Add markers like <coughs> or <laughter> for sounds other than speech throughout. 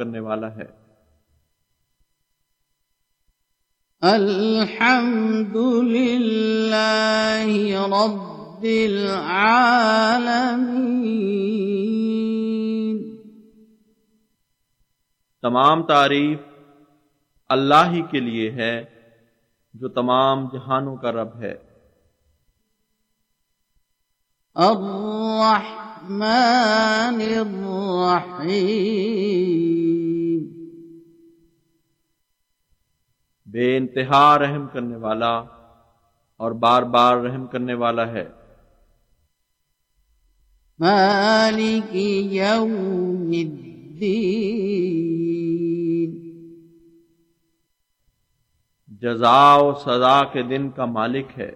کرنے والا ہے۔ الحمد للہ رب العالمین۔ تمام تعریف اللہ ہی کے لیے ہے جو تمام جہانوں کا رب ہے۔ الرحمن الرحیم بے انتہا رحم کرنے والا اور بار بار رحم کرنے والا ہے۔ مالک یوم الدین۔ جزا و سزا کے دن کا مالک ہے۔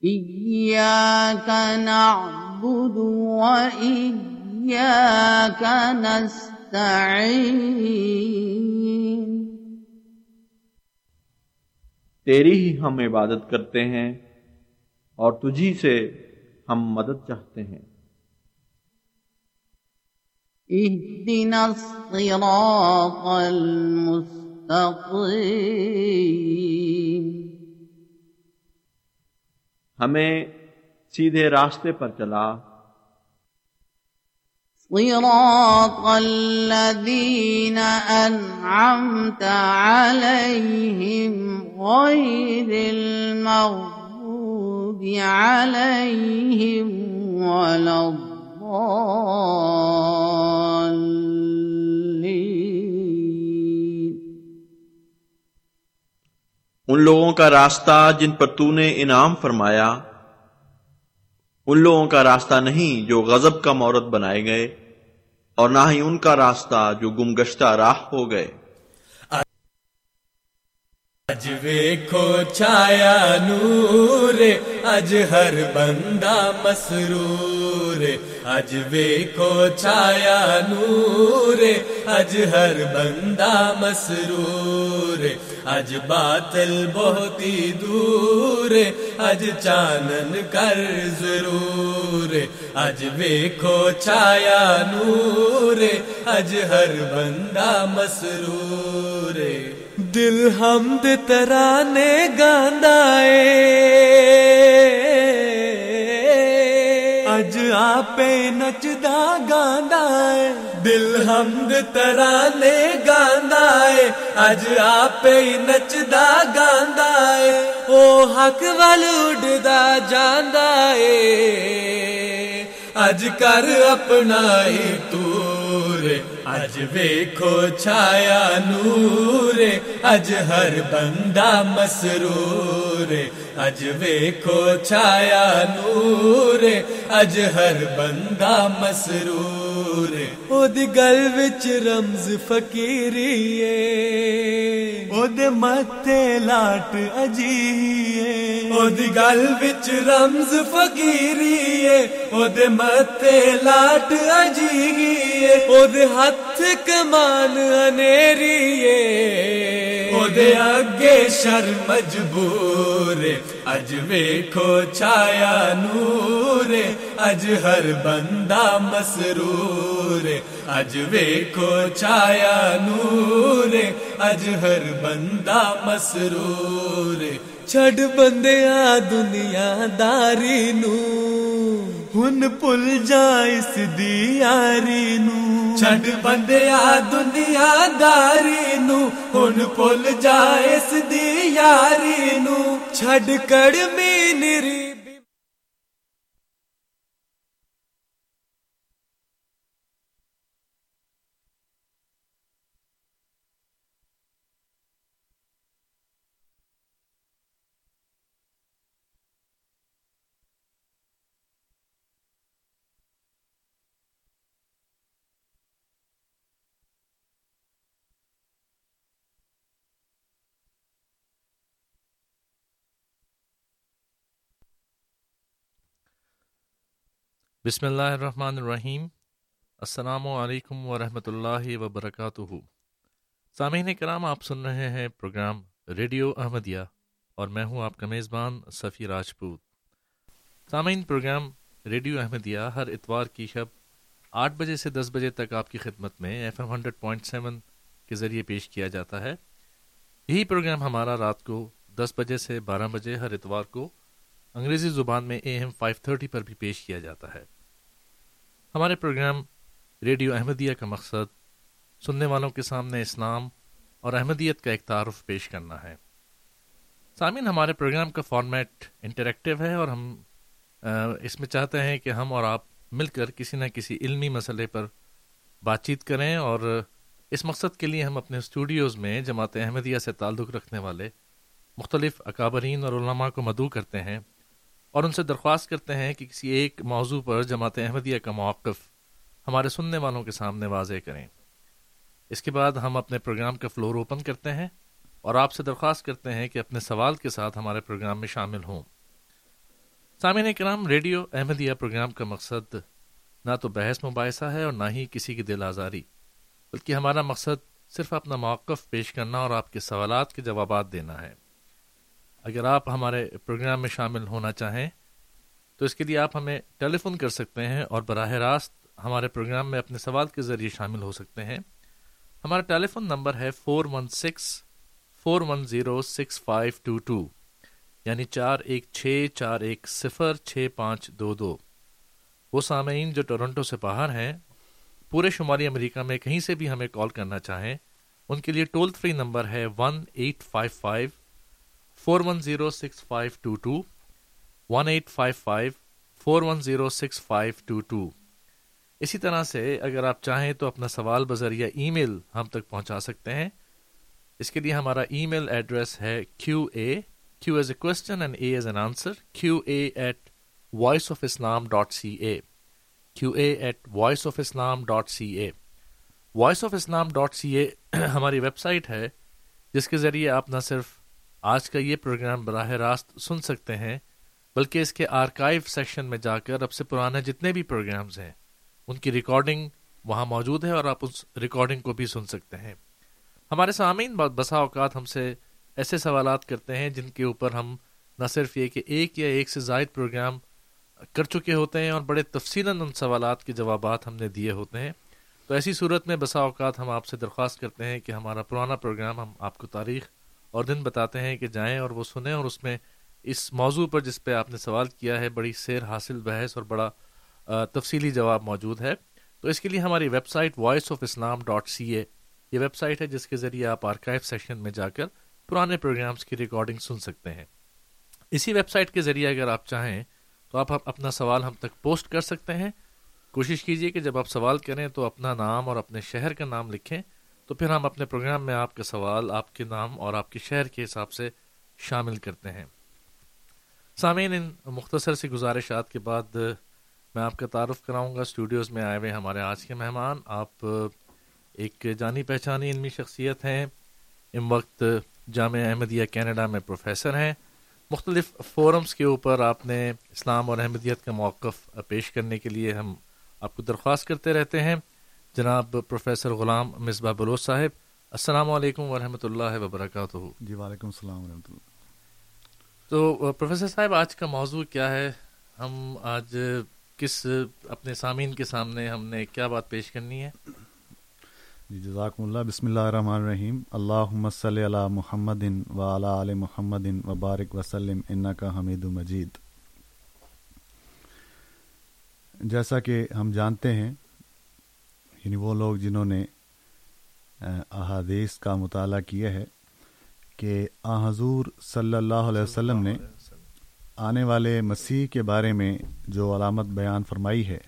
ایاک نعبد و ایاک نستعین تیری ہی ہم عبادت کرتے ہیں اور تجھی سے ہم مدد چاہتے ہیں۔ اهدنا الصراط المستقيم۔ ہمیں سیدھے راستے پر چلا۔ صراط الذين أنعمت عليهم غير المغضوب عليهم ولا الضالين ان لوگوں کا راستہ جن پر تو نے انعام فرمایا، ان لوگوں کا راستہ نہیں جو غضب کا مورت بنائے گئے، اور نہ ہی ان کا راستہ جو گمگشتہ راہ ہو گئے۔ اج ویکھو چھایا نور اج ہر بندہ مسرور۔ اج ویکھو چھایا نور اج ہر بندہ مسرور۔ اج باطل بہت ہی دور اج چانن کر ضرور۔ اج ویکھو چھایا نور اج ہر بندہ مسرور۔ دل حمد ترانے گاندا اج آپ نچدا گاندا ہے دل حمد ترانے گاندا ہے اج آپ نچدا گاندا ہے او حق ول اڈدا جاندا ہے اج کر اپنا ہی تور۔ اج ویکھو چھایا نور اج ہر بندہ مسرور اج ویکھو چھایا نور اج ہر بندہ مسرور۔ او دی گل وچ رمز فقیری ہے او دے متے لاٹ اجی او دی گل وچ رمز فقیری ہے او دے متے لاٹ اجی ہے۔ او دے ہاتھ کمان انیری ہے۔ دے اگے شر مجبور اج ویکھو چھایا نور اج ہر بندہ مسرور اج ویکھو چھایا نور اج ہر بندہ مسرور چھڈ بندیا دنیا داری نو ہن پل جا اس دی یاری نو چھڈ بندیا دنیا داری نو ہن پل جا اس دی یاری نو چھڈ کڑمی نری بسم اللہ الرحمن الرحیم۔ السلام علیکم ورحمۃ اللہ وبرکاتہ۔ سامعین کرام، آپ سن رہے ہیں پروگرام ریڈیو احمدیہ اور میں ہوں آپ کا میزبان صفی راجپوت۔ سامعین، پروگرام ریڈیو احمدیہ ہر اتوار کی شب آٹھ بجے سے دس بجے تک آپ کی خدمت میں F M hundred point seven کے ذریعے پیش کیا جاتا ہے۔ یہی پروگرام ہمارا رات کو دس بجے سے بارہ بجے ہر اتوار کو انگریزی زبان میں اے ایم فائیو تھرٹی پر بھی پیش کیا جاتا ہے۔ ہمارے پروگرام ریڈیو احمدیہ کا مقصد سننے والوں کے سامنے اسلام اور احمدیت کا ایک تعارف پیش کرنا ہے۔ سامعین، ہمارے پروگرام کا فارمیٹ انٹریکٹیو ہے اور ہم اس میں چاہتے ہیں کہ ہم اور آپ مل کر کسی نہ کسی علمی مسئلے پر بات چیت کریں اور اس مقصد کے لیے ہم اپنے اسٹوڈیوز میں جماعت احمدیہ سے تعلق رکھنے والے مختلف اکابرین اور علماء کو مدعو کرتے ہیں۔ اور ان سے درخواست کرتے ہیں کہ کسی ایک موضوع پر جماعت احمدیہ کا موقف ہمارے سننے والوں کے سامنے واضح کریں۔ اس کے بعد ہم اپنے پروگرام کا فلور اوپن کرتے ہیں اور آپ سے درخواست کرتے ہیں کہ اپنے سوال کے ساتھ ہمارے پروگرام میں شامل ہوں۔ سامعین کرام، ریڈیو احمدیہ پروگرام کا مقصد نہ تو بحث مباحثہ ہے اور نہ ہی کسی کی دل آزاری، بلکہ ہمارا مقصد صرف اپنا موقف پیش کرنا اور آپ کے سوالات کے جوابات دینا ہے۔ اگر آپ ہمارے پروگرام میں شامل ہونا چاہیں، تو اس کے لیے آپ ہمیں ٹیلی فون کر سکتے ہیں اور براہ راست ہمارے پروگرام میں اپنے سوال کے ذریعے شامل ہو سکتے ہیں۔ ہمارا ٹیلی فون نمبر ہے four one six four one zero six five two two یعنی چار ایک چھ چار ایک صفر چھ پانچ دو دو۔ وہ سامعین جو ٹورنٹو سے باہر ہیں، پورے شمالی امریکہ میں کہیں سے بھی ہمیں کال کرنا چاہیں، ان کے لیے ٹول فری نمبر ہے one eight five five four one zero six five two two one eight five five four one zero six five two two اسی طرح سے اگر آپ چاہیں تو اپنا سوال بذریعہ ای میل ہم تک پہنچا سکتے ہیں۔ اس کے لیے ہمارا ای میل ایڈریس ہے Q A Q as a question and A as an answer Q A at voice of Islam dot C A Q A at voice of Islam dot C A voice of Islam dot C A ہماری web site ہے، جس کے ذریعے آپ نہ صرف آج کا یہ پروگرام براہ راست سن سکتے ہیں، بلکہ اس کے آرکائیو سیکشن میں جا کر اب سے پرانے جتنے بھی پروگرامز ہیں، ان کی ریکارڈنگ وہاں موجود ہے اور آپ اس ریکارڈنگ کو بھی سن سکتے ہیں۔ ہمارے سامعین، بسا اوقات ہم سے ایسے سوالات کرتے ہیں جن کے اوپر ہم نہ صرف یہ کہ ایک یا ایک سے زائد پروگرام کر چکے ہوتے ہیں اور بڑے تفصیل ان سوالات کے جوابات ہم نے دیے ہوتے ہیں۔ تو ایسی صورت میں بسا اوقات ہم آپ سے درخواست کرتے ہیں کہ ہمارا پرانا پروگرام ہم آپ کو تاریخ اور دن بتاتے ہیں کہ جائیں اور وہ سنیں اور اس میں اس موضوع پر جس پہ آپ نے سوال کیا ہے، بڑی سیر حاصل، بحث اور بڑا تفصیلی جواب موجود ہے۔ تو اس کے لیے ہماری website voice of Islam dot C A یہ ویب سائٹ ہے جس کے ذریعے آپ آرکائیو سیکشن میں جا کر پرانے پروگرامز کی ریکارڈنگ سن سکتے ہیں۔ اسی ویب سائٹ کے ذریعے اگر آپ چاہیں تو آپ اپنا سوال ہم تک پوسٹ کر سکتے ہیں۔ کوشش کیجیے کہ جب آپ سوال کریں تو اپنا نام اور اپنے شہر کا نام لکھیں۔ تو پھر ہم اپنے پروگرام میں آپ کا سوال، آپ کے نام اور آپ کے شہر کے حساب سے شامل کرتے ہیں۔ سامعین، ان مختصر سی گزارشات کے بعد میں آپ کا تعارف کراؤں گا۔ اسٹوڈیوز میں آئے ہوئے ہمارے آج کے مہمان، آپ ایک جانی پہچانی علمی شخصیت ہیں۔ ان وقت جامعہ احمدیہ کینیڈا میں پروفیسر ہیں۔ مختلف فورمز کے اوپر آپ نے اسلام اور احمدیت کا موقف پیش کرنے کے لیے ہم آپ کو درخواست کرتے رہتے ہیں۔ جناب پروفیسر غلام مصباح بلوچ صاحب السلام علیکم ورحمۃ اللہ وبرکاتہ۔ جی وعلیکم السلام ورحمۃ اللہ۔ تو پروفیسر صاحب آج کا موضوع کیا ہے؟ ہم آج کس اپنے سامعین کے سامنے ہم نے کیا بات پیش کرنی ہے؟ جی جزاکم اللہ۔ بسم اللہ الرحمن الرحیم۔ اللہ صلی علی محمد و علی محمد و بارک وسلم ان کا حمید مجید۔ جیسا کہ ہم جانتے ہیں یعنی وہ لوگ جنہوں نے احادیث کا مطالعہ کیا ہے کہ آ، حضور صلی اللہ علیہ وسلم نے آنے والے مسیح کے بارے میں جو علامت بیان فرمائی ہے،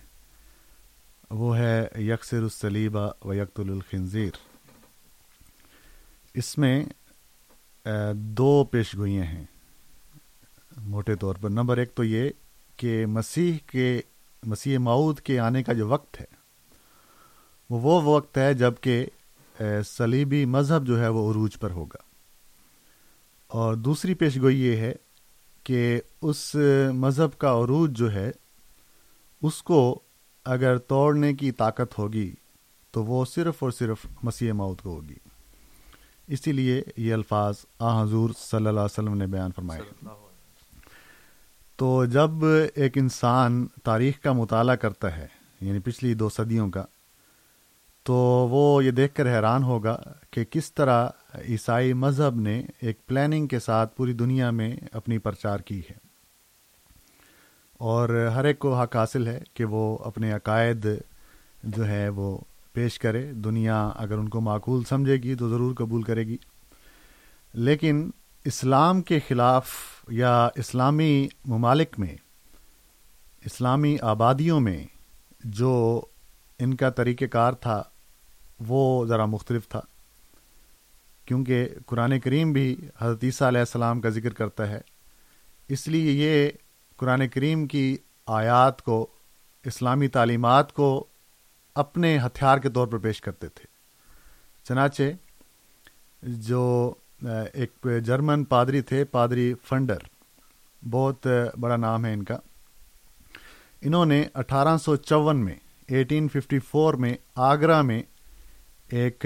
وہ ہے یکسر السلیبہ و یکت الخنزیر۔ اس میں دو پیش گوئیاں ہیں۔ موٹے طور پر، نمبر ایک تو یہ کہ مسیح کے، مسیح معود کے آنے کا جو وقت ہے وہ وقت ہے جبکہ سلیبی مذہب جو ہے وہ عروج پر ہوگا۔ اور دوسری پیش گوئی یہ ہے کہ اس مذہب کا عروج جو ہے اس کو اگر توڑنے کی طاقت ہوگی تو وہ صرف اور صرف مسیح موت کو ہوگی۔ اسی لیے یہ الفاظ آ حضور صلی اللہ علیہ وسلم نے بیان فرمائے۔ تو جب ایک انسان تاریخ کا مطالعہ کرتا ہے یعنی پچھلی دو صدیوں کا تو وہ یہ دیکھ کر حیران ہوگا کہ کس طرح عیسائی مذہب نے ایک پلاننگ کے ساتھ پوری دنیا میں اپنی پرچار کی ہے۔ اور ہر ایک کو حق حاصل ہے کہ وہ اپنے عقائد جو ہے وہ پیش کرے۔ دنیا اگر ان کو معقول سمجھے گی تو ضرور قبول کرے گی۔ لیکن اسلام کے خلاف یا اسلامی ممالک میں، اسلامی آبادیوں میں جو ان کا طریقہ کار تھا، وہ ذرا مختلف تھا۔ کیونکہ قرآن کریم بھی حضرت عیسیٰ علیہ السلام کا ذکر کرتا ہے۔ اس لیے یہ قرآن کریم کی آیات کو، اسلامی تعلیمات کو اپنے ہتھیار کے طور پر پیش کرتے تھے۔ چنانچہ جو ایک جرمن پادری تھے، پادری فنڈر، بہت بڑا نام ہے ان کا۔ انہوں نے اٹھارہ سو چون میں ایٹین ففٹی فور میں آگرہ میں ایک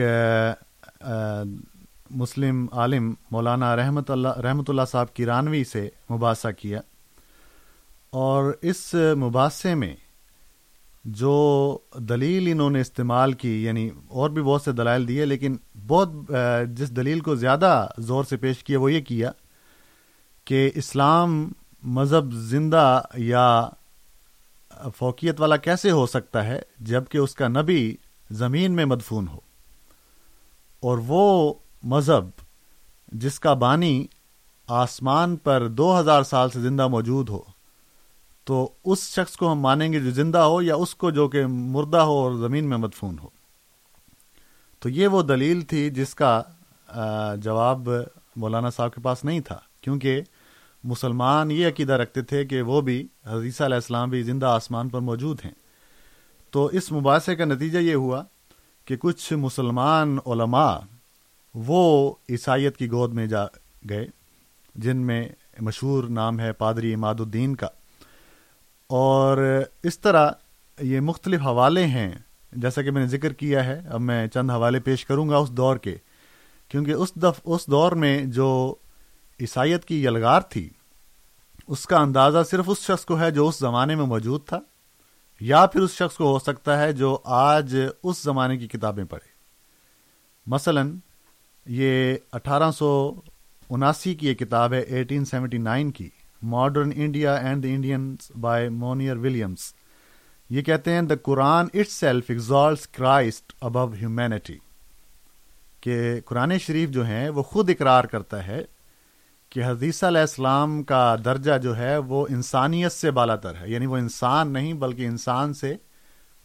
مسلم عالم مولانا رحمت اللہ رحمۃ اللہ صاحب کی رانوی سے مباحثہ کیا اور اس مباحثے میں جو دلیل انہوں نے استعمال کی یعنی اور بھی بہت سے دلائل دیے، لیکن بہت جس دلیل کو زیادہ زور سے پیش کیا وہ یہ کیا کہ اسلام مذہب زندہ یا فوقیت والا کیسے ہو سکتا ہے جبکہ اس کا نبی زمین میں مدفون ہو؟ اور وہ مذہب جس کا بانی آسمان پر دو ہزار سال سے زندہ موجود ہو، تو اس شخص کو ہم مانیں گے جو زندہ ہو یا اس کو جو کہ مردہ ہو اور زمین میں مدفون ہو؟ تو یہ وہ دلیل تھی جس کا جواب مولانا صاحب کے پاس نہیں تھا، کیونکہ مسلمان یہ عقیدہ رکھتے تھے کہ وہ بھی حدیثہ علیہ السلام بھی زندہ آسمان پر موجود ہیں۔ تو اس مباحثے کا نتیجہ یہ ہوا کہ کچھ مسلمان علماء وہ عیسائیت کی گود میں جا گئے، جن میں مشہور نام ہے پادری اماد الدین کا۔ اور اس طرح یہ مختلف حوالے ہیں، جیسا کہ میں نے ذکر کیا ہے، اب میں چند حوالے پیش کروں گا اس دور کے۔ کیونکہ اس دف، اس دور میں جو عیسائیت کی یلغار تھی۔ اس کا اندازہ صرف اس شخص کو ہے جو اس زمانے میں موجود تھا، یا پھر اس شخص کو ہو سکتا ہے جو آج اس زمانے کی کتابیں پڑھے۔ مثلا، یہ اٹھارہ سو اناسی کی یہ کتاب ہے، ایٹین سیونٹی نائن کی، modern India and the Indians by Monier Williams یہ کہتے ہیں the Quran itself exalts Christ above humanity کہ قرآن شریف جو ہیں، وہ خود اقرار کرتا ہے کہ حدیثہ علیہ السلام کا درجہ جو ہے وہ انسانیت سے بالا تر ہے۔ یعنی وہ انسان نہیں بلکہ انسان سے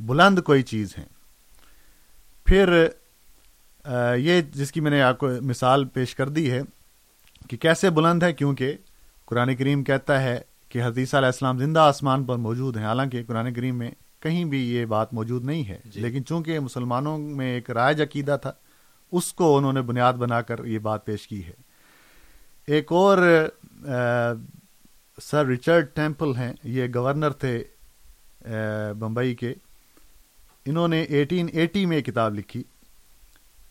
بلند کوئی چیز ہے پھر یہ جس کی میں نے آپ کو مثال پیش کر دی ہے کہ کیسے بلند ہے کیونکہ قرآن کریم کہتا ہے کہ حدیثہ علیہ السلام زندہ آسمان پر موجود ہیں۔ حالانکہ قرآن کریم میں کہیں بھی یہ بات موجود نہیں ہے۔ جی۔ لیکن چونکہ مسلمانوں میں ایک رائج عقیدہ تھا اس کو انہوں نے بنیاد بنا کر یہ بات پیش کی ہے۔ ایک اور سر رچرڈ ٹیمپل ہیں، یہ گورنر تھے بمبئی کے۔ انہوں نے ایٹین ایٹی میں کتاب لکھی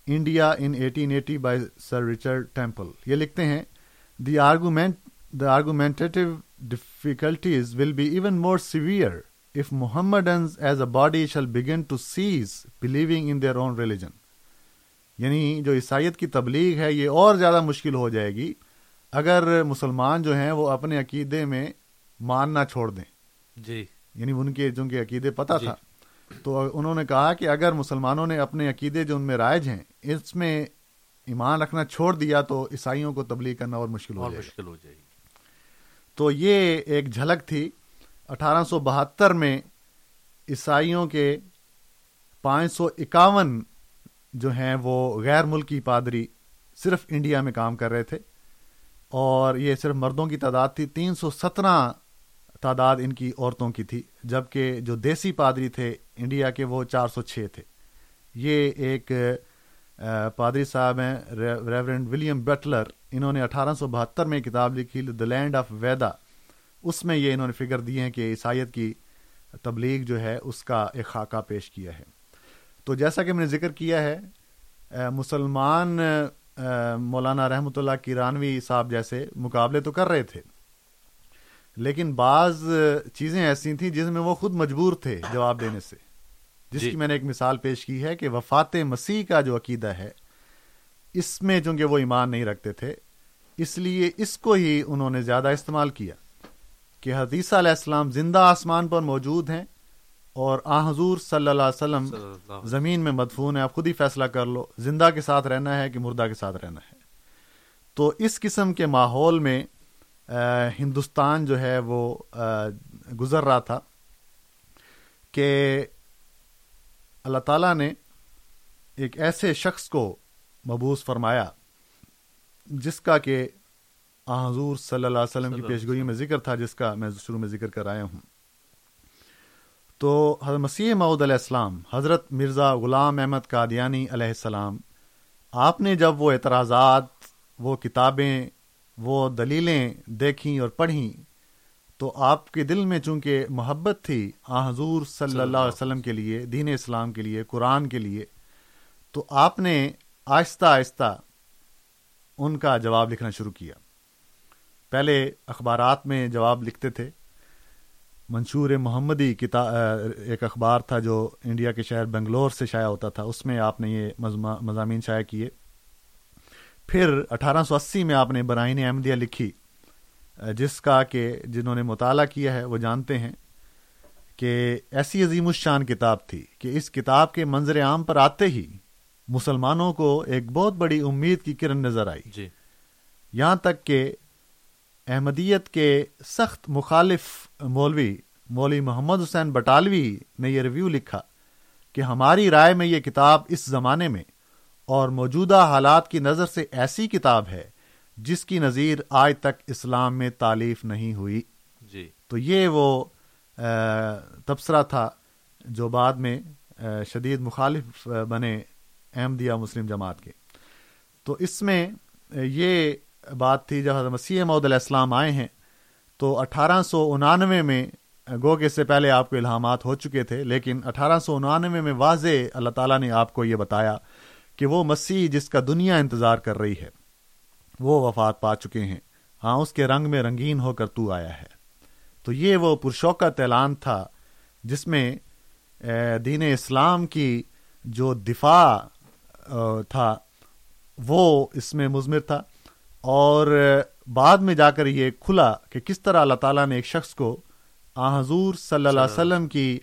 India in eighteen eighty by sir Richard Temple. یہ لکھتے ہیں the argument the argumentive difficulties will be even more severe if Muhammad as a body shall begin to cease believing in their own religion یعنی جو عیسائیت کی تبلیغ ہے، یہ اور زیادہ مشکل ہو جائے گی۔ اگر مسلمان جو ہیں وہ اپنے عقیدے میں ماننا چھوڑ دیں۔ جی۔ یعنی ان کے جو کے عقیدے پتہ جی. تھا۔ تو انہوں نے کہا کہ اگر مسلمانوں نے اپنے عقیدے جو ان میں رائج ہیں اس میں ایمان رکھنا چھوڑ دیا تو عیسائیوں کو تبلیغ کرنا اور مشکل ہو مشکل ہو جائے گی۔ تو یہ ایک جھلک تھی۔ اٹھارہ سو بہتر میں عیسائیوں کے پانچ سو اکاون جو ہیں وہ غیر ملکی پادری صرف انڈیا میں کام کر رہے تھے۔ اور یہ صرف مردوں کی تعداد تھی، تین سو سترہ تعداد ان کی عورتوں کی تھی، جبکہ جو دیسی پادری تھے انڈیا کے وہ چار سو چھ تھے۔ یہ ایک پادری صاحب ہیں ریورنڈ ولیم بٹلر، انہوں نے اٹھارہ سو بہتر میں کتاب لکھی دا لینڈ آف ویدا اس میں یہ انہوں نے فکر دی ہیں کہ عیسائیت کی تبلیغ جو ہے، اس کا ایک خاکہ پیش کیا ہے۔ تو جیسا کہ میں نے ذکر کیا ہے مسلمان مولانا رحمۃ اللہ کیرانوی صاحب جیسے مقابلے تو کر رہے تھے لیکن بعض چیزیں ایسی تھیں جس میں وہ خود مجبور تھے جواب دینے سے۔ جس جی۔ کی میں نے ایک مثال پیش کی ہے کہ وفات مسیح کا جو عقیدہ ہے اس میں چونکہ وہ ایمان نہیں رکھتے تھے اس لیے اس کو ہی انہوں نے زیادہ استعمال کیا کہ حدیثہ علیہ السلام زندہ آسمان پر موجود ہیں اور آ حضور صلی اللہ علیہ وسلم زمین میں مدفون ہے آپ خود ہی فیصلہ کر لو زندہ کے ساتھ رہنا ہے کہ مردہ کے ساتھ رہنا ہے؟ تو اس قسم کے ماحول میں ہندوستان جو ہے وہ گزر رہا تھا کہ اللہ تعالیٰ نے ایک ایسے شخص کو مبوس فرمایا جس کا کہ حضور صلی اللہ علیہ وسلم کی پیشگوئی میں ذکر تھا جس کا میں شروع میں ذکر کر آیا ہوں۔ تو حضرت مسیح معود علیہ السلام، حضرت مرزا غلام احمد قادیانی علیہ السلام، آپ نے جب وہ اعتراضات، وہ کتابیں، وہ دلیلیں دیکھیں اور پڑھیں، تو آپ کے دل میں چونکہ محبت تھی آ حضور صلی اللہ علیہ وسلم کے لیے، دین اسلام کے لیے، قرآن کے لیے، تو آپ نے آہستہ آہستہ ان کا جواب لکھنا شروع کیا۔ پہلے اخبارات میں جواب لکھتے تھے منشور محمدی کتاب ایک اخبار تھا جو انڈیا کے شہر بنگلور سے شائع ہوتا تھا اس میں آپ نے یہ مضامین شائع کیے۔ پھر اٹھارہ سو اسی میں آپ نے براہین احمدیہ لکھی جس کا کہ جنہوں نے مطالعہ کیا ہے وہ جانتے ہیں کہ ایسی عظیم الشان کتاب تھی کہ اس کتاب کے منظر عام پر آتے ہی مسلمانوں کو ایک بہت بڑی امید کی کرن نظر آئی۔ جی۔ یہاں تک کہ احمدیت کے سخت مخالف مولوی مولوی محمد حسین بٹالوی نے یہ ریویو لکھا کہ ہماری رائے میں یہ کتاب اس زمانے میں اور موجودہ حالات کی نظر سے ایسی کتاب ہے جس کی نظیر آج تک اسلام میں تعلیف نہیں ہوئی۔ جی۔ تو یہ وہ تبصرہ تھا جو بعد میں شدید مخالف بنے احمدیہ مسلم جماعت کے۔ تو اس میں یہ بات تھی جب حضرت مسیح معود علیہ السلام آئے ہیں، تو اٹھارہ سو انانوے میں گو کہ اس سے پہلے آپ کو الہامات ہو چکے تھے، لیکن اٹھارہ سو انانوے میں واضح اللہ تعالیٰ نے آپ کو یہ بتایا کہ وہ مسیح جس کا دنیا انتظار کر رہی ہے، وہ وفات پا چکے ہیں۔ ہاں اس کے رنگ میں رنگین ہو کر تو آیا ہے۔ تو یہ وہ پرشوکت اعلان تھا جس میں دین اسلام کی جو دفاع تھا، وہ اس میں مضمر تھا۔ اور بعد میں جا کر یہ کھلا کہ کس طرح اللہ تعالیٰ نے ایک شخص کو آ حضور صلی اللہ علیہ وسلم کی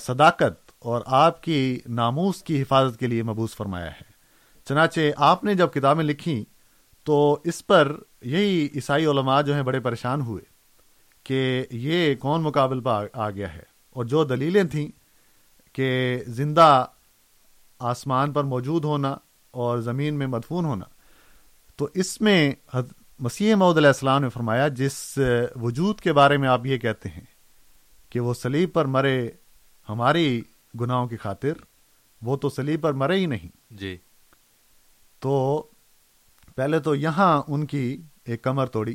صداقت اور آپ کی ناموس کی حفاظت کے لیے مبوس فرمایا ہے۔ چنانچہ آپ نے جب کتابیں لکھی تو اس پر یہی عیسائی علماء جو ہیں بڑے پریشان ہوئے کہ یہ کون مقابل پہ آ گیا ہے۔ اور جو دلیلیں تھیں کہ زندہ آسمان پر موجود ہونا اور زمین میں مدفون ہونا۔ تو اس میں مسیح معود علیہ السلام نے فرمایا جس وجود کے بارے میں آپ یہ کہتے ہیں کہ وہ سلیب پر مرے ہماری گناہوں کی خاطر وہ تو سلیب پر مرے ہی نہیں۔ جی۔ تو پہلے تو یہاں ان کی ایک کمر توڑی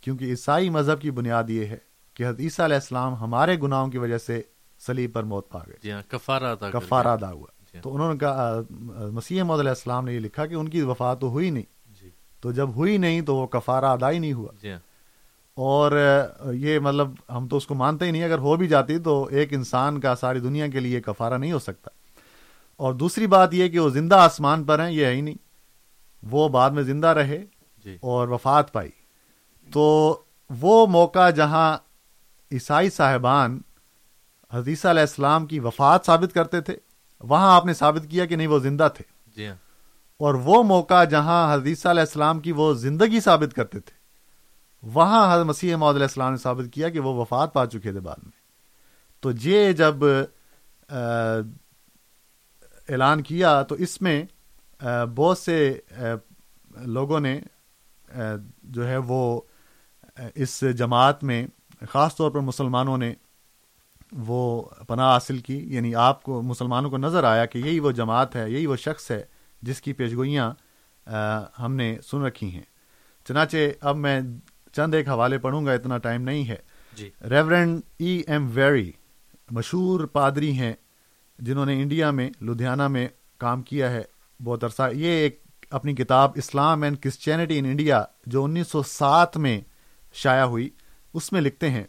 کیونکہ عیسائی مذہب کی بنیاد یہ ہے کہ حضرت عیسیٰ علیہ السلام ہمارے گناہوں کی وجہ سے سلیب پر موت پا گئے۔ جی ہاں کفارہ ادا کفارہ۔ ادا ہوا۔ جی ہاں۔ تو انہوں نے کہا مسیح محمد علیہ السلام نے یہ لکھا کہ ان کی وفات تو ہوئی نہیں۔ تو جب ہوئی نہیں تو وہ کفارہ ادا ہی نہیں ہوا۔ جی ہاں۔ اور یہ مطلب ہم تو اس کو مانتے ہی نہیں اگر ہو بھی جاتی تو ایک انسان کا ساری دنیا کے لیے کفارہ نہیں ہو سکتا۔ اور دوسری بات یہ کہ وہ زندہ آسمان پر ہیں یہ ہے ہی نہیں۔ وہ بعد میں زندہ رہے جی۔ اور وفات پائی۔ تو وہ موقع جہاں عیسائی صاحبان حدیثہ علیہ السلام کی وفات ثابت کرتے تھے وہاں آپ نے ثابت کیا کہ نہیں وہ زندہ تھے۔ جی ہاں۔ اور وہ موقع جہاں حدیثہ علیہ السلام کی وہ زندگی ثابت کرتے تھے، وہاں حضرت مسیح موعود علیہ السلام نے ثابت کیا کہ وہ وفات پا چکے تھے بعد میں۔ تو یہ جب اعلان کیا تو اس میں بہت سے لوگوں نے جو ہے وہ اس جماعت میں خاص طور پر مسلمانوں نے وہ پناہ حاصل کی یعنی آپ کو، مسلمانوں کو نظر آیا کہ یہی وہ جماعت ہے، یہی وہ شخص ہے جس کی پیشگوئیاں ہم نے سن رکھی ہیں۔ چنانچہ اب میں چند ایک حوالے پڑھوں گا اتنا ٹائم نہیں ہے۔ جی۔ ریورنڈ ای ایم ویری مشہور پادری ہیں جنہوں نے انڈیا میں لدھیانہ میں کام کیا ہے۔ بہت عرصہ یہ ایک اپنی کتاب Islam and Christianity in India جو انیس سو سات میں شائع ہوئی اس میں لکھتے ہیں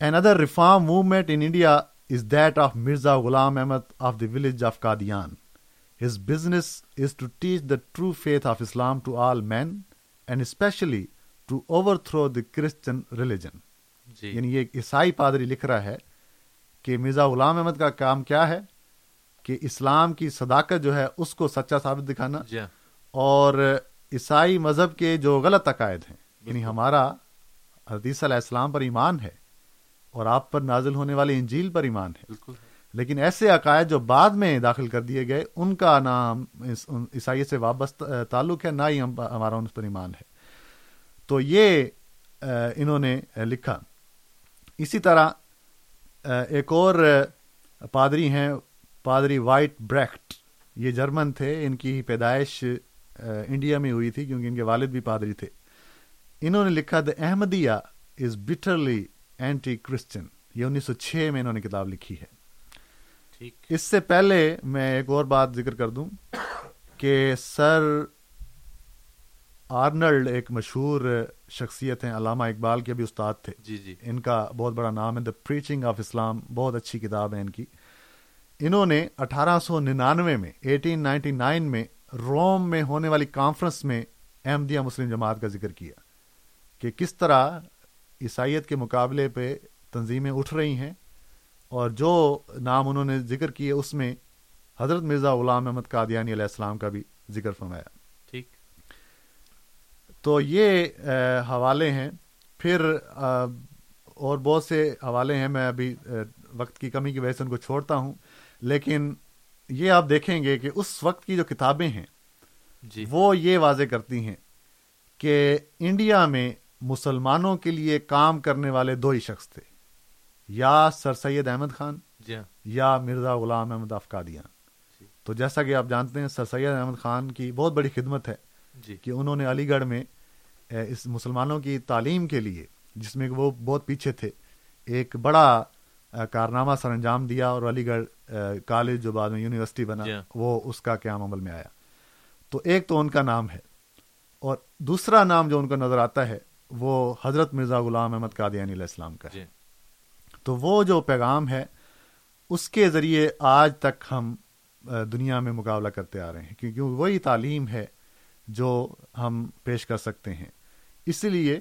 another reform movement in India is that of Mirza Ghulam Ahmad of the village of Qadian. His business is to teach the true faith of Islam to all men and especially to overthrow the Christian religion. جی۔ یعنی یہ عیسائی پادری لکھ رہا ہے کہ مرزا غلام احمد کا کام کیا ہے کہ اسلام کی صداقت جو ہے اس کو سچا ثابت دکھانا جی ہاں۔ اور عیسائی مذہب کے جو غلط عقائد ہیں یعنی ہمارا حدیث علیہ السلام پر ایمان ہے اور آپ پر نازل ہونے والے انجیل پر ایمان ہے۔ بالکل۔ لیکن ایسے عقائد جو بعد میں داخل کر دیے گئے، ان کا نام عیسائیت سے وابستہ تعلق ہے، نہ ہی ہمارا ان پر ایمان ہے۔ تو یہ انہوں نے لکھا۔ اسی طرح ایک اور پادری ہیں، پادری وائٹ بریکٹ۔ یہ جرمن تھے، ان کی پیدائش انڈیا میں ہوئی تھی کیونکہ ان کے والد بھی پادری تھے۔ انہوں نے لکھا the Ahmadiyya is bitterly anti Christian یہ انیس سو چھ میں انہوں نے کتاب لکھی ہے۔ اس سے پہلے میں ایک اور بات ذکر کر دوں کہ سر آرنلڈ ایک مشہور شخصیت ہیں علامہ اقبال کے بھی استاد تھے۔ جی جی۔ ان کا بہت بڑا نام ہے دا پریچنگ آف اسلام بہت اچھی کتاب ہے ان کی۔ انہوں نے اٹھارہ سو ننانوے میں ایٹین نائنٹی نائن میں روم میں ہونے والی کانفرنس میں احمدیہ مسلم جماعت کا ذکر کیا کہ کس طرح عیسائیت کے مقابلے پہ تنظیمیں اٹھ رہی ہیں۔ اور جو نام انہوں نے ذکر کیے اس میں حضرت مرزا غلام احمد قادیانی علیہ السلام کا بھی ذکر فرمایا۔ ٹھیک۔ تو یہ حوالے ہیں۔ پھر اور بہت سے حوالے ہیں۔ میں ابھی وقت کی کمی کی وجہ سے ان کو چھوڑتا ہوں۔ لیکن یہ آپ دیکھیں گے کہ اس وقت کی جو کتابیں ہیں جی۔ وہ یہ واضح کرتی ہیں کہ انڈیا میں مسلمانوں کے لیے کام کرنے والے دو ہی شخص تھے۔ یا سر سید احمد خان جی ہاں۔ یا مرزا غلام احمد افقادیان تو جیسا کہ آپ جانتے ہیں سر سید احمد خان کی بہت بڑی خدمت ہے جی۔ کہ انہوں نے علی گڑھ میں اس مسلمانوں کی تعلیم کے لیے جس میں وہ بہت پیچھے تھے ایک بڑا کارنامہ سر انجام دیا اور علی گڑھ کالج جو بعد میں یونیورسٹی بنا جی ہاں۔ وہ اس کا قیام عمل میں آیا۔ تو ایک تو ان کا نام ہے اور دوسرا نام جو ان کو نظر آتا ہے وہ حضرت مرزا غلام احمد قادیانی علیہ السلام کا ہے۔ جی۔ تو وہ جو پیغام ہے، اس کے ذریعے آج تک ہم دنیا میں مقابلہ کرتے آ رہے ہیں، کیونکہ وہی تعلیم ہے جو ہم پیش کر سکتے ہیں۔ اسی لیے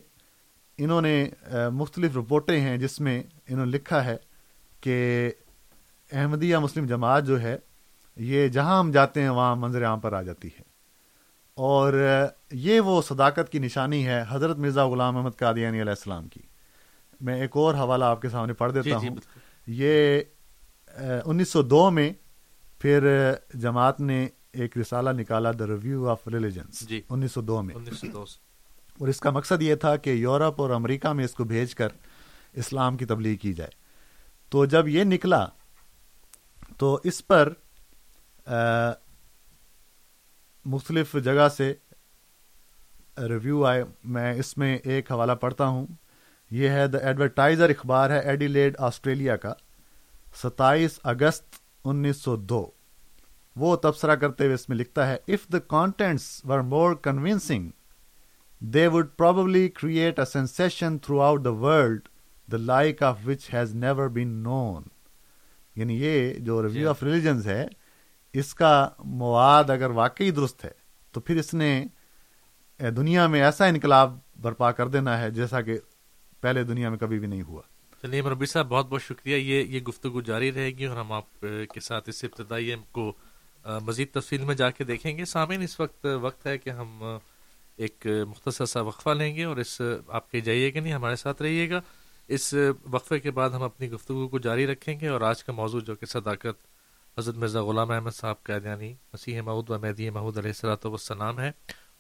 انہوں نے مختلف رپورٹیں ہیں جس میں انہوں نے لکھا ہے کہ احمدیہ مسلم جماعت جو ہے، یہ جہاں ہم جاتے ہیں، وہاں منظر عام پر آ جاتی ہے۔ اور یہ وہ صداقت کی نشانی ہے حضرت مرزا غلام احمد قادیانی علیہ السلام کی۔ میں ایک اور حوالہ آپ کے سامنے پڑھ جی دیتا جی ہوں۔ بالکل۔ یہ انیس سو دو میں پھر جماعت نے ایک رسالہ نکالا دا ریویو آف ریلیجنس جی۔ انیس سو دو میں۔ اور اس کا مقصد یہ تھا کہ یورپ اور امریکہ میں اس کو بھیج کر اسلام کی تبلیغ کی جائے۔ تو جب یہ نکلا تو اس پر مختلف جگہ سے ریویو آئے۔ میں اس میں ایک حوالہ پڑھتا ہوں۔ یہ ہے دا ایڈورٹائزر اخبار ہے ایڈیلیڈ آسٹریلیا کا۔ ستائیس اگست انیس سو دو۔ وہ تبصرہ کرتے ہوئے اس میں لکھتا ہے if the contents were more convincing they would probably create a sensation throughout the world the like of which has never been known یعنی یہ جو ریویو آف ریلیجنز ہے اس کا مواد اگر واقعی درست ہے تو پھر اس نے اے، دنیا میں ایسا انقلاب برپا کر دینا ہے جیسا کہ پہلے دنیا میں کبھی بھی نہیں ہوا۔ چلیے مربی صاحب، بہت بہت شکریہ۔ یہ یہ گفتگو جاری رہے گی اور ہم آپ کے ساتھ اس ابتدائی کو مزید تفصیل میں جا کے دیکھیں گے۔ سامعین، اس وقت وقت ہے کہ ہم ایک مختصر سا وقفہ لیں گے اور اس آپ کے جائیے گا نہیں، ہمارے ساتھ رہیے گا۔ اس وقفے کے بعد ہم اپنی گفتگو کو جاری رکھیں گے اور آج کا موضوع جو کہ صداقت، حضرت مرزا غلام احمد صاحب کا یعنی مسیح معود و مہدی محمود علیہ السلاۃ والسلام ہے۔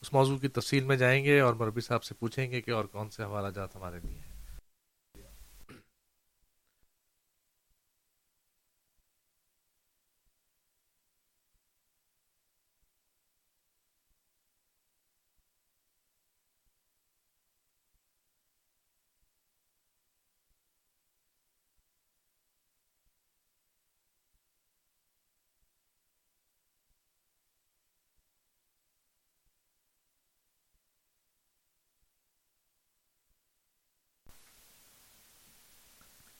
اس موضوع کی تفصیل میں جائیں گے اور مربی صاحب سے پوچھیں گے کہ اور کون سے حوالہ جات ہمارے لیے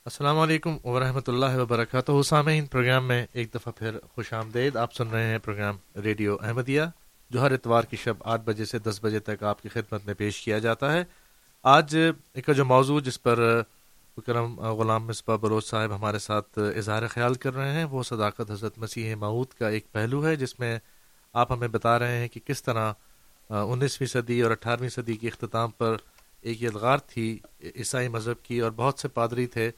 السلام علیکم ورحمۃ اللہ وبرکاتہ۔ سامعین، پروگرام میں ایک دفعہ پھر خوش آمدید۔ آپ سن رہے ہیں پروگرام ریڈیو احمدیہ۔ جو ہر اتوار کی شب آٹھ بجے سے دس بجے تک آپ کی خدمت میں پیش کیا جاتا ہے۔ آج ایک جو موضوع جس پر کرم غلام مصباح بلوچ صاحب ہمارے ساتھ اظہار خیال کر رہے ہیں، وہ صداقت حضرت مسیح معود کا ایک پہلو ہے، جس میں آپ ہمیں بتا رہے ہیں کہ کس طرح انیسویں صدی اور اٹھارہویں صدی کے اختتام پر ایک یلغار تھی عیسائی مذہب کی اور بہت سے پادری تھے۔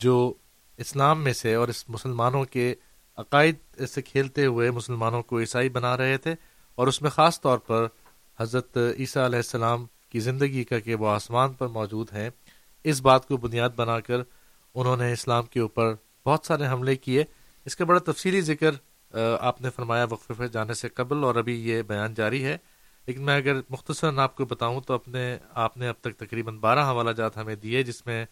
جو اسلام میں سے اور اس مسلمانوں کے عقائد سے کھیلتے ہوئے مسلمانوں کو عیسائی بنا رہے تھے اور اس میں خاص طور پر حضرت عیسیٰ علیہ السلام کی زندگی کا کہ وہ آسمان پر موجود ہیں، اس بات کو بنیاد بنا کر انہوں نے اسلام کے اوپر بہت سارے حملے کیے۔ اس کا بڑا تفصیلی ذکر آپ نے فرمایا وقفے پہ جانے سے قبل اور ابھی یہ بیان جاری ہے۔ لیکن میں اگر مختصراً آپ کو بتاؤں تو اپنے، آپ نے اب تک تقریباً بارہ حوالہ جات ہمیں دیے، جس میں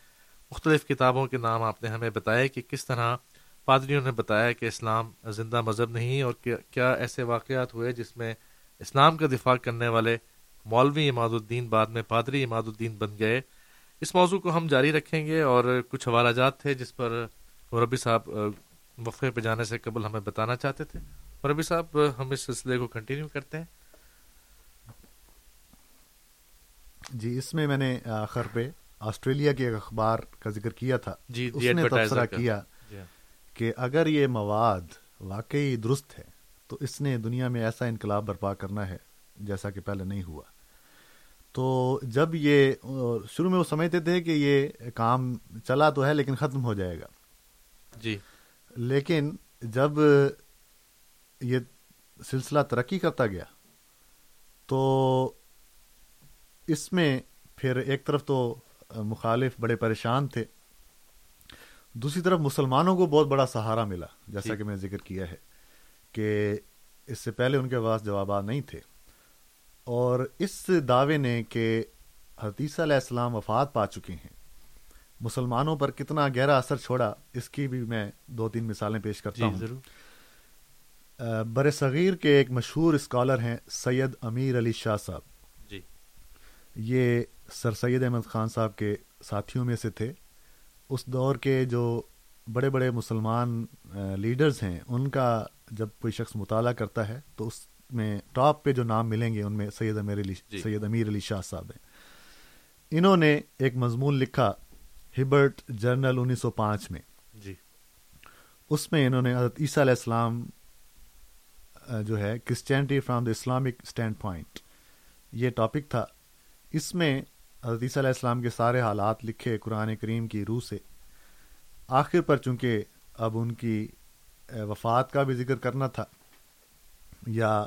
مختلف کتابوں کے نام آپ نے ہمیں بتایا کہ کس طرح پادریوں نے بتایا کہ اسلام زندہ مذہب نہیں اور کیا ایسے واقعات ہوئے جس میں اسلام کا دفاع کرنے والے مولوی اماد الدین بعد میں پادری اماد الدین بن گئے؟ اس موضوع کو ہم جاری رکھیں گے اور کچھ حوالہ جات تھے جس پر ربی صاحب وقفے پہ جانے سے قبل ہمیں بتانا چاہتے تھے۔ ربی صاحب، ہم اس سلسلے کو کنٹینیو کرتے ہیں۔ جی اس میں میں نے آخر پہ آسٹریلیا کے ایک اخبار کا ذکر کیا تھا جی اس نے تبصرہ کیا جی۔ کہ اگر یہ مواد واقعی درست ہے تو اس نے دنیا میں ایسا انقلاب برپا کرنا ہے جیسا کہ پہلے نہیں ہوا۔ تو جب یہ شروع میں وہ سمجھتے تھے کہ یہ کام چلا تو ہے لیکن ختم ہو جائے گا۔ جی۔ لیکن جب یہ سلسلہ ترقی کرتا گیا تو اس میں پھر ایک طرف تو مخالف بڑے پریشان تھے۔ دوسری طرف مسلمانوں کو بہت بڑا سہارا ملا جیسا جی. کہ میں ذکر کیا ہے کہ اس سے پہلے ان کے پاس جوابات نہیں تھے۔ اور اس دعوے نے کہ حتیثہ علیہ السلام وفات پا چکے ہیں۔ مسلمانوں پر کتنا گہرا اثر چھوڑا اس کی بھی میں دو تین مثالیں پیش کرتا جی، ہوں۔ ضرور۔ بر صغیر کے ایک مشہور اسکالر ہیں سید امیر علی شاہ صاحب۔ جی۔ یہ سر سید احمد خان صاحب کے ساتھیوں میں سے تھے۔ اس دور کے جو بڑے بڑے مسلمان لیڈرز ہیں ان کا جب کوئی شخص مطالعہ کرتا ہے تو اس میں ٹاپ پہ جو نام ملیں گے ان میں سید امیر علی جی۔ سید امیر علی شاہ صاحب ہیں۔ انہوں نے ایک مضمون لکھا ہبرٹ جرنل انیس سو پانچ میں۔ جی۔ اس میں انہوں نے حضرت عیسیٰ علیہ السلام جو ہے Christianity from the Islamic standpoint یہ ٹاپک تھا۔ اس میں حضرت عیسیٰ علیہ السلام کے سارے حالات لکھے قرآن کریم کی روح سے۔ آخر پر چونکہ اب ان کی وفات کا بھی ذکر کرنا تھا، یا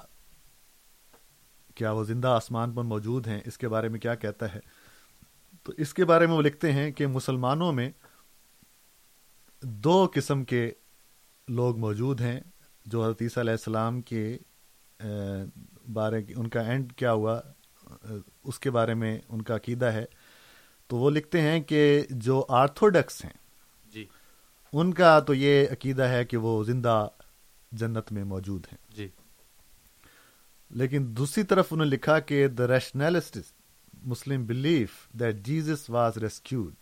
کیا وہ زندہ آسمان پر موجود ہیں، اس کے بارے میں کیا کہتا ہے؟ تو اس کے بارے میں وہ لکھتے ہیں کہ مسلمانوں میں دو قسم کے لوگ موجود ہیں جو حضرت عیسیٰ علیہ السلام کے بارے، ان کا اینڈ کیا ہوا اس کے بارے میں ان کا عقیدہ ہے تو وہ لکھتے ہیں کہ جو آرتھوڈکس ہیں جی۔ ان کا تو یہ عقیدہ ہے کہ وہ زندہ جنت میں موجود ہیں۔ جی۔ لیکن دوسری طرف انہوں نے لکھا کہ the rationalist Muslim belief that Jesus was rescued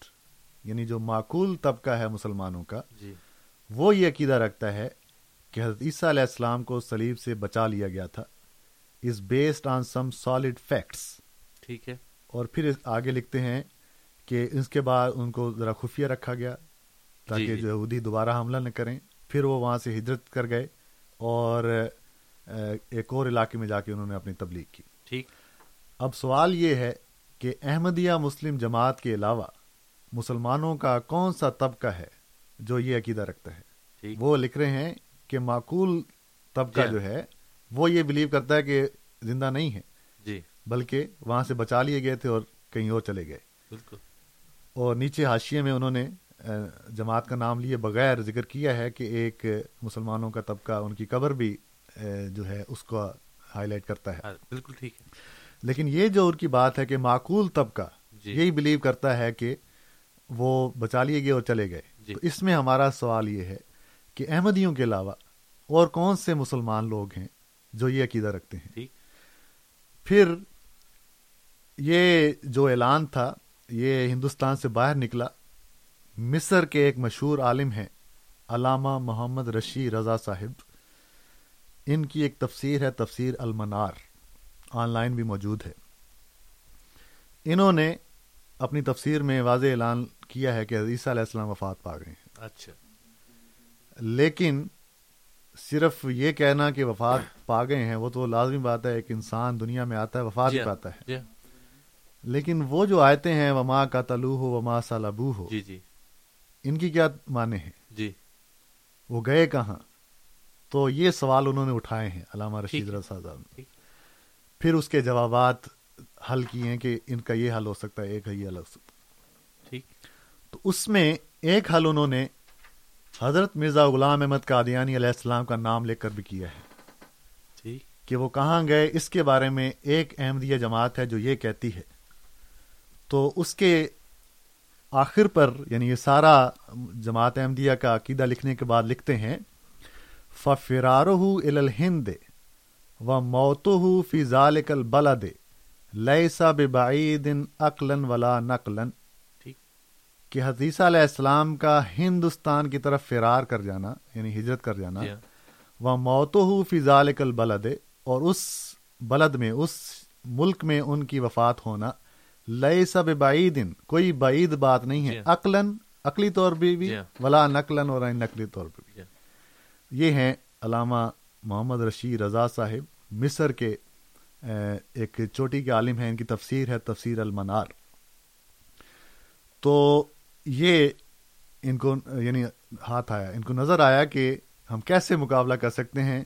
یعنی جو معقول طبقہ ہے مسلمانوں کا جی۔ وہ یہ عقیدہ رکھتا ہے کہ حضرت عیسیٰ علیہ السلام کو سلیب سے بچا لیا گیا تھا۔ Is based on some solid facts ٹھیک ہے۔ اور پھر آگے لکھتے ہیں کہ اس کے بعد ان کو ذرا خفیہ رکھا گیا تاکہ جی, جی۔ جو یہودی دوبارہ حملہ نہ کریں۔ پھر وہ وہاں سے ہجرت کر گئے اور ایک اور علاقے میں جا کے انہوں نے اپنی تبلیغ کی۔ ٹھیک۔ اب سوال یہ ہے کہ احمدیہ مسلم جماعت کے علاوہ مسلمانوں کا کون سا طبقہ ہے جو یہ عقیدہ رکھتا ہے؟ وہ لکھ رہے ہیں کہ معقول طبقہ جی۔ جو ہے وہ یہ بلیو کرتا ہے کہ زندہ نہیں ہے۔ جی۔ بلکہ وہاں سے بچا لیے گئے تھے اور کہیں اور چلے گئے۔ بالکل۔ اور نیچے حاشیے میں انہوں نے جماعت کا نام لیے بغیر ذکر کیا ہے کہ ایک مسلمانوں کا طبقہ ان کی قبر بھی جو ہے اس کو ہائی لائٹ کرتا ہے۔ ہاں، بالکل ٹھیک ہے۔ لیکن یہ جو ان کی بات ہے کہ معقول طبقہ جی۔ یہی بلیو کرتا ہے کہ وہ بچا لیے گئے اور چلے گئے۔ جی۔ تو اس میں ہمارا سوال یہ ہے کہ احمدیوں کے علاوہ اور کون سے مسلمان لوگ ہیں جو یہ عقیدہ رکھتے ہیں۔ پھر یہ جو اعلان تھا یہ ہندوستان سے باہر نکلا مصر کے ایک مشہور عالم ہیں علامہ محمد رشی رضا صاحب۔ ان کی ایک تفسیر ہے تفسیر المنار۔ آن لائن بھی موجود ہے۔ انہوں نے اپنی تفسیر میں واضح اعلان کیا ہے کہ عیسیٰ علیہ السلام وفات پا گئے ہیں۔ اچھا۔ لیکن صرف یہ کہنا کہ وفات پا گئے ہیں وہ تو لازمی بات ہے ایک انسان دنیا میں آتا ہے وفات جی پاتا ہے۔ جی لیکن وہ جو آیتیں ہیں وما کا تلو ہو وما سالبو ہو جی جی۔ ان کی کیا معنی ہے جی۔ وہ گئے کہاں؟ تو یہ سوال انہوں نے اٹھائے ہیں علامہ رشید رضا صاحب نے۔ پھر اس کے جوابات حل کیے ہیں کہ ان کا یہ حل ہو سکتا ہے ایک یہ حل ہو سکتا ہے۔ ٹھیک۔ تو اس میں ایک حل انہوں نے حضرت مرزا غلام احمد قادیانی علیہ السلام کا نام لے کر بھی کیا ہے۔ کہ وہ کہاں گئے اس کے بارے میں ایک احمدیہ جماعت ہے جو یہ کہتی ہے۔ تو اس کے آخر پر یعنی یہ سارا جماعت احمدیہ کا عقیدہ لکھنے کے بعد لکھتے ہیں ففرارہ الہند و موتہ فی ذالک البلد لیسا ببعید عقلا ولا نقلا کہ حدیثہ علیہ السلام کا ہندوستان کی طرف فرار کر جانا یعنی ہجرت کر جانا وہ موتو فی ذالک البلد اور اس بلد میں اس ملک میں ان کی وفات ہونا لیے سب بعید کوئی بعید بات نہیں ہے۔ عقلاً عقلی طور پہ بھی۔ ولا نقلاً اور نقلی طور پہ بھی۔ یہ ہیں علامہ محمد رشید رضا صاحب مصر کے ایک چوٹی کے عالم ہیں ان کی تفسیر ہے تفسیر المنار تو یہ ان کو یعنی ہاتھ آیا ان کو نظر آیا کہ ہم کیسے مقابلہ کر سکتے ہیں؟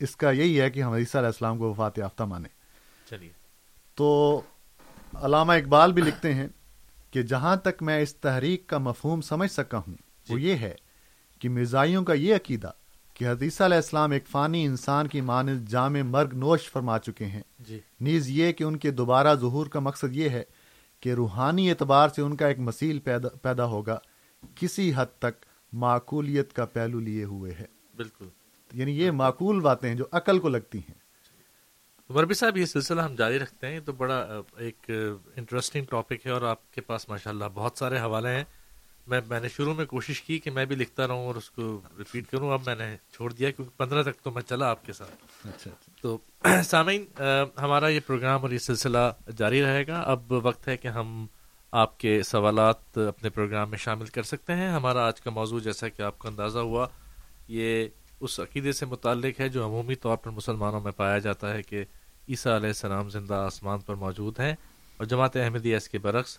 اس کا یہی ہے کہ ہم عیسیٰ علیہ السلام کو وفات یافتہ مانیں۔ چلیے۔ تو علامہ اقبال بھی لکھتے ہیں کہ جہاں تک میں اس تحریک کا مفہوم سمجھ سکا ہوں وہ یہ ہے کہ مرزائیوں کا یہ عقیدہ کہ حدیثہ علیہ السلام ایک فانی انسان کی مانند جامع مرگ نوش فرما چکے ہیں۔ جی۔ نیز یہ کہ ان کے دوبارہ ظہور کا مقصد یہ ہے کہ روحانی اعتبار سے ان کا ایک مسیل پیدا پیدا ہوگا کسی حد تک معقولیت کا پہلو لیے ہوئے ہے بالکل۔ یعنی یہ معقول باتیں ہیں جو عقل کو لگتی ہیں۔ مربی صاحب یہ سلسلہ ہم جاری رکھتے ہیں یہ تو بڑا ایک انٹرسٹنگ ٹاپک ہے اور آپ کے پاس ماشاءاللہ بہت سارے حوالے ہیں۔ میں میں نے شروع میں کوشش کی کہ میں بھی لکھتا رہوں اور اس کو ریپیٹ کروں۔ اب میں نے چھوڑ دیا کیونکہ پندرہ تک تو میں چلا آپ کے ساتھ۔ اچھا تو <clears throat> سامعین ہمارا یہ پروگرام اور یہ سلسلہ جاری رہے گا۔ اب وقت ہے کہ ہم آپ کے سوالات اپنے پروگرام میں شامل کر سکتے ہیں۔ ہمارا آج کا موضوع جیسا کہ آپ کو اندازہ ہوا یہ اس عقیدے سے متعلق ہے جو عمومی طور پر مسلمانوں میں پایا جاتا ہے کہ عیسیٰ علیہ السلام زندہ آسمان پر موجود ہیں اور جماعت احمدیہ اس کے برعکس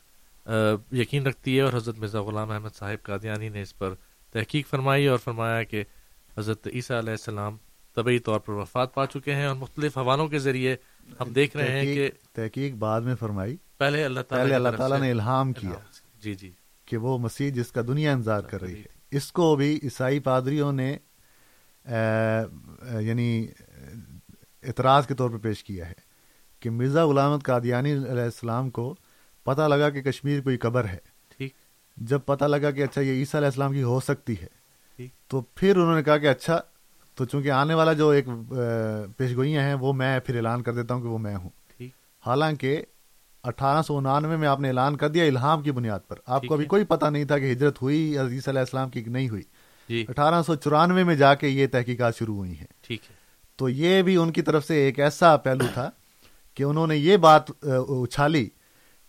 یقین رکھتی ہے اور حضرت مرزا غلام احمد صاحب قادیانی نے اس پر تحقیق فرمائی اور فرمایا کہ حضرت عیسیٰ علیہ السلام طبعی طور پر وفات پا چکے ہیں اور مختلف حوالوں کے ذریعے ہم دیکھ رہے ہیں کہ تحقیق بعد میں فرمائی۔ پہلے اللہ تعالیٰ پہلے اللہ تعالیٰ نے الہام کیا جی جی۔ کہ وہ مسیح جس کا دنیا انتظار کر رہی ہے۔ اس کو بھی عیسائی پادریوں نے یعنی اعتراض کے طور پر پیش کیا ہے کہ مرزا غلامت قادیانی علیہ السلام کو پتہ لگا کہ کشمیر کوئی قبر ہے۔ ٹھیک۔ جب پتہ لگا کہ اچھا یہ عیسیٰ علیہ السلام کی ہو سکتی ہے۔ تو پھر انہوں نے کہا کہ اچھا تو چونکہ آنے والا جو ایک پیشگوئیاں ہیں وہ میں پھر اعلان کر دیتا ہوں کہ وہ میں ہوں۔ حالانکہ اٹھارہ سو انانوے میں آپ نے اعلان کر دیا الہام کی بنیاد پر۔ آپ کو ابھی۔ کوئی پتہ نہیں تھا کہ ہجرت ہوئی عزیز علیہ السلام کی نہیں ہوئی۔ جی۔ اٹھارہ سو چورانوے میں جا کے یہ تحقیقات شروع ہوئی ہیں۔ ٹھیک ہے۔ تو یہ بھی ان کی طرف سے ایک ایسا پہلو تھا کہ انہوں نے یہ بات اچھالی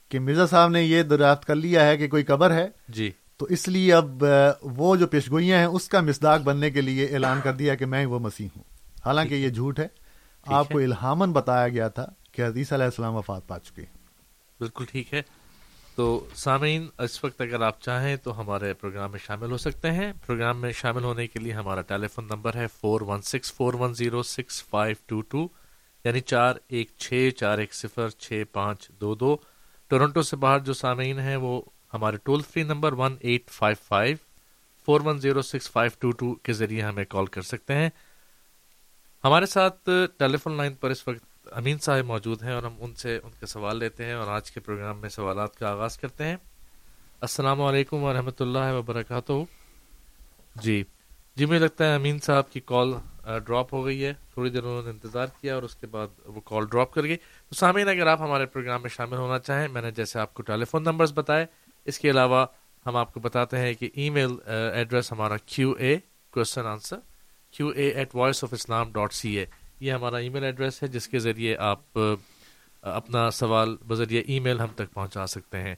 کہ مرزا صاحب نے یہ دریافت کر لیا ہے کہ کوئی قبر ہے جی۔ تو اس لیے اب وہ جو پیشگوئیاں ہیں اس کا مصداق بننے کے لیے اعلان کر دیا کہ میں وہ مسیح ہوں۔ حالانکہ یہ جھوٹ ہے۔ آپ کو الہامن بتایا گیا تھا کہ حدیث علیہ السلام وفات پا چکے ہیں۔ بالکل ٹھیک ہے۔ تو سامعین اس وقت اگر آپ چاہیں تو ہمارے پروگرام میں شامل ہو سکتے ہیں۔ پروگرام میں شامل ہونے کے لیے ہمارا ٹیلی فون نمبر ہے four one six four one zero six five two two یعنی چار ایک چھ چار ایک صفر چھ پانچ دو دو۔ ٹورنٹو سے باہر جو سامعین ہیں وہ ہمارے toll free number one eight five five four one zero six five two two کے ذریعے ہمیں کال کر سکتے ہیں۔ ہمارے ساتھ ٹیلی فون لائن پر اس وقت امین صاحب موجود ہیں اور ہم ان سے ان کے سوال لیتے ہیں اور آج کے پروگرام میں سوالات کا آغاز کرتے ہیں۔ السلام علیکم ورحمۃ اللہ وبرکاتہ۔ جی جی مجھے لگتا ہے امین صاحب کی کال ڈراپ ہو گئی ہے، تھوڑی دیر انہوں نے انتظار کیا اور اس کے بعد وہ کال ڈراپ کر گئی۔ تو سامعین، اگر آپ ہمارے پروگرام میں شامل ہونا چاہیں، میں نے جیسے آپ کو ٹیلی فون نمبرز بتائے، اس کے علاوہ ہم آپ کو بتاتے ہیں کہ ای میل ایڈریس ہمارا Q A question answer Q A at voice of Islam dot C A یہ ہمارا ای میل ایڈریس ہے، جس کے ذریعے آپ اپنا سوال بذریعہ ای میل ہم تک پہنچا سکتے ہیں۔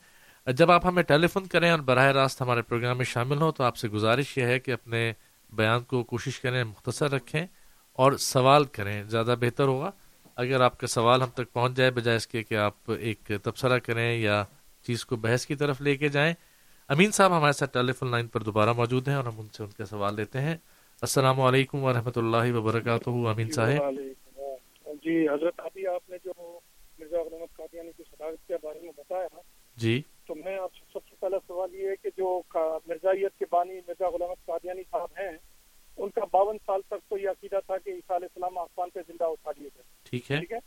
جب آپ ہمیں ٹیلی فون کریں اور براہ راست ہمارے پروگرام میں شامل ہوں، تو آپ سے گزارش یہ ہے کہ اپنے بیان کو کوشش کریں مختصر رکھیں اور سوال کریں زیادہ بہتر ہوگا۔ اگر آپ کا سوال ہم تک پہنچ جائے بجائے اس کے کہ آپ ایک تبصرہ کریں یا چیز کو بحث کی طرف لے کے جائیں۔ امین صاحب ہمارے ساتھ ٹیلی فون لائن پر دوبارہ موجود ہیں اور ہم ان سے ان کا سوال لیتے ہیں۔ السلام علیکم ورحمۃ اللہ وبرکاتہ امین صاحب۔ جی حضرت ابھی آپ نے جو مرزا قادیانی کی صدارت کے بارے میں بتایا جی۔ تو میں آپ سے سب پہلا سوال یہ ہے کہ جو مرزائیت کے بانی مرزا غلامت قادیانی صاحب ہیں ان کا باون سال تک تو یہ عقیدہ تھا کہ عیسیٰ علیہ السلام آسمان پہ زندہ اٹھا دیے گئے۔ ٹھیک ہے۔ ٹھیک ہے؟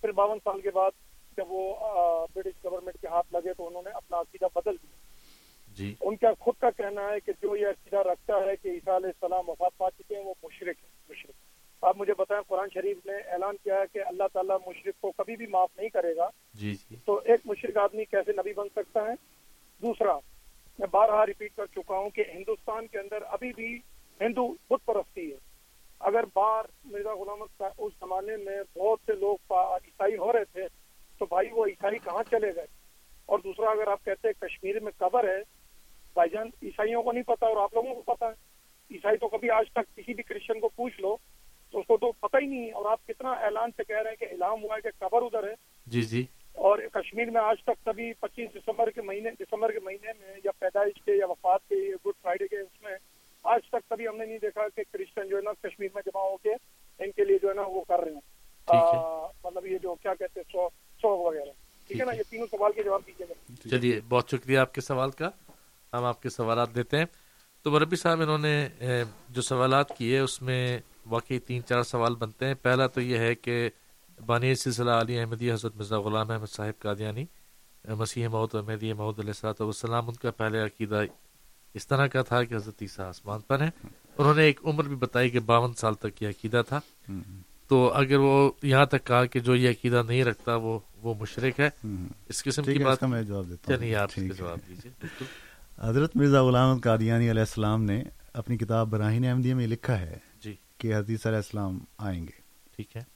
پھر باون سال کے بعد جب وہ برٹش گورنمنٹ کے ہاتھ لگے تو انہوں نے اپنا عقیدہ بدل دیا۔ جی۔ ان کا خود کا کہنا ہے کہ جو یہ عقیدہ رکھتا ہے کہ عیسیٰ علیہ السلام وفات پا چکے ہیں وہ مشرق ہے مشرق۔ آپ مجھے بتائیں قرآن شریف نے اعلان کیا ہے کہ اللہ تعالیٰ مشرق کو کبھی بھی معاف نہیں کرے گا۔ جی۔ تو ایک مشرق آدمی کیسے نبی بن سکتا ہے؟ دوسرا، میں بارہا ریپیٹ کر چکا ہوں کہ ہندوستان کے اندر ابھی بھی ہندو بت پرستی ہے۔ اگر بار مرزا غلامت اس زمانے میں بہت سے لوگ عیسائی ہو رہے تھے، تو بھائی وہ عیسائی کہاں چلے گئے؟ اور دوسرا، اگر آپ کہتے ہیں کشمیر میں قبر ہے، بھائی جان عیسائیوں کو نہیں پتا اور آپ لوگوں کو پتا ہے۔ عیسائی تو کبھی آج تک کسی بھی کرسچن کو پوچھ لو، تو اس کو تو پتہ ہی نہیں ہے۔ اور آپ کتنا اعلان سے کہہ رہے ہیں کہ اعلام ہوا ہے کہ قبر ادھر ہے۔ جی جی۔ اور کشمیر میں آج تک کبھی پچیس دسمبر کے مہینے دسمبر کے مہینے میں یا پیدائش کے یا وفات کے گڈ فرائیڈے کے اس میں آج تک کبھی ہم نے نہیں دیکھا کہ کرسچن جو ہے نا کشمیر میں جمع ہو کے ان کے لیے جو ہے نا وہ کر رہے ہیں۔ مطلب یہ جو کیا کہتے ہیں سو وغیرہ۔ ٹھیک ہے نا؟ یہ تینوں سوال کے جواب دیجیے گا۔ چلیے بہت شکریہ آپ کے سوال کا۔ ہم آپ کے سوالات دیتے ہیں۔ تو مربی صاحب انہوں نے جو سوالات کیے اس میں واقعی تین چار سوال بنتے ہیں۔ پہلا تو یہ ہے کہ بانی سلسلہ علی احمدی حضرت مرزا غلام احمد صاحب قادیانی مسیح محدود احمدی محدود علیہ السلۃ والسلام ان کا پہلے عقیدہ اس طرح کا تھا کہ حضرت عیسیٰ آسمان پر ہیں۔ انہوں نے ایک عمر بھی بتائی کہ باون سال تک یہ عقیدہ تھا۔ تو اگر وہ یہاں تک کہا کہ جو یہ عقیدہ نہیں رکھتا وہ وہ مشرق ہے۔ اس قسم کی بات میں جواب دیتا چلیے آپ جواب دیجیے۔ حضرت مرزا غلام قادیانی علیہ السلام نے اپنی کتاب براہین احمدیہ میں لکھا ہے جی۔ کہ حدیث علیہ السلام آئیں گے۔ ٹھیک ہے۔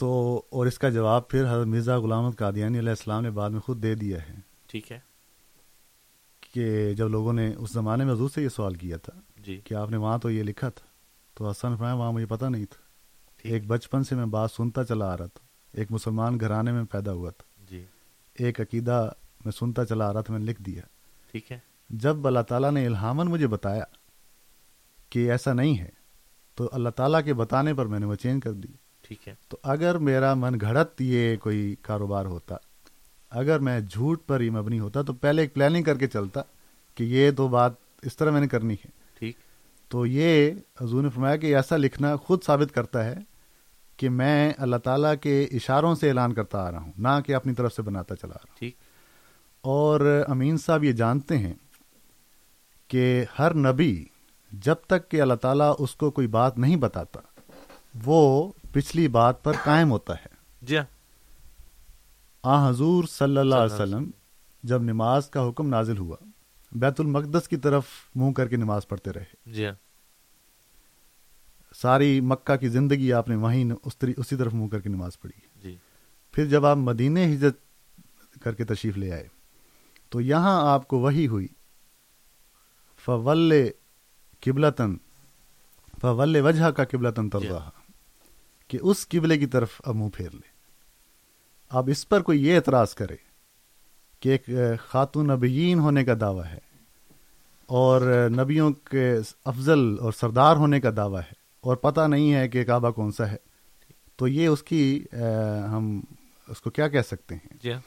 تو اور اس کا جواب پھر حضرت مرزا غلام قادیانی علیہ السلام نے بعد میں خود دے دیا ہے۔ ٹھیک ہے۔ کہ جب لوگوں نے اس زمانے میں حضور سے یہ سوال کیا تھا جی۔ کہ آپ نے وہاں تو یہ لکھا تھا تو حسن فرمایا وہاں مجھے پتہ نہیں تھا۔ ایک بچپن سے میں بات سنتا چلا آ رہا تھا۔ ایک مسلمان گھرانے میں پیدا ہوا تھا۔ جی۔ ایک عقیدہ میں سنتا چلا آ رہا تھا میں نے لکھ دیا۔ ٹھیک ہے۔ جب اللہ تعالیٰ نے الہامن مجھے بتایا کہ ایسا نہیں ہے تو اللہ تعالیٰ کے بتانے پر میں نے وہ چینج کر دی۔ ٹھیک ہے۔ تو اگر میرا من گھڑت یہ کوئی کاروبار ہوتا اگر میں جھوٹ پر ہی مبنی ہوتا تو پہلے ایک پلاننگ کر کے چلتا کہ یہ تو بات اس طرح میں نے کرنی ہے۔ ٹھیک۔ تو یہ حضور نے فرمایا کہ ایسا لکھنا خود ثابت کرتا ہے کہ میں اللہ تعالیٰ کے اشاروں سے اعلان کرتا آ رہا ہوں نہ کہ اپنی طرف سے بناتا چلا رہا ہوں۔ ٹھیک۔ اور امین صاحب یہ جانتے ہیں کہ ہر نبی جب تک کہ اللہ تعالیٰ اس کو کوئی بات نہیں بتاتا وہ پچھلی بات پر قائم ہوتا ہے۔ جی ہاں۔ آ حضور صلی اللہ علیہ وسلم جب نماز کا حکم نازل ہوا بیت المقدس کی طرف منہ کر کے نماز پڑھتے رہے۔ جی ہاں۔ ساری مکہ کی زندگی آپ نے وہیں اسی طرف منہ کر کے نماز پڑھی۔ جی۔ پھر جب آپ مدینے ہجرت کر کے تشریف لے آئے تو یہاں آپ کو وہی ہوئی فول قبلتن فول وجہ کا قبلتن تر رہا کہ اس قبلے کی طرف اب منہ پھیر لے۔ اب اس پر کوئی یہ اعتراض کرے کہ ایک خاتون نبیین ہونے کا دعویٰ ہے اور نبیوں کے افضل اور سردار ہونے کا دعویٰ ہے اور پتہ نہیں ہے کہ کعبہ کون سا ہے۔ تو یہ اس کی ہم اس کو کیا کہہ سکتے ہیں؟ جی ہاں۔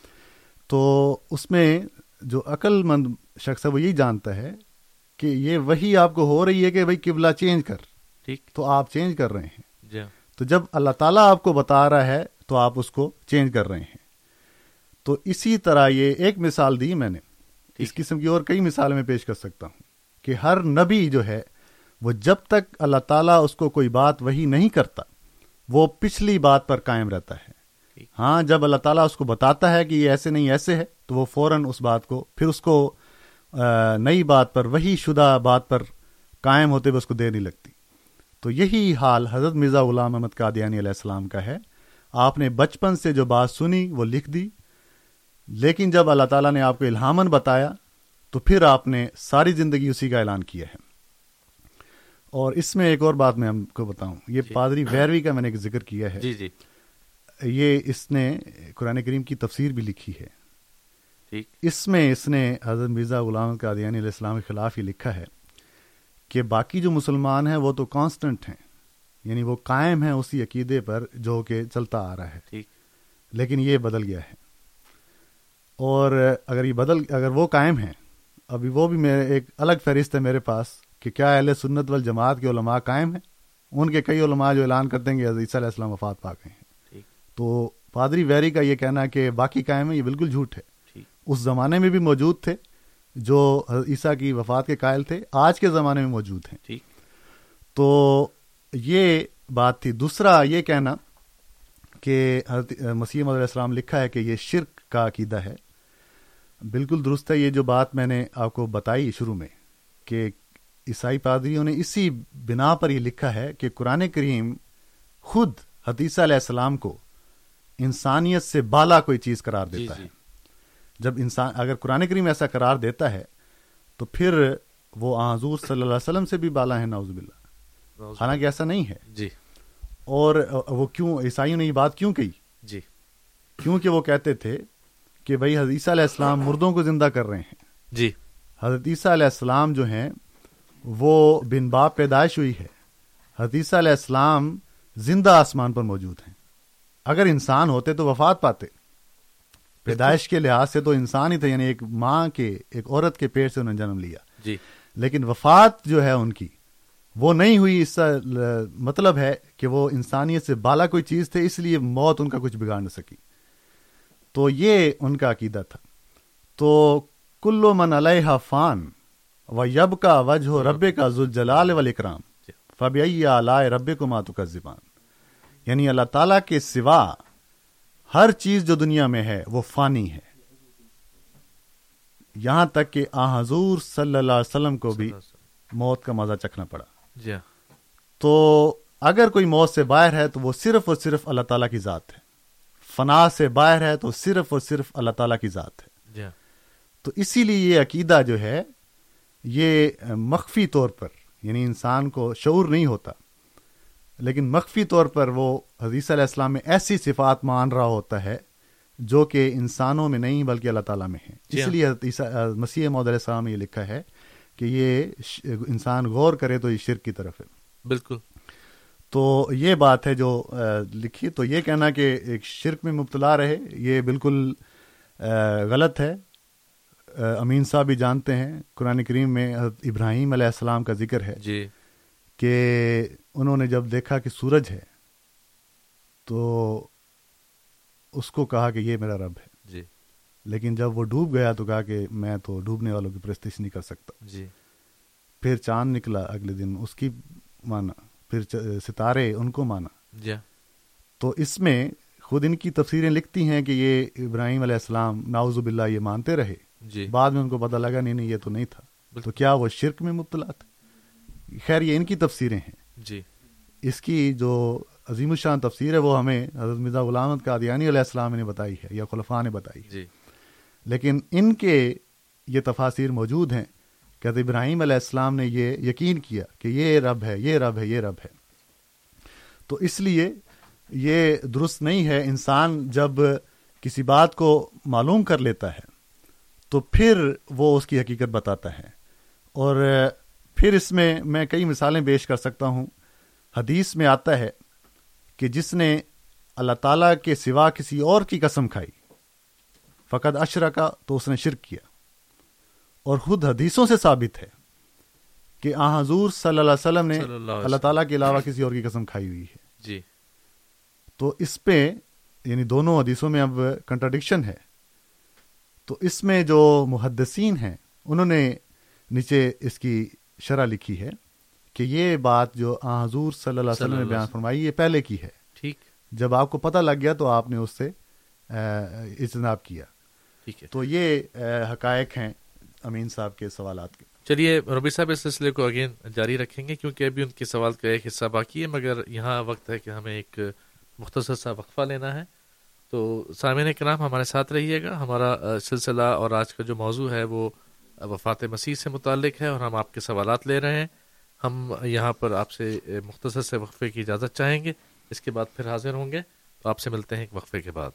تو اس میں جو عقل مند شخص ہے وہ یہی جانتا ہے کہ یہ وہی آپ کو ہو رہی ہے کہ بھائی قبلہ چینج کر۔ ٹھیک۔ تو آپ چینج کر رہے ہیں۔ جی ہاں۔ تو جب اللہ تعالیٰ آپ کو بتا رہا ہے تو آپ اس کو چینج کر رہے ہیں۔ تو اسی طرح یہ ایک مثال دی میں نے۔ اس قسم کی اور کئی مثالیں میں پیش کر سکتا ہوں کہ ہر نبی جو ہے وہ جب تک اللہ تعالیٰ اس کو کوئی بات وہی نہیں کرتا وہ پچھلی بات پر قائم رہتا ہے۔ ہاں جب اللہ تعالیٰ اس کو بتاتا ہے کہ یہ ایسے نہیں ایسے ہے تو وہ فوراً اس بات کو پھر اس کو نئی بات پر وہی شدہ بات پر قائم ہوتے ہوئے اس کو دیر نہیں لگتی۔ تو یہی حال حضرت مرزا غلام احمد قادیانی علیہ السلام کا ہے۔ آپ نے بچپن سے جو بات سنی وہ لکھ دی۔ لیکن جب اللہ تعالیٰ نے آپ کو الہامن بتایا تو پھر آپ نے ساری زندگی اسی کا اعلان کیا ہے۔ اور اس میں ایک اور بات میں ہم کو بتاؤں۔ یہ پادری ویروی کا میں نے ایک ذکر کیا ہے۔ جی جی۔ یہ اس نے قرآن کریم کی تفسیر بھی لکھی ہے۔ اس میں اس نے حضرت مرزا غلام قادیانی علیہ السلام کے خلاف ہی لکھا ہے۔ کہ باقی جو مسلمان ہیں وہ تو کانسٹنٹ ہیں۔ یعنی وہ قائم ہیں اسی عقیدے پر جو کہ چلتا آ رہا ہے۔ لیکن یہ بدل گیا ہے۔ اور اگر یہ بدل اگر وہ قائم ہیں ابھی وہ بھی میرے ایک الگ فہرست ہے میرے پاس کہ کیا اہل سنت والجماعت کے علماء قائم ہیں؟ ان کے کئی علماء جو اعلان کرتے ہیں کہ عیسیٰ علیہ السلام وفات پا گئے ہیں۔ تو پادری ویری کا یہ کہنا کہ باقی قائم ہے یہ بالکل جھوٹ ہے۔ اس زمانے میں بھی موجود تھے۔ جو عیسیٰ کی وفات کے قائل تھے آج کے زمانے میں موجود ہیں۔ ٹھیک۔ تو یہ بات تھی۔ دوسرا یہ کہنا کہ حضرت مسیح علیہ السلام لکھا ہے کہ یہ شرک کا عقیدہ ہے۔ بالکل درست ہے یہ جو بات میں نے آپ کو بتائی شروع میں کہ عیسائی پادریوں نے اسی بنا پر یہ لکھا ہے کہ قرآن کریم خود حدیثہ علیہ السلام کو انسانیت سے بالا کوئی چیز قرار جی دیتا جی۔ ہے جب انسان اگر قرآن کریم ایسا قرار دیتا ہے تو پھر وہ حضور صلی اللہ علیہ وسلم سے بھی بالا ہے نعوذ باللہ۔ حالانکہ ایسا نہیں ہے۔ جی۔ اور وہ کیوں عیسائیوں نے یہ بات کیوں کہی؟ جی۔ کیونکہ وہ کہتے تھے کہ بھائی حضرت عیسیٰ علیہ السلام مردوں کو زندہ کر رہے ہیں۔ جی۔ حضرت عیسیٰ علیہ السلام جو ہیں وہ بن باپ پیدائش ہوئی ہے۔ حضرت عیسیٰ علیہ السلام زندہ آسمان پر موجود ہیں۔ اگر انسان ہوتے تو وفات پاتے۔ پیدائش کے لحاظ سے تو انسان ہی تھے یعنی ایک ماں کے ایک عورت کے پیٹ سے انہوں نے جنم لیا۔ جی۔ لیکن وفات جو ہے ان کی وہ نہیں ہوئی اس کا مطلب ہے کہ وہ انسانیت سے بالا کوئی چیز تھے اس لیے موت ان کا کچھ بگاڑ نہ سکی۔ تو یہ ان کا عقیدہ تھا۔ تو کلو من علیہ فان و یب کا وجہ رب کا ذوالجلال والاکرام۔ فبی آلائے رب کو ماتو کا زبان یعنی اللہ تعالیٰ کے سوا ہر چیز جو دنیا میں ہے وہ فانی ہے۔ یہاں تک کہ آ حضور صلی اللہ علیہ وسلم کو بھی موت کا مزہ چکھنا پڑا۔ جی ہاں۔ تو اگر کوئی موت سے باہر ہے تو وہ صرف اور صرف اللہ تعالیٰ کی ذات ہے۔ فنا سے باہر ہے تو صرف اور صرف اللہ تعالیٰ کی ذات ہے۔ جی ہاں۔ تو اسی لیے یہ عقیدہ جو ہے یہ مخفی طور پر یعنی انسان کو شعور نہیں ہوتا۔ لیکن مخفی طور پر وہ حدیث علیہ السلام میں ایسی صفات مان رہا ہوتا ہے جو کہ انسانوں میں نہیں بلکہ اللہ تعالیٰ میں ہے جی اس۔ لیے مسیح محمد علیہ السلام نے یہ لکھا ہے کہ یہ انسان غور کرے تو یہ شرک کی طرف ہے۔ بالکل۔ تو یہ بات ہے جو لکھی تو یہ کہنا کہ ایک شرک میں مبتلا رہے یہ بالکل غلط ہے۔ امین صاحب بھی جانتے ہیں قرآن کریم میں حضرت ابراہیم علیہ السلام کا ذکر ہے جی۔ کہ انہوں نے جب دیکھا کہ سورج ہے تو اس کو کہا کہ یہ میرا رب ہے۔ جی۔ لیکن جب وہ ڈوب گیا تو کہا کہ میں تو ڈوبنے والوں کی پرستش نہیں کر سکتا۔ جی۔ پھر چاند نکلا اگلے دن اس کی مانا۔ پھر ستارے ان کو مانا۔ جی۔ تو اس میں خود ان کی تفسیریں لکھتی ہیں کہ یہ ابراہیم علیہ السلام ناؤز باللہ یہ مانتے رہے۔ جی۔ بعد میں ان کو پتہ لگا نہیں نہیں یہ تو نہیں تھا۔ تو کیا وہ شرک میں مبتلا تھے؟ خیر یہ ان کی تفسیریں ہیں۔ جی۔ اس کی جو عظیم الشان تفسیر ہے وہ ہمیں حضرت مرزا غلام قادیانی علیہ السلام نے بتائی ہے یا خلفاء نے بتائی جی۔ لیکن ان کے یہ تفاصیر موجود ہیں کہ ابراہیم علیہ السلام نے یہ یقین کیا کہ یہ رب ہے یہ رب ہے یہ رب ہے۔ تو اس لیے یہ درست نہیں ہے انسان جب کسی بات کو معلوم کر لیتا ہے تو پھر وہ اس کی حقیقت بتاتا ہے۔ اور پھر اس میں میں کئی مثالیں پیش کر سکتا ہوں۔ حدیث میں آتا ہے کہ جس نے اللہ تعالیٰ کے سوا کسی اور کی قسم کھائی فقط اشرا کا تو اس نے شرک کیا۔ اور خود حدیثوں سے ثابت ہے کہ آ حضور صلی اللہ علیہ وسلم نے اللہ اللہ تعالیٰ کے علاوہ کسی اور کی قسم کھائی ہوئی ہے۔ جی۔ تو اس پہ یعنی دونوں حدیثوں میں اب کنٹراڈکشن ہے۔ تو اس میں جو محدثین ہیں انہوں نے نیچے اس کی شرح لکھی ہے کہ یہ بات جو حضور صلی اللہ علیہ وسلم نے بیان فرمائی یہ پہلے کی ہے۔ ٹھیک۔ جب آپ کو پتہ لگ گیا تو آپ نے اس سے اجتناب کیا۔ ٹھیک ہے۔ تو یہ حقائق ہیں امین صاحب کے سوالات کے۔ چلیے ربی صاحب اس سلسلے کو اگین جاری رکھیں گے کیونکہ ابھی ان کے سوال کا ایک حصہ باقی ہے مگر یہاں وقت ہے کہ ہمیں ایک مختصر سا وقفہ لینا ہے۔ تو سامعین کرام ہمارے ساتھ رہیے گا۔ ہمارا سلسلہ اور آج کا جو موضوع ہے وہ وفات مسیح سے متعلق ہے اور ہم آپ کے سوالات لے رہے ہیں۔ ہم یہاں پر آپ سے مختصر سے وقفے کی اجازت چاہیں گے۔ اس کے بعد پھر حاضر ہوں گے۔ تو آپ سے ملتے ہیں ایک وقفے کے بعد۔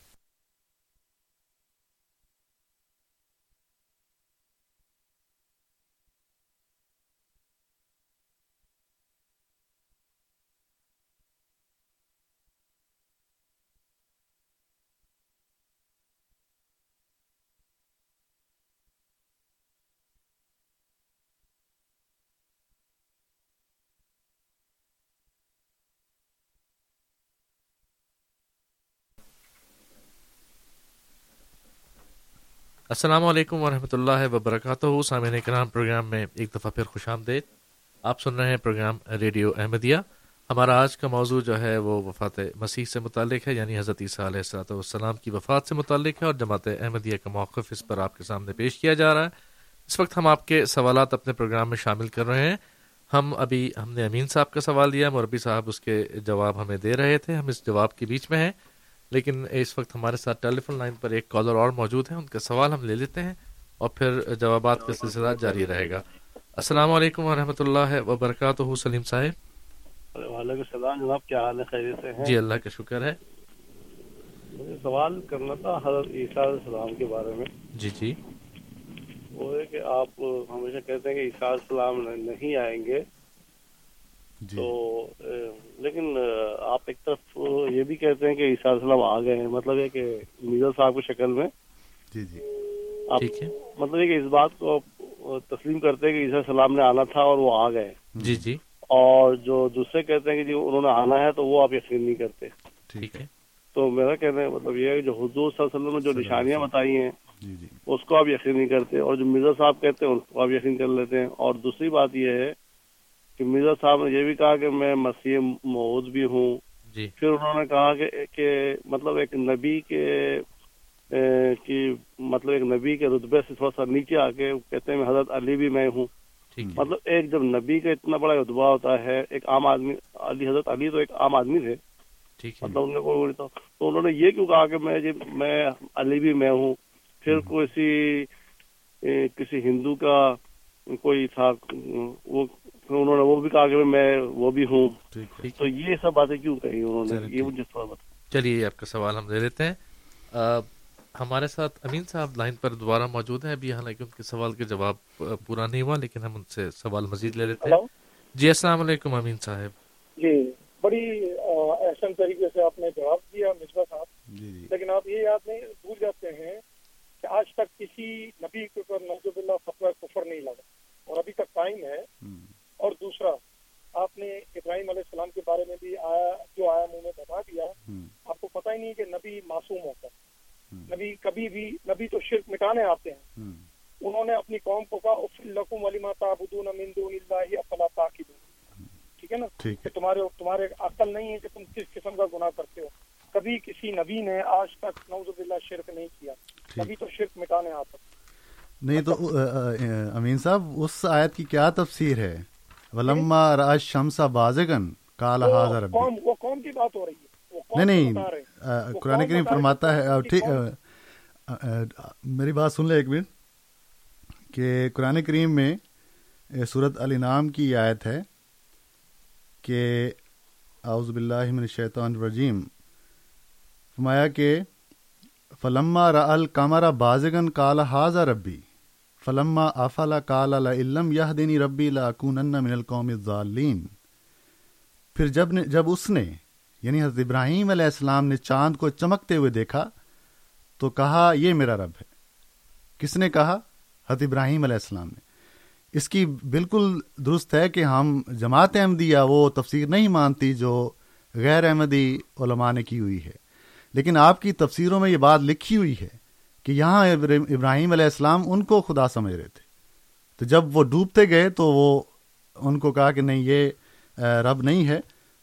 السلام علیکم ورحمۃ اللہ وبرکاتہ۔ سامعین کرام، پروگرام میں ایک دفعہ پھر خوش آمدید۔ آپ سن رہے ہیں پروگرام ریڈیو احمدیہ۔ ہمارا آج کا موضوع جو ہے وہ وفات مسیح سے متعلق ہے یعنی حضرت عیسیٰ علیہ السلاۃ والسلام کی وفات سے متعلق ہے اور جماعت احمدیہ کا موقف اس پر آپ کے سامنے پیش کیا جا رہا ہے۔ اس وقت ہم آپ کے سوالات اپنے پروگرام میں شامل کر رہے ہیں۔ ہم ابھی ہم نے امین صاحب کا سوال دیا مربی صاحب اس کے جواب ہمیں دے رہے تھے۔ ہم اس جواب کے بیچ میں ہیں۔ لیکن اس وقت ہمارے ساتھ ٹیلی فون لائن پر ایک کالر اور موجود ہیں ان کا سوال ہم لے لیتے ہیں اور پھر جوابات کا سلسلہ جاری رہے گا۔ السلام علیکم ورحمۃ اللہ وبرکاتہ سلیم صاحب۔ وعلیکم السلام جناب کیا حال ہے؟ خیریت سے ہیں؟ جی اللہ کا شکر ہے۔ مجھے سوال کرنا تھا حضرت عیسیٰ علیہ السلام کے بارے میں۔ جی جی۔ وہ ہے کہ آپ ہمیشہ کہتے ہیں کہ عیسیٰ علیہ السلام نہیں آئیں گے۔ تو لیکن آپ ایک طرف یہ بھی کہتے ہیں کہ عیسیٰ علیہ السلام آ گئے ہیں۔ مطلب یہ کہ میزر صاحب کی شکل میں جی جی۔ آپ ٹھیک ہے۔ مطلب یہ کہ اس بات کو تسلیم کرتے ہیں کہ عیسیٰ السلام نے آنا تھا اور وہ آ گئے۔ جی جی۔ اور جو دوسرے کہتے ہیں کہ جی انہوں نے آنا ہے تو وہ آپ یقین نہیں کرتے۔ ٹھیک ہے۔ تو میرا کہنا ہے مطلب یہ ہے کہ جو حضور صلی اللہ علیہ وسلم نے جو نشانیاں بتائی ہیں جی جی۔ اس کو آپ یقین نہیں کرتے۔ اور جو مرزا صاحب کہتے ہیں اس کو آپ یقین کر لیتے ہیں۔ اور دوسری بات یہ ہے کہ مرزا صاحب نے یہ بھی کہا کہ میں مسیح معود بھی ہوں۔ جی۔ پھر انہوں نے کہا کہ کہ مطلب ایک نبی کے کی مطلب ایک نبی کے رتبے سے تھوڑا سا نیچے آ کے کہتے ہیں حضرت علی بھی میں ہوں۔ مطلب ایک جب نبی کا اتنا بڑا رتبہ ہوتا ہے ایک عام آدمی علی حضرت علی تو ایک عام آدمی تھے۔ مطلب ان کوئی تھا تو انہوں نے یہ کیوں کہا کہ میں جی میں علی بھی میں ہوں؟ پھر اے، کسی ہندو کا کوئی تھا وہ انہوں نے وہ بھی کہا کہ میں وہ بھی ہوں۔ تو یہ سب باتیں کیوں کہی انہوں نے؟ یہ مجھے تھوڑا بتا۔ چلیے آپ کا سوال ہم لے لیتے ہیں۔ ہمارے ساتھ امین صاحب لائن پر دوبارہ موجود ہیں۔ ابھی حالانکہ ان کے سوال کے جواب پورا نہیں ہوا لیکن ہم ان سے سوال مزید لے لیتے ہیں۔ جی السلام علیکم امین صاحب۔ جی بڑی احسن طریقے سے آپ نے جواب دیا مصباح صاحب۔ جی جی۔ لیکن آپ یہ یاد نہیں بھول جاتے ہیں کہ آج تک کسی نبی کے اوپر نجب اللہ فتویٰ کفر نہیں لگا۔ اور ابھی تک قائم ہے۔ اور دوسرا آپ نے ابراہیم علیہ السلام کے بارے میں بھی آیا جو آیا منہ میں بتا دیا آپ کو پتہ ہی نہیں کہ نبی معصوم ہوتا ہے۔ نبی کبھی بھی نبی تو شرک مٹانے آتے ہیں۔ انہوں نے اپنی قوم کو کہا افل لکم ولیما تعبدون من دون اللہ افلا تعقلون؟ ٹھیک ہے نا؟ کہ تمہارے تمہارے عقل نہیں ہے کہ تم کس قسم کا گناہ کرتے ہو۔ کبھی کسی نبی نے آج تک نوز باللہ شرک نہیں کیا۔ نبی تو شرک مٹانے آتا۔ نہیں تو امین صاحب اس آیت کی کیا تفسیر ہے؟ ولما راج شمسا بازگن کال حاضر ربی قوم وہ قوم کی بات ہو رہی ہے. نہیں نہیں قرآن کریم فرماتا ہے ٹھیک میری بات سن لے ایک منٹ کہ قرآن کریم میں صورت الانعام کی آیت ہے کہ اعوذ باللہ من الشیطان الرجیم فرمایا کہ فلما را القمر بازگن کال حاضر ربی فلما افلا کال علم یہ دینی ربی لاکون من القوم الضالین پھر جب نے جب اس نے یعنی حضرت ابراہیم علیہ السلام نے چاند کو چمکتے ہوئے دیکھا، تو کہا، یہ میرا رب ہے۔ کس نے کہا؟ حضرت ابراہیم علیہ السلام نے۔ اس کی بالکل درست ہے کہ ہم جماعت احمدیہ وہ تفسیر نہیں مانتی جو غیر احمدی علماء نے کی ہوئی ہے۔ لیکن آپ کی تفسیروں میں یہ بات لکھی ہوئی ہے۔ کہ یہاں ابر- ابراہیم علیہ السلام ان کو خدا سمجھ رہے تھے۔ تو جب وہ ڈوبتے گئے تو وہ ان کو کہا کہ نہیں یہ رب نہیں ہے۔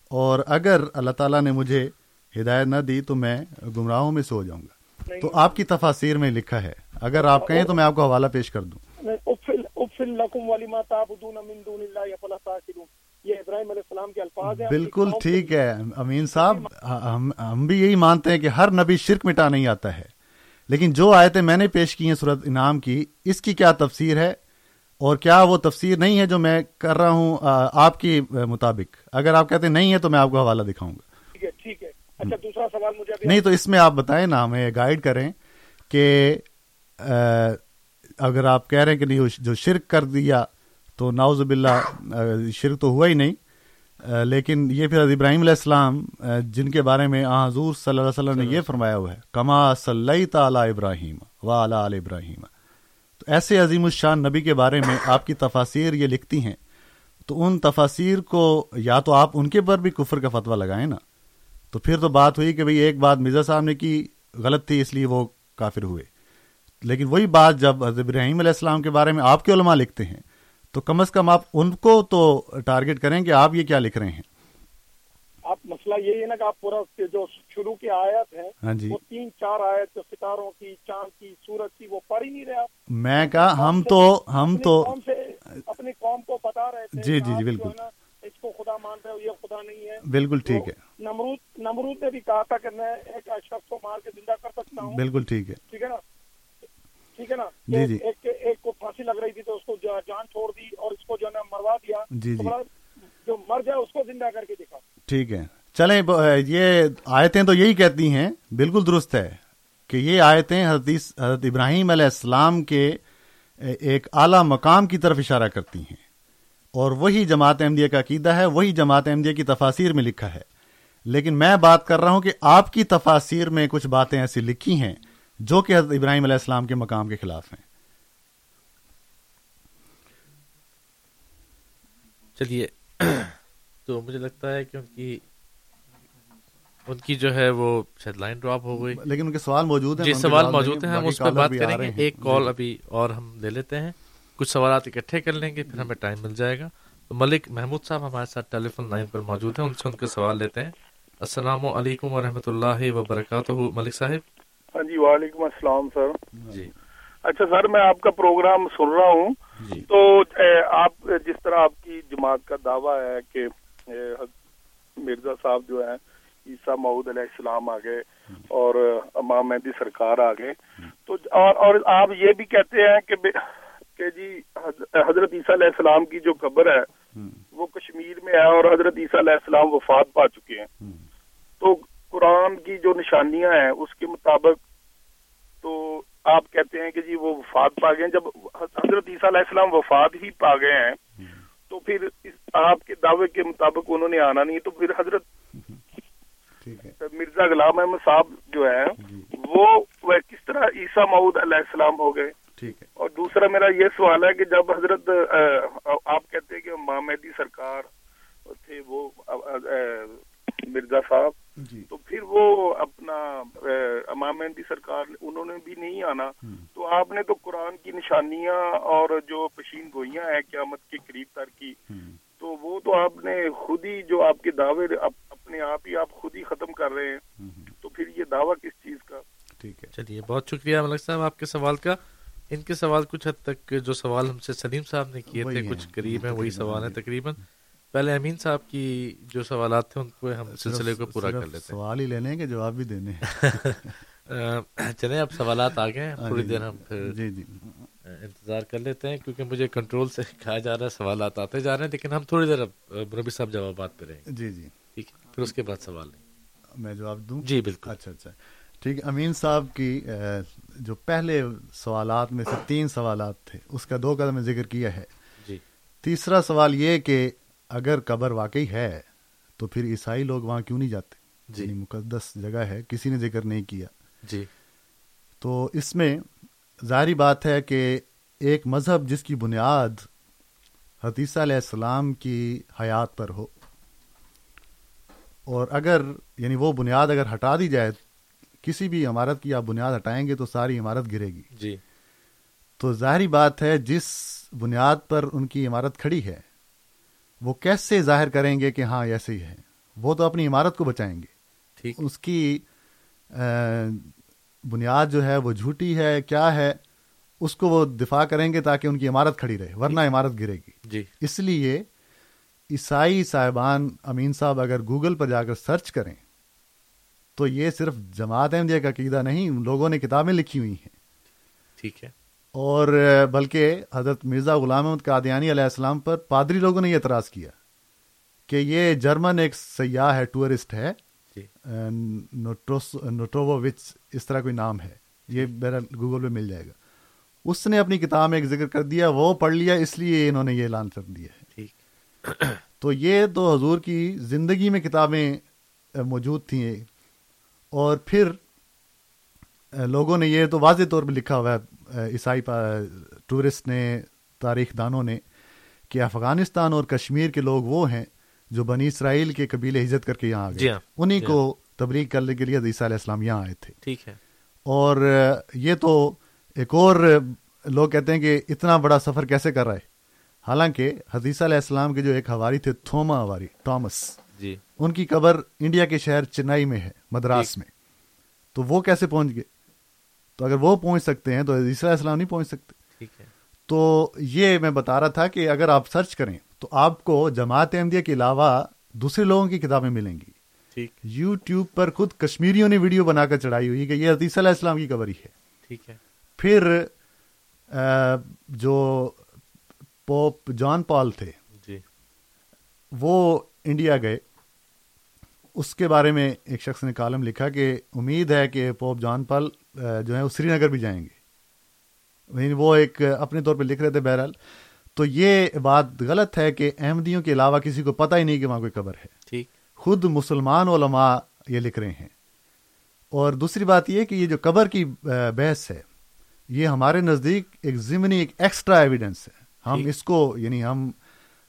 اور اگر اللہ تعالیٰ نے مجھے ہدایت نہ دی تو میں گمراہوں میں سے ہو جاؤں گا۔ تو آپ کی تفاصیر میں لکھا ہے۔ اگر آپ کہیں تو میں آپ کو حوالہ پیش کر دوں۔ یہ ابراہیم علیہ السلام کے الفاظ ہیں۔ بالکل ٹھیک ہے۔ امین صاحب ہم بھی یہی مانتے ہیں کہ ہر نبی شرک مٹا نہیں آتا ہے۔ لیکن جو آیتیں میں نے پیش کی ہیں صورت انعام کی اس کی کیا تفسیر ہے؟ اور کیا وہ تفسیر نہیں ہے جو میں کر رہا ہوں آپ کی مطابق؟ اگر آپ کہتے ہیں نہیں ہے تو میں آپ کو حوالہ دکھاؤں گا۔ ٹھیک ہے ٹھیک ہے۔ اچھا دوسرا سوال مجھے نہیں تو اس میں آپ بتائیں نا ہمیں گائیڈ کریں کہ اگر آپ کہہ رہے ہیں کہ نہیں جو شرک کر دیا تو ناؤز باللہ شرک تو ہوا ہی نہیں۔ لیکن یہ پھر ابراہیم علیہ السلام جن کے بارے میں حضور صلی اللہ علیہ وسلم نے یہ فرمایا ہوا ہے، کما صلی تعالی ابراہیم و علی ابراہیم۔ تو ایسے عظیم الشان نبی کے بارے میں آپ کی تفاصیر یہ لکھتی ہیں، تو ان تفاصیر کو یا تو آپ ان کے پر بھی کفر کا فتویٰ لگائیں نا۔ تو پھر تو بات ہوئی کہ بھئی ایک بات مرزا صاحب نے کی، غلط تھی، اس لیے وہ کافر ہوئے۔ لیکن وہی بات جب ابراہیم علیہ السلام کے بارے میں آپ کے علماء لکھتے ہیں تو کم از کم آپ ان کو تو ٹارگٹ کریں کہ آپ یہ کیا لکھ رہے ہیں۔ آپ مسئلہ یہی ہے نا کہ آپ پورا جو شروع کی آیت ہے ہاں جی۔ وہ تین چار آیت جو ستاروں کی چاند کی سورج کی وہ پڑھ ہی نہیں رہے میں کہا ہم تو ہم تو اپنی قوم کو بتا رہے تھے جی جی جی بالکل۔ اس کو خدا مان رہے ہو یہ خدا نہیں ہے۔ بالکل ٹھیک ہے۔ نمرود نمرود نے بھی کہا تھا کہ میں ایک شخص کو مار کے زندہ کر سکتا ہوں۔ بالکل ٹھیک ہے۔ ٹھیک ہے نا؟ ٹھیک ہے نا؟ جی جی۔ ایک کو پھانسی لگ رہی تھی تو اس کو جان چھوڑ دی اور اس کو جو ہے مروا دیا۔ جی جی۔ جو مر جائے اس کو زندہ کر کے دکھا ٹھیک ہے۔ چلیں یہ آیتیں تو یہی کہتی ہیں بالکل درست ہے کہ یہ آیتیں حضرت حضرت ابراہیم علیہ السلام کے ایک اعلیٰ مقام کی طرف اشارہ کرتی ہیں۔ اور وہی جماعت احمدیہ کا عقیدہ ہے وہی جماعت احمدیہ کی تفاصیر میں لکھا ہے۔ لیکن میں بات کر رہا ہوں کہ آپ کی تفاصیر میں کچھ باتیں ایسی لکھی ہیں جو کہ حضرت ابراہیم علیہ السلام کے مقام کے خلاف ہیں۔ چلیے تو مجھے لگتا ہے کہ ان کی ان کی جو ہے وہ شاید لائن ڈراپ ہو گئی۔ لیکن ان کے سوال موجود ہیں جی سوال موجود ہیں ہم اس پہ بات کریں گے۔ ایک کال۔ ابھی اور ہم لے لیتے ہیں۔ کچھ سوالات اکٹھے کر لیں گے پھر ہمیں ٹائم مل جائے گا۔ تو ملک محمود صاحب ہمارے ساتھ ٹیلی فون لائن پر موجود ہیں ان سے ان کے سوال لیتے ہیں۔ السلام علیکم و اللہ وبرکاتہ۔ ملک صاحب؟ ہاں جی وعلیکم السلام سر۔ جی۔ اچھا سر میں آپ کا پروگرام سن رہا ہوں۔ تو آپ جس طرح آپ کی جماعت کا دعویٰ ہے کہ مرزا صاحب جو ہے عیسیٰ محدود علیہ السلام آ گئے اور امام مہدی سرکار آ گئے تو اور اور آپ یہ بھی کہتے ہیں کہ کہ جی حضرت عیسیٰ علیہ السلام کی جو خبر ہے وہ کشمیر میں ہے اور حضرت عیسیٰ علیہ السلام وفات پا چکے ہیں۔ تو قرآن کی جو نشانیاں ہیں اس کے مطابق تو آپ کہتے ہیں کہ جی وہ وفات پا گئے جب حضرت عیسیٰ علیہ السلام وفات ہی پا گئے ہیں تو پھر آپ کے دعوے کے مطابق انہوں نے آنا نہیں تو پھر حضرت مرزا غلام احمد صاحب جو ہے جی۔ وہ کس طرح عیسیٰ معود علیہ السلام ہو گئے؟ اور دوسرا میرا یہ سوال ہے کہ جب حضرت آپ کہتے ہیں کہ مہدی سرکار تھے وہ مرزا صاحب تو پھر وہ اپنا امام مہندی سرکار انہوں نے بھی نہیں آنا۔ تو آپ نے تو قرآن کی نشانیاں اور جو پشین گوئیاں ہیں قیامت کے قریب تر کی تو وہ تو آپ نے خود ہی جو آپ کے دعوے اپنے آپ ہی آپ خود ہی ختم کر رہے ہیں۔ تو پھر یہ دعویٰ کس چیز کا؟ ٹھیک ہے۔ چلیے بہت شکریہ ملک صاحب آپ کے سوال کا۔ ان کے سوال کچھ حد تک جو سوال ہم سے سلیم صاحب نے کیے تھے کچھ قریب ہیں وہی سوال ہیں۔ تقریباً۔ پہلے امین صاحب کی جو سوالات تھے ان کو ہم سلسلے کو پورا کر لیتے ہیں۔ سوال ہی لینے کے جواب بھی دینے <laughs> چلیں اب سوالات آ گئے تھوڑی دیر ہم پھر جی جی۔ انتظار کر لیتے ہیں کیونکہ مجھے کنٹرول سے <laughs> کہا جا رہا ہے سوالات آتے جا رہے ہیں لیکن ہم تھوڑی دیر مربی صاحب جوابات پہ رہیں گے۔ جی جی۔ ٹھیک ہے پھر اس کے بعد سوال نہیں۔ میں جواب دوں؟ جی بالکل۔ اچھا اچھا۔ ٹھیک امین صاحب کی جو پہلے سوالات میں سے تین سوالات تھے اس کا دو قدم ذکر کیا ہے۔ جی۔ تیسرا سوال یہ کہ اگر قبر واقعی ہے تو پھر عیسائی لوگ وہاں کیوں نہیں جاتے؟ جی۔ یعنی مقدس جگہ ہے کسی نے ذکر نہیں کیا۔ جی۔ تو اس میں ظاہری بات ہے کہ ایک مذہب جس کی بنیاد حتیثہ علیہ السلام کی حیات پر ہو اور اگر یعنی وہ بنیاد اگر ہٹا دی جائے کسی بھی عمارت کی آپ بنیاد ہٹائیں گے تو ساری عمارت گرے گی۔ جی۔ تو ظاہری بات ہے جس بنیاد پر ان کی عمارت کھڑی ہے وہ کیسے ظاہر کریں گے کہ ہاں ایسے ہی ہے؟ وہ تو اپنی عمارت کو بچائیں گے۔ ٹھیک۔ اس کی بنیاد جو ہے وہ جھوٹی ہے کیا ہے؟ اس کو وہ دفاع کریں گے تاکہ ان کی عمارت کھڑی رہے ورنہ عمارت گرے گی۔ جی۔ اس لیے عیسائی صاحبان امین صاحب اگر گوگل پر جا کر سرچ کریں تو یہ صرف جماعت احمدیہ کا عقیدہ نہیں لوگوں نے کتابیں لکھی ہوئی ہیں۔ ٹھیک ہے۔ اور بلکہ حضرت مرزا غلام احمد قادیانی علیہ السلام پر پادری لوگوں نے یہ اعتراض کیا کہ یہ جرمن ایک سیاح ہے ٹورسٹ ہے جی۔ نوٹووچ اس طرح کوئی نام ہے یہ میرا گوگل پہ مل جائے گا۔ اس نے اپنی کتاب میں ایک ذکر کر دیا وہ پڑھ لیا اس لیے انہوں نے یہ اعلان کر دیا ہے۔ <clears throat> تو یہ تو حضور کی زندگی میں کتابیں موجود تھیں۔ اور پھر لوگوں نے یہ تو واضح طور پہ لکھا ہوا ہے عیسائی ٹورسٹ نے تاریخ دانوں نے کہ افغانستان اور کشمیر کے لوگ وہ ہیں جو بنی اسرائیل کے قبیلے ہجرت کر کے یہاں آ جی گئے ہاں، انہی جی کو تبلیغ کرنے کے لیے عیسیٰ علیہ السلام یہاں آئے تھے۔ ٹھیک ہے۔ اور یہ تو ایک اور لوگ کہتے ہیں کہ اتنا بڑا سفر کیسے کر رہا ہے؟ حالانکہ حدیثہ علیہ السلام کے جو ایک ہواری تھے تھوما ہواری ٹامس جی۔ ان کی قبر انڈیا کے شہر چنئی میں ہے مدراس میں۔ تو وہ کیسے پہنچ گئے؟ تو اگر وہ پہنچ سکتے ہیں تو علیہ السلام نہیں پہنچ سکتے۔ ٹھیک ہے۔ تو یہ میں بتا رہا تھا کہ اگر آپ سرچ کریں تو آپ کو جماعت احمدیہ کے علاوہ دوسرے لوگوں کی کتابیں ملیں گی۔ ٹھیک۔ یو ٹیوب پر خود کشمیریوں نے ویڈیو بنا کر چڑھائی ہوئی کہ یہ علیہ السلام کی قبر ہی ہے۔ ٹھیک ہے۔ پھر جو پوپ جان پال تھے جی۔ وہ انڈیا گئے۔ اس کے بارے میں ایک شخص نے کالم لکھا کہ امید ہے کہ پوپ جان پال جو ہے وہ سری نگر بھی جائیں گے۔ یعنی وہ ایک اپنے طور پہ لکھ رہے تھے بہرحال۔ تو یہ بات غلط ہے کہ احمدیوں کے علاوہ کسی کو پتہ ہی نہیں کہ وہاں کوئی قبر ہے۔ ٹھیک۔ خود مسلمان علماء یہ لکھ رہے ہیں۔ اور دوسری بات یہ کہ یہ جو قبر کی بحث ہے یہ ہمارے نزدیک ایک ضمنی ایک ایکسٹرا ایویڈنس ہے۔ ہم۔ اس کو یعنی ہم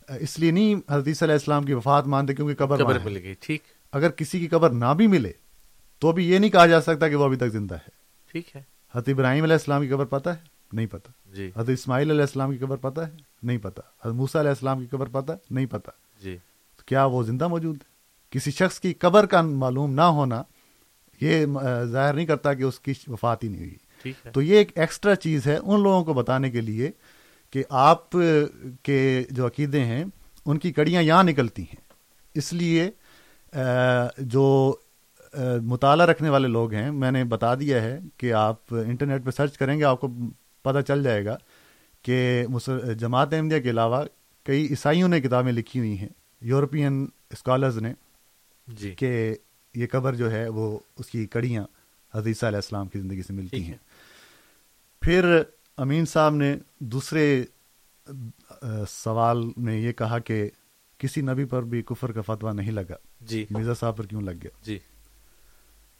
اس لیے نہیں حدیث علیہ السلام کی وفات مانتے کیونکہ قبر قبر۔ مل گئی ٹھیک۔ اگر کسی کی قبر نہ بھی ملے تو بھی یہ نہیں کہا جا سکتا کہ وہ ابھی تک زندہ ہے۔ ٹھیک ہے۔ حضرت ابراہیم علیہ السلام کی قبر پتہ ہے؟ نہیں پتہ۔ جی۔ حضرت اسماعیل علیہ السلام کی قبر پتہ ہے؟ نہیں پتہ۔ حضرت موسیٰ علیہ السلام کی قبر پتہ ہے؟ نہیں پتہ۔ جی۔ تو کیا وہ زندہ موجود ہے؟ کسی شخص کی قبر کا معلوم نہ ہونا یہ ظاہر نہیں کرتا کہ اس کی وفات ہی نہیں ہوئی۔ تو یہ ایک ایکسٹرا چیز ہے ان لوگوں کو بتانے کے لیے کہ آپ کے جو عقیدے ہیں ان کی کڑیاں یہاں نکلتی ہیں۔ اس لیے جو مطالعہ رکھنے والے لوگ ہیں۔ میں نے بتا دیا ہے کہ آپ انٹرنیٹ پہ سرچ کریں گے آپ کو پتہ چل جائے گا کہ جماعت احمدیہ کے علاوہ کئی عیسائیوں نے کتابیں لکھی ہوئی ہیں۔ یورپین اسکالرز نے جی۔ کہ یہ قبر جو ہے وہ اس کی کڑیاں حدیثہ علیہ السلام کی زندگی سے ملتی۔ ہیں۔ پھر امین صاحب نے دوسرے سوال میں یہ کہا کہ کسی نبی پر بھی کفر کا فتویٰ نہیں لگا۔ جی۔ مرزا صاحب پر کیوں لگ گیا؟ جی۔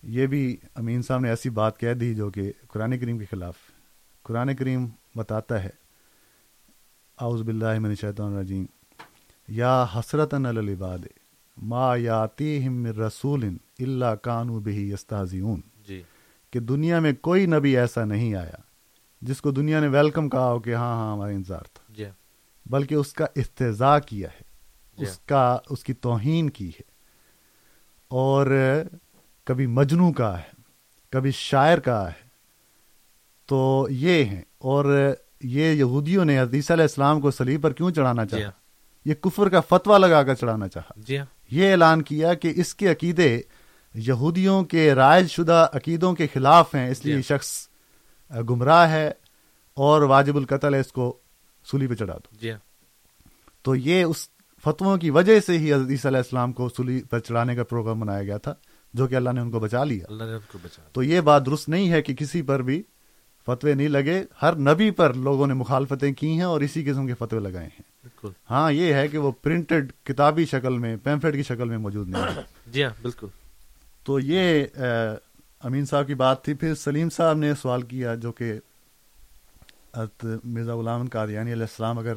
یہ بھی امین صاحب نے ایسی بات کہہ دی جو کہ قرآن کریم کے خلاف قرآن کریم بتاتا ہے۔ اعوذ باللہ من الشیطان الرجیم۔ یا حسرت العباد ما یاتیہم من رسول الا کانوا بہی یستہزئون۔ جی۔ کہ دنیا میں کوئی نبی ایسا نہیں آیا جس کو دنیا نے ویلکم کہا ہو کہ ہاں ہاں ہمارا انتظار تھا۔ جی۔ بلکہ اس کا استضاء کیا ہے۔ جی۔ اس کا اس کی توہین کی ہے۔ اور کبھی مجنو کا ہے کبھی شاعر کا ہے۔ تو یہ ہیں۔ اور یہ یہودیوں نے حدیث علیہ السلام کو سلیب پر کیوں چڑھانا جی چاہا یہ کفر کا فتویٰ لگا کر چڑھانا چاہا۔ جی ہاں۔ یہ اعلان کیا کہ اس کے عقیدے یہودیوں کے رائج شدہ عقیدوں کے خلاف ہیں اس لیے جی۔ شخص گمراہ ہے اور واجب القتل ہے اس کو سولی پہ چڑھا دو۔ جی ہاں۔ تو یہ اس فتووں کی وجہ سے ہی حدیث علیہ السلام کو سولی پر چڑھانے کا پروگرام بنایا گیا تھا۔ جو کہ اللہ نے ان کو بچا لیا۔ اللہ نے ان کو بچا تو یہ بات درست نہیں ہے کہ کسی پر بھی فتوے نہیں لگے ہر نبی پر لوگوں نے مخالفتیں کی ہیں اور اسی قسم کے فتوے لگائے ہیں۔ بالکل۔ ہاں یہ ہے کہ وہ پرنٹڈ کتابی شکل میں پیمفلیٹ کی شکل میں موجود نہیں ہے <coughs> جی ہاں بالکل۔ تو یہ امین صاحب کی بات تھی۔ پھر سلیم صاحب نے سوال کیا جو کہ مرزا غلام قادیانی علیہ السلام اگر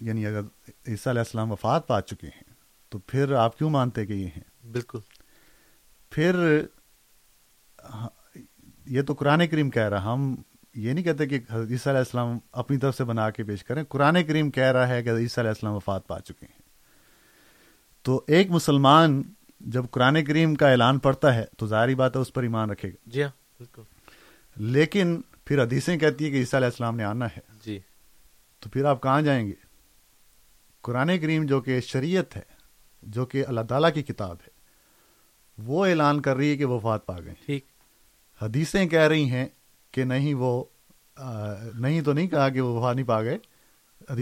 یعنی اگر عیسیٰ علیہ السلام وفات پا چکے ہیں تو پھر آپ کیوں مانتے کہ یہ ہیں؟ بالکل۔ پھر یہ تو قرآن کریم کہہ رہا ہم یہ نہیں کہتے کہ حضرت علیہ السلام اپنی طرف سے بنا کے پیش کریں۔ قرآن کریم کہہ رہا ہے کہ حضرت علیہ السلام وفات پا چکے ہیں۔ تو ایک مسلمان جب قرآن کریم کا اعلان پڑھتا ہے تو ظاہری بات ہے اس پر ایمان رکھے گا۔ جی ہاں بالکل۔ لیکن پھر حدیثیں کہتی ہے کہ عیسیٰ علیہ السلام نے آنا ہے۔ جی۔ تو پھر آپ کہاں جائیں گے؟ قرآن کریم جو کہ شریعت ہے جو کہ اللہ تعالیٰ کی کتاب ہے وہ اعلان کر رہی ہے کہ وفات پا گئے ٹھیک۔ حدیثیں کہہ رہی ہیں کہ نہیں وہ نہیں تو نہیں کہا کہ وہ وفات نہیں پا گئے۔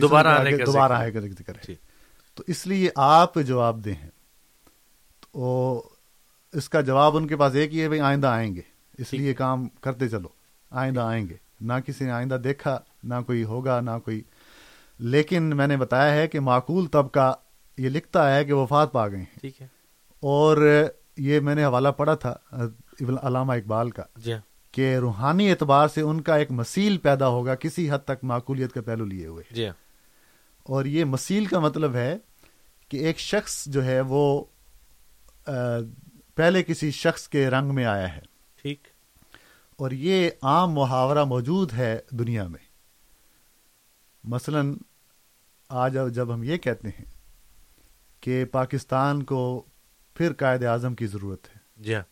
دوبارہ دوبارہ آئے کا ذکر ہے تو اس لیے آپ جواب دیں ہیں۔ تو اس کا جواب ان کے پاس ایک ہی ہے بھائی آئندہ آئیں گے۔ اس لیے کام کرتے چلو۔ آئندہ آئیں گے۔ نہ کسی نے آئندہ دیکھا نہ کوئی ہوگا نہ کوئی۔ لیکن میں نے بتایا ہے کہ معقول طبقہ یہ لکھتا ہے کہ وفات پا گئے ہیں۔ ٹھیک ہے۔ اور یہ میں نے حوالہ پڑھا تھا علامہ اقبال کا جی۔ کہ روحانی اعتبار سے ان کا ایک مسیل پیدا ہوگا کسی حد تک معقولیت کا پہلو لیے ہوئے۔ جی۔ اور یہ مسیل کا مطلب ہے کہ ایک شخص جو ہے وہ پہلے کسی شخص کے رنگ میں آیا ہے۔ ٹھیک۔ اور یہ عام محاورہ موجود ہے دنیا میں۔ مثلا آج جب ہم یہ کہتے ہیں کہ پاکستان کو پھر قائد اعظم کی ضرورت ہے۔ جی ہاں۔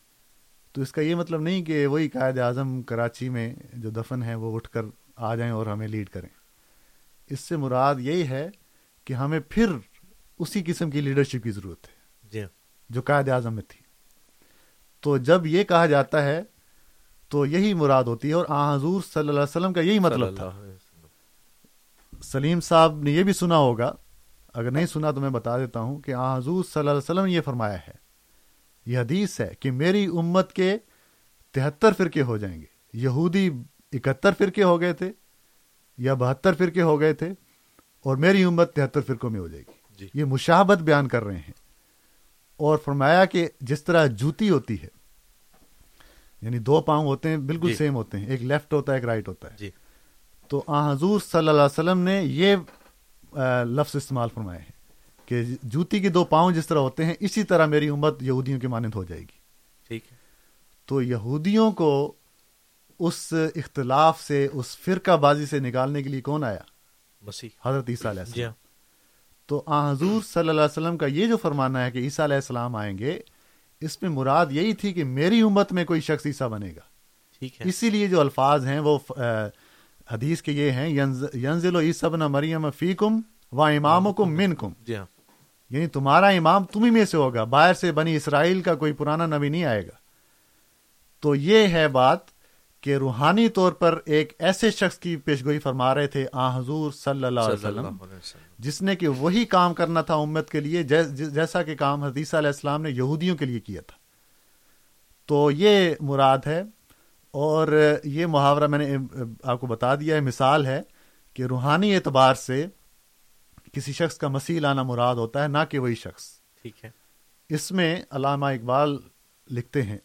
تو اس کا یہ مطلب نہیں کہ وہی قائد اعظم کراچی میں جو دفن ہے وہ اٹھ کر آ جائیں اور ہمیں لیڈ کریں۔ اس سے مراد یہی ہے کہ ہمیں پھر اسی قسم کی لیڈرشپ کی ضرورت ہے۔ جی ہاں۔ جو قائد اعظم میں تھی۔ تو جب یہ کہا جاتا ہے تو یہی مراد ہوتی ہے اور آ حضور صلی اللہ علیہ وسلم کا یہی مطلب تھا۔ سلیم صاحب نے یہ بھی سنا ہوگا اگر نہیں سنا تو میں بتا دیتا ہوں کہ آ حضور صلی اللہ علیہ وسلم نے یہ فرمایا ہے۔ یہ حدیث ہے کہ میری امت کے تہتر فرقے ہو جائیں گے۔ یہودی اکہتر فرقے ہو گئے تھے یا بہتر فرقے ہو گئے تھے اور میری امت تہتر فرقوں میں ہو جائے گی۔ جی۔ یہ مشابت بیان کر رہے ہیں۔ اور فرمایا کہ جس طرح جوتی ہوتی ہے یعنی دو پاؤں ہوتے ہیں بالکل جی۔ سیم ہوتے ہیں۔ ایک لیفٹ ہوتا ہے ایک رائٹ ہوتا ہے۔ جی۔ تو آ حضور صلی اللہ علیہ وسلم نے یہ لفظ استعمال فرمائے ہیں کہ جوتی کے دو پاؤں جس طرح ہوتے ہیں اسی طرح میری امت یہودیوں کے مانند ہو جائے گی۔ ٹھیک ہے۔ تو یہودیوں کو اس اختلاف سے اس فرقہ بازی سے نکالنے کے لیے کون آیا؟ مسیح۔ حضرت عیسیٰ علیہ جی السلام ہاں۔ تو آ حضور صلی اللہ علیہ وسلم کا یہ جو فرمانا ہے کہ عیسیٰ علیہ السلام آئیں گے اس میں مراد یہی تھی کہ میری امت میں کوئی شخص عیسیٰ بنے گا۔ ٹھیک ہے۔ اسی لیے جو الفاظ ہیں وہ حدیث کے یہ ہیں ینز- ینزل عیسیٰ بن مریم فیکم و امامکم منکم۔ جی ہاں۔ یعنی تمہارا امام تمہیں میں سے ہوگا باہر سے بنی اسرائیل کا کوئی پرانا نبی نہیں آئے گا۔ تو یہ ہے بات کہ روحانی طور پر ایک ایسے شخص کی پیشگوئی فرما رہے تھے آ حضور صلی اللہ علیہ وسلم اللہ علیہ وسلم۔ جس نے کہ وہی کام کرنا تھا امت کے لیے جیسا کہ کام حدیثہ علیہ السلام نے یہودیوں کے لیے کیا تھا۔ تو یہ مراد ہے اور یہ محاورہ میں نے آپ کو بتا دیا ہے مثال ہے کہ روحانی اعتبار سے کسی شخص کا مسیح لانا مراد ہوتا ہے نہ کہ وہی شخص۔ ٹھیک ہے۔ اس میں علامہ اقبال لکھتے ہیں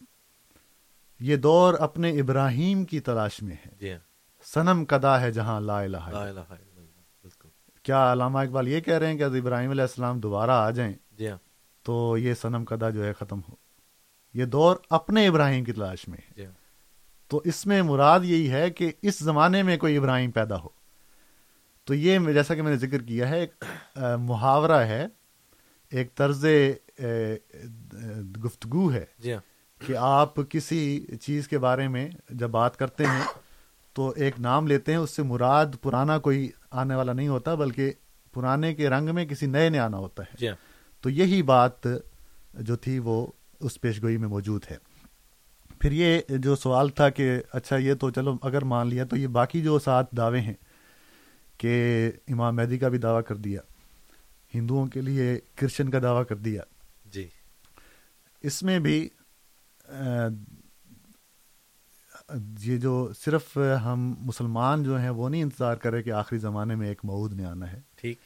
یہ دور اپنے ابراہیم کی تلاش میں ہے۔ جی ہاں۔ سنم کدا ہے جہاں لا الہ کیا علامہ اقبال یہ کہہ رہے ہیں کہ حضرت ابراہیم علیہ السلام دوبارہ آ جائیں؟ جی ہاں۔ تو یہ سنم کدا جو ہے ختم ہو۔ یہ دور اپنے ابراہیم کی تلاش میں ہے۔ جی ہاں۔ تو اس میں مراد یہی ہے کہ اس زمانے میں کوئی ابراہیم پیدا ہو۔ تو یہ جیسا کہ میں نے ذکر کیا ہے ایک محاورہ ہے ایک طرز گفتگو ہے جی ہاں۔ کہ آپ کسی چیز کے بارے میں جب بات کرتے ہیں تو ایک نام لیتے ہیں اس سے مراد پرانا کوئی آنے والا نہیں ہوتا بلکہ پرانے کے رنگ میں کسی نئے نے آنا ہوتا ہے۔ جی ہاں۔ تو یہی بات جو تھی وہ اس پیشگوئی میں موجود ہے۔ پھر یہ جو سوال تھا کہ اچھا یہ تو چلو اگر مان لیا تو یہ باقی جو سات دعوے ہیں کہ امام مہدی کا بھی دعویٰ کر دیا ہندوؤں کے لیے کرشچن کا دعویٰ کر دیا۔ جی۔ اس میں بھی یہ جو صرف ہم مسلمان جو ہیں وہ نہیں انتظار کر رہے کہ آخری زمانے میں ایک معود نے آنا ہے۔ ٹھیک۔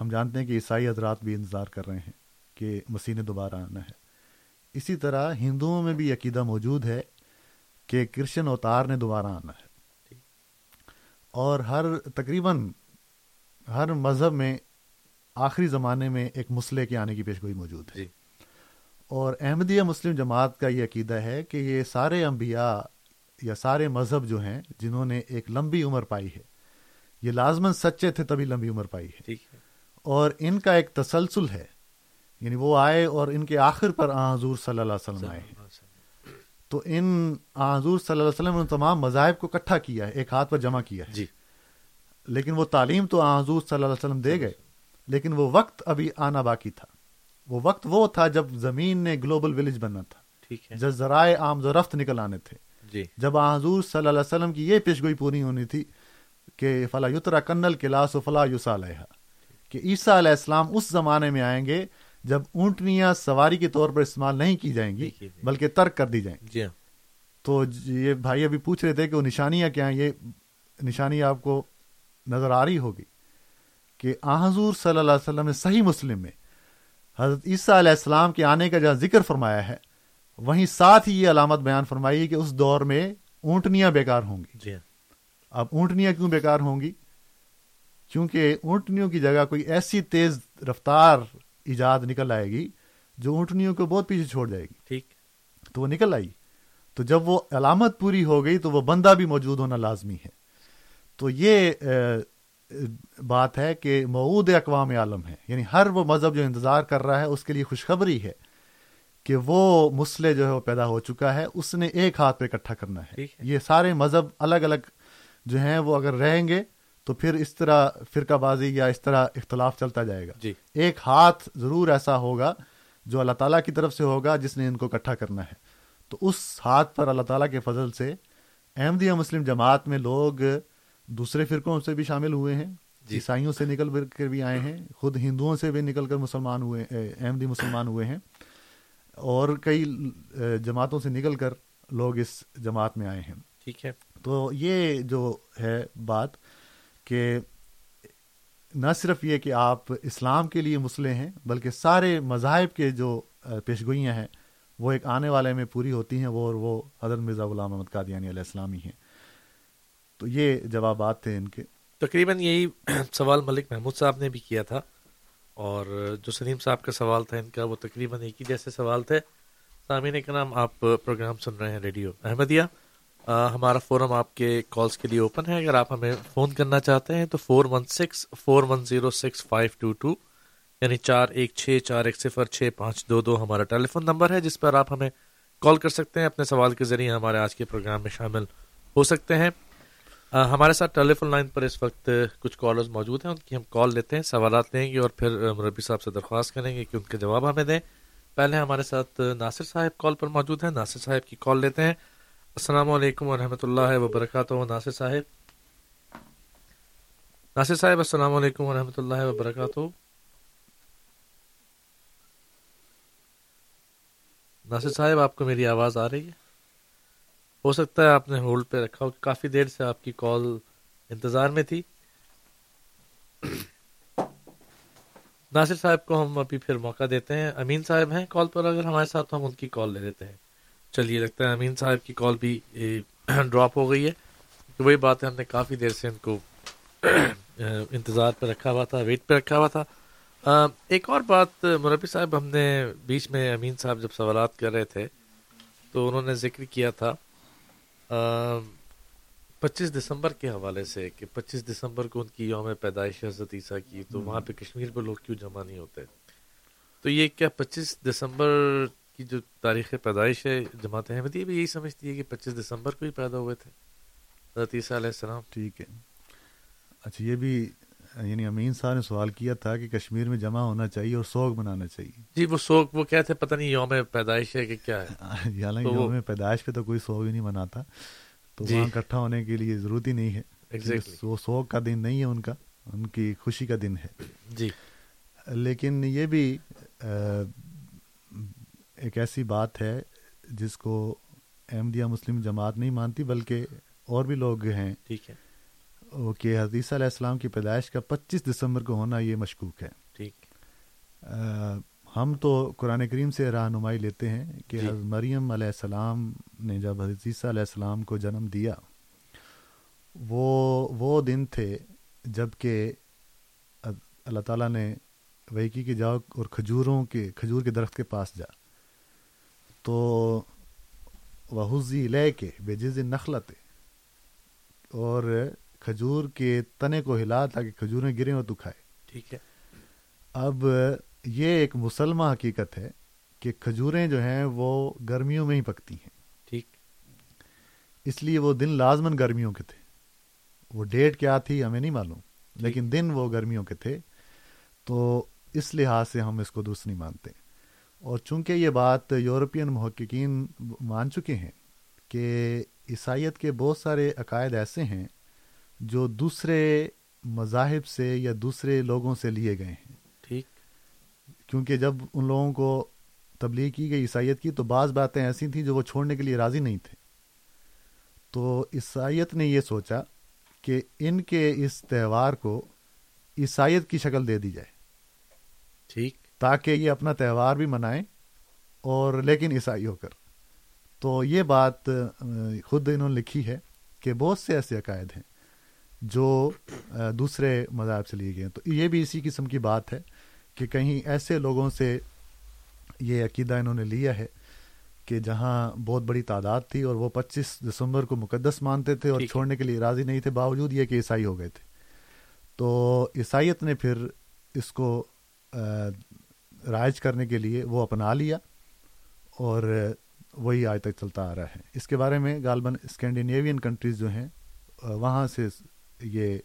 ہم جانتے ہیں کہ عیسائی حضرات بھی انتظار کر رہے ہیں کہ مسیح نے دوبارہ آنا ہے۔ اسی طرح ہندوؤں میں بھی عقیدہ موجود ہے کہ کرشن اوتار نے دوبارہ آنا ہے۔ اور ہر تقریباً ہر مذہب میں آخری زمانے میں ایک مسئلے کے آنے کی پیشگوئی موجود ہے۔ جی۔ اور احمدیہ مسلم جماعت کا یہ عقیدہ ہے کہ یہ سارے انبیاء یا سارے مذہب جو ہیں جنہوں نے ایک لمبی عمر پائی ہے یہ لازمن سچے تھے تبھی لمبی عمر پائی ہے۔ اور ان کا ایک تسلسل ہے یعنی وہ آئے اور ان کے آخر پر آ حضور صلی اللہ علیہ وسلم آئے۔ تو ان حضور صلی اللہ علیہ وسلم نے تمام مذاہب کو اکٹھا کیا ہے ایک ہاتھ پر جمع کیا ہے۔ جی۔ لیکن وہ تعلیم تو حضور صلی اللہ علیہ وسلم دے گئے لیکن وہ وقت ابھی آنا باقی تھا۔ وہ وقت وہ تھا جب زمین نے گلوبل ولیج بننا تھا۔ ٹھیک ہے۔ جب ذرائع آمد و رفت نکل آنے تھے۔ جی۔ جب حضور صلی اللہ علیہ وسلم کی یہ پیشگوئی پوری ہونی تھی کہ فلا یترا کنل کلاس و فلا یوسا علیہ کہ عیسیٰ علیہ السلام اس زمانے میں آئیں گے جب اونٹنیاں سواری کے طور پر استعمال نہیں کی جائیں گی۔ بلکہ ترک کر دی جائیں گی۔ جی ہاں۔ تو یہ بھائی ابھی پوچھ رہے تھے کہ وہ نشانیاں کیا ہیں؟ یہ نشانی آپ کو نظر آ رہی ہوگی کہ آ حضور صلی اللہ علیہ وسلم نے صحیح مسلم میں حضرت عیسیٰ علیہ السلام کے آنے کا جہاں ذکر فرمایا ہے وہیں ساتھ ہی یہ علامت بیان فرمائی ہے کہ اس دور میں اونٹنیاں بیکار ہوں گی۔ جی ہاں۔ اب اونٹنیاں کیوں بیکار ہوں گی؟ کیونکہ اونٹنیوں کی جگہ کوئی ایسی تیز رفتار ایجاد نکل آئے گی جو اونٹنیوں کو بہت پیچھے چھوڑ جائے گی۔ ٹھیک۔ تو وہ نکل آئی۔ تو جب وہ علامت پوری ہو گئی تو وہ بندہ بھی موجود ہونا لازمی ہے۔ تو یہ بات ہے کہ معود اقوام عالم ہے یعنی ہر وہ مذہب جو انتظار کر رہا ہے اس کے لیے خوشخبری ہے کہ وہ مسئلے جو ہے وہ پیدا ہو چکا ہے اس نے ایک ہاتھ پہ اکٹھا کرنا ہے۔ یہ سارے مذہب الگ الگ جو ہیں وہ اگر رہیں گے تو پھر اس طرح فرقہ بازی یا اس طرح اختلاف چلتا جائے گا۔ جی۔ ایک ہاتھ ضرور ایسا ہوگا جو اللہ تعالیٰ کی طرف سے ہوگا جس نے ان کو اکٹھا کرنا ہے۔ تو اس ہاتھ پر اللہ تعالیٰ کے فضل سے احمدیہ مسلم جماعت میں لوگ دوسرے فرقوں سے بھی شامل ہوئے ہیں۔ جی۔ عیسائیوں سے نکل کر بھی آئے ہیں۔ خود ہندوؤں سے بھی نکل کر مسلمان ہوئے احمدی مسلمان ہوئے ہیں۔ اور کئی جماعتوں سے نکل کر لوگ اس جماعت میں آئے ہیں۔ ٹھیک ہے۔ تو یہ جو ہے بات کہ نہ صرف یہ کہ آپ اسلام کے لیے مسلح ہیں، بلکہ سارے مذاہب کے جو پیشگوئیاں ہیں، وہ ایک آنے والے میں پوری ہوتی ہیں، وہ اور وہ حضرت مرزا غلام احمد قادیانی علیہ السلام ہی ہیں۔ تو یہ جوابات تھے ان کے۔ تقریباً یہی سوال ملک محمود صاحب نے بھی کیا تھا، اور جو سلیم صاحب کا سوال تھا ان کا، وہ تقریباً ایک ہی جیسے سوال تھے۔ سامعین کے نام آپ پروگرام سن رہے ہیں ریڈیو احمدیہ۔ ہمارا فورم آپ کے کالز کے لیے اوپن ہے۔ اگر آپ ہمیں فون کرنا چاہتے ہیں تو four one six four one zero six five two two یعنی چار ایک چھ چار ایک صفر چھ پانچ دو دو ہمارا ٹیلی فون نمبر ہے جس پر آپ ہمیں کال کر سکتے ہیں۔ اپنے سوال کے ذریعے ہمارے آج کے پروگرام میں شامل ہو سکتے ہیں۔ آ، ہمارے ساتھ ٹیلی فون لائن پر اس وقت کچھ کالرز موجود ہیں ان کی ہم کال لیتے ہیں سوالات لیں گے اور پھر مربی صاحب سے درخواست کریں گے کہ ان کے جواب ہمیں دیں۔ پہلے ہمارے ساتھ ناصر صاحب کال پر موجود ہیں۔ ناصر صاحب کی کال لیتے ہیں۔ السلام علیکم ورحمۃ اللہ وبرکاتہ، ناصر صاحب۔ ناصر صاحب، السلام علیکم ورحمۃ اللہ وبرکاتہ۔ ناصر صاحب، آپ کو میری آواز آ رہی ہے؟ ہو سکتا ہے آپ نے ہولڈ پہ رکھا ہو، کافی دیر سے آپ کی کال انتظار میں تھی۔ ناصر صاحب کو ہم ابھی پھر موقع دیتے ہیں۔ امین صاحب ہیں کال پر، اگر ہمارے ساتھ تو ہم ان کی کال لے لیتے ہیں۔ چلیے لگتا ہے امین صاحب کی کال بھی ڈراپ ہو گئی ہے۔ کہ وہی بات ہے ہم نے کافی دیر سے ان کو انتظار پہ رکھا ہوا تھا ویٹ پہ رکھا ہوا تھا۔ ایک اور بات مربی صاحب ہم نے بیچ میں امین صاحب جب سوالات کر رہے تھے تو انہوں نے ذکر کیا تھا پچیس دسمبر کے حوالے سے کہ پچیس دسمبر کو ان کی یوم پیدائش حضرت عیسیٰ کی تو وہاں پہ کشمیر پہ لوگ کیوں جمع نہیں ہوتے؟ تو یہ کیا پچیس دسمبر کی جو تاریخ پیدائش ہے جماعت احمدیہ بھی یہی سمجھتی ہے کہ پچیس دسمبر کو ہی پیدا ہوئے تھے۔ حضرت عیسیٰ علیہ السلام۔ ٹھیک ہے۔ اچھا یہ بھی یعنی امین صاحب نے سوال کیا تھا کہ کشمیر میں جمع ہونا چاہیے اور سوگ منانا چاہیے۔ جی وہ سوک وہ کیا تھے؟ پتہ نہیں یوم پیدائش ہے کہ کیا ہے۔ <laughs> حالانکہ یوم پیدائش پہ تو کوئی سوگ ہی نہیں مناتا۔ تو جی۔ وہاں اکٹھا ہونے کے لیے ضرورت ہی نہیں ہے. وہ سوگ کا دن نہیں ہے ان کا ان کی خوشی کا دن ہے۔ جی۔ لیکن یہ بھی ایک ایسی بات ہے جس کو احمدیہ مسلم جماعت نہیں مانتی بلکہ اور بھی لوگ ہیں۔ ٹھیک ہے۔ وہ کہ حدیثہ علیہ السلام کی پیدائش کا پچیس دسمبر کو ہونا یہ مشکوک ہے۔ ٹھیک۔ ہم تو قرآن کریم سے رہنمائی لیتے ہیں کہ جی۔ حضرت مریم علیہ السلام نے جب عیسیٰ علیہ السلام کو جنم دیا وہ وہ دن تھے جبکہ اللہ تعالیٰ نے وہی کی کہ جاؤ اور کھجوروں کے کھجور کے درخت کے پاس جا۔ تو وحزی لے کے بے جز نخلت اور کھجور کے تنے کو ہلا تاکہ کھجوریں گریں اور تو کھائے ٹھیک ہے۔ اب یہ ایک مسلمہ حقیقت ہے کہ کھجوریں جو ہیں وہ گرمیوں میں ہی پکتی ہیں۔ ٹھیک۔ اس لیے وہ دن لازمن گرمیوں کے تھے۔ وہ ڈیٹ کیا تھی ہمیں نہیں معلوم لیکن دن وہ گرمیوں کے تھے۔ تو اس لحاظ سے ہم اس کو درست نہیں مانتے۔ اور چونکہ یہ بات یورپین محققین مان چکے ہیں کہ عیسائیت کے بہت سارے عقائد ایسے ہیں جو دوسرے مذاہب سے یا دوسرے لوگوں سے لیے گئے ہیں۔ ٹھیک۔ کیونکہ جب ان لوگوں کو تبلیغ کی گئی عیسائیت کی تو بعض باتیں ایسی تھیں جو وہ چھوڑنے کے لیے راضی نہیں تھے۔ تو عیسائیت نے یہ سوچا کہ ان کے اس تہوار کو عیسائیت کی شکل دے دی جائے۔ ٹھیک۔ تاکہ یہ اپنا تہوار بھی منائیں اور لیکن عیسائی ہو کر۔ تو یہ بات خود انہوں نے لکھی ہے کہ بہت سے ایسے عقائد ہیں جو دوسرے مذاہب سے لیے گئے ہیں۔ تو یہ بھی اسی قسم کی بات ہے کہ کہیں ایسے لوگوں سے یہ عقیدہ انہوں نے لیا ہے کہ جہاں بہت بڑی تعداد تھی اور وہ پچیس دسمبر کو مقدس مانتے تھے اور چھوڑنے کے لیے راضی نہیں تھے باوجود یہ کہ عیسائی ہو گئے تھے۔ تو عیسائیت نے پھر اس کو رائج کرنے کے لیے وہ اپنا لیا اور وہی آج تک چلتا آ رہا ہے۔ اس کے بارے میں غالباً اسکینڈینیوین کنٹریز جو ہیں وہاں سے یہ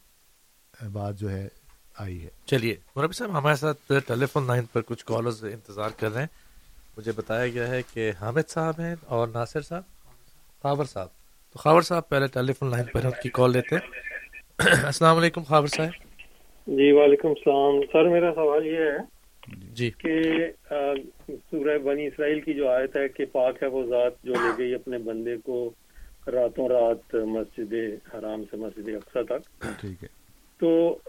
بات جو ہے آئی ہے۔ چلیے مربی صاحب ہمارے ساتھ ٹیلی فون لائن پر کچھ کالرز انتظار کر رہے ہیں۔ مجھے بتایا گیا ہے کہ حامد صاحب ہیں اور ناصر صاحب خاور صاحب۔ تو خاور صاحب پہلے ٹیلی فون لائن پر ان کی کال لیتے ہیں۔ <clears throat> السلام علیکم خاور صاحب۔ جی وعلیکم السلام۔ سر میرا سوال یہ ہے جی۔ کہ سورہ بنی اسرائیل کی جو آیت ہے کہ پاک ہے وہ ذات جو لے گئی اپنے بندے کو راتوں رات مسجد حرام سے مسجد اقسا تک۔ ٹھیک ہے۔ تو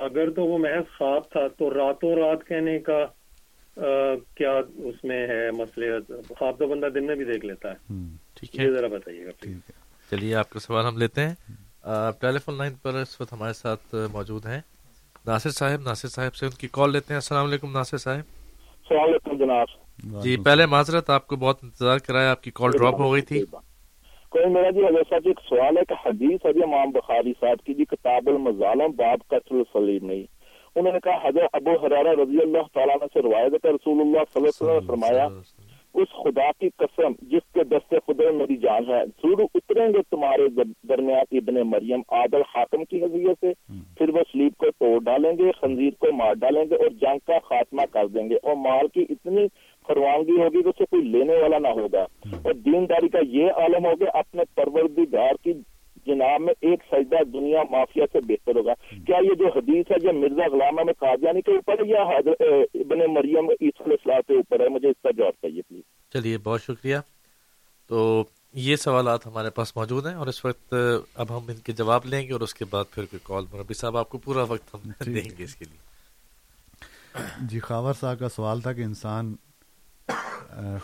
اگر تو وہ محض خواب تھا تو راتوں رات کہنے کا کیا اس میں ہے مسئلے؟ خواب تو بندہ دن میں بھی دیکھ لیتا ہے۔ ٹھیک ہے۔ ذرا بتائیے گا۔ چلیے آپ کا سوال ہم لیتے ہیں۔ ٹیلی فون لائن پر اس وقت ہمارے ساتھ موجود ہیں۔ ناصر صاحب ناصر صاحب سے ان کی کال لیتے ہیں۔ السلام علیکم ناصر صاحب۔ السلام علیکم جناب۔ جی پہلے معذرت آپ کو بہت انتظار کرایا آپ کی کال ڈراپ ہو گئی تھی۔ کوئی میرا جی حضرت صاحب ایک سوال ہے کہ حدیث ہے جی امام بخاری صاحب کی جی کتاب المظالم باب قتل سلیم نہیں انہوں نے کہا حضرت ابو حرارہ رضی اللہ تعالیٰ سے روایت ہے رسول اللہ صلی اللہ علیہ وسلم نے فرمایا اس خدا کی قسم جس کے دستے خدا میری جان ہے۔ ضرور اتریں گے تمہارے درمیان ابن مریم۔ عادل حاکم کی حضیت سے پھر وہ سلیپ کو توڑ ڈالیں گے خنزیر کو مار ڈالیں گے اور جنگ کا خاتمہ کر دیں گے۔ اور مال کی اتنی فروانگی ہوگی کہ اسے کوئی لینے والا نہ ہوگا۔ اور دینداری کا یہ عالم ہوگا اپنے پروردگار کی جناب میں ایک سجدہ دنیا مافیا سے بہتر ہوگا۔ کیا یہ جو حدیث ہے یہ مرزا غلامہ میں قادیانی کے اوپر ہے یا ابن مریم عیسی علیہ السلام کے اوپر ہے؟ مجھے اس کا جواب چاہیے پلیز۔ چلیے بہت شکریہ۔ تو یہ سوالات ہمارے پاس موجود ہیں اور اس وقت اب ہم ان کے جواب لیں گے اور اس کے بعد پھر کوئی کال۔ مربی صاحب آپ کو پورا وقت ہم دیں گے اس کے لیے۔ جی خاور صاحب کا سوال تھا کہ انسان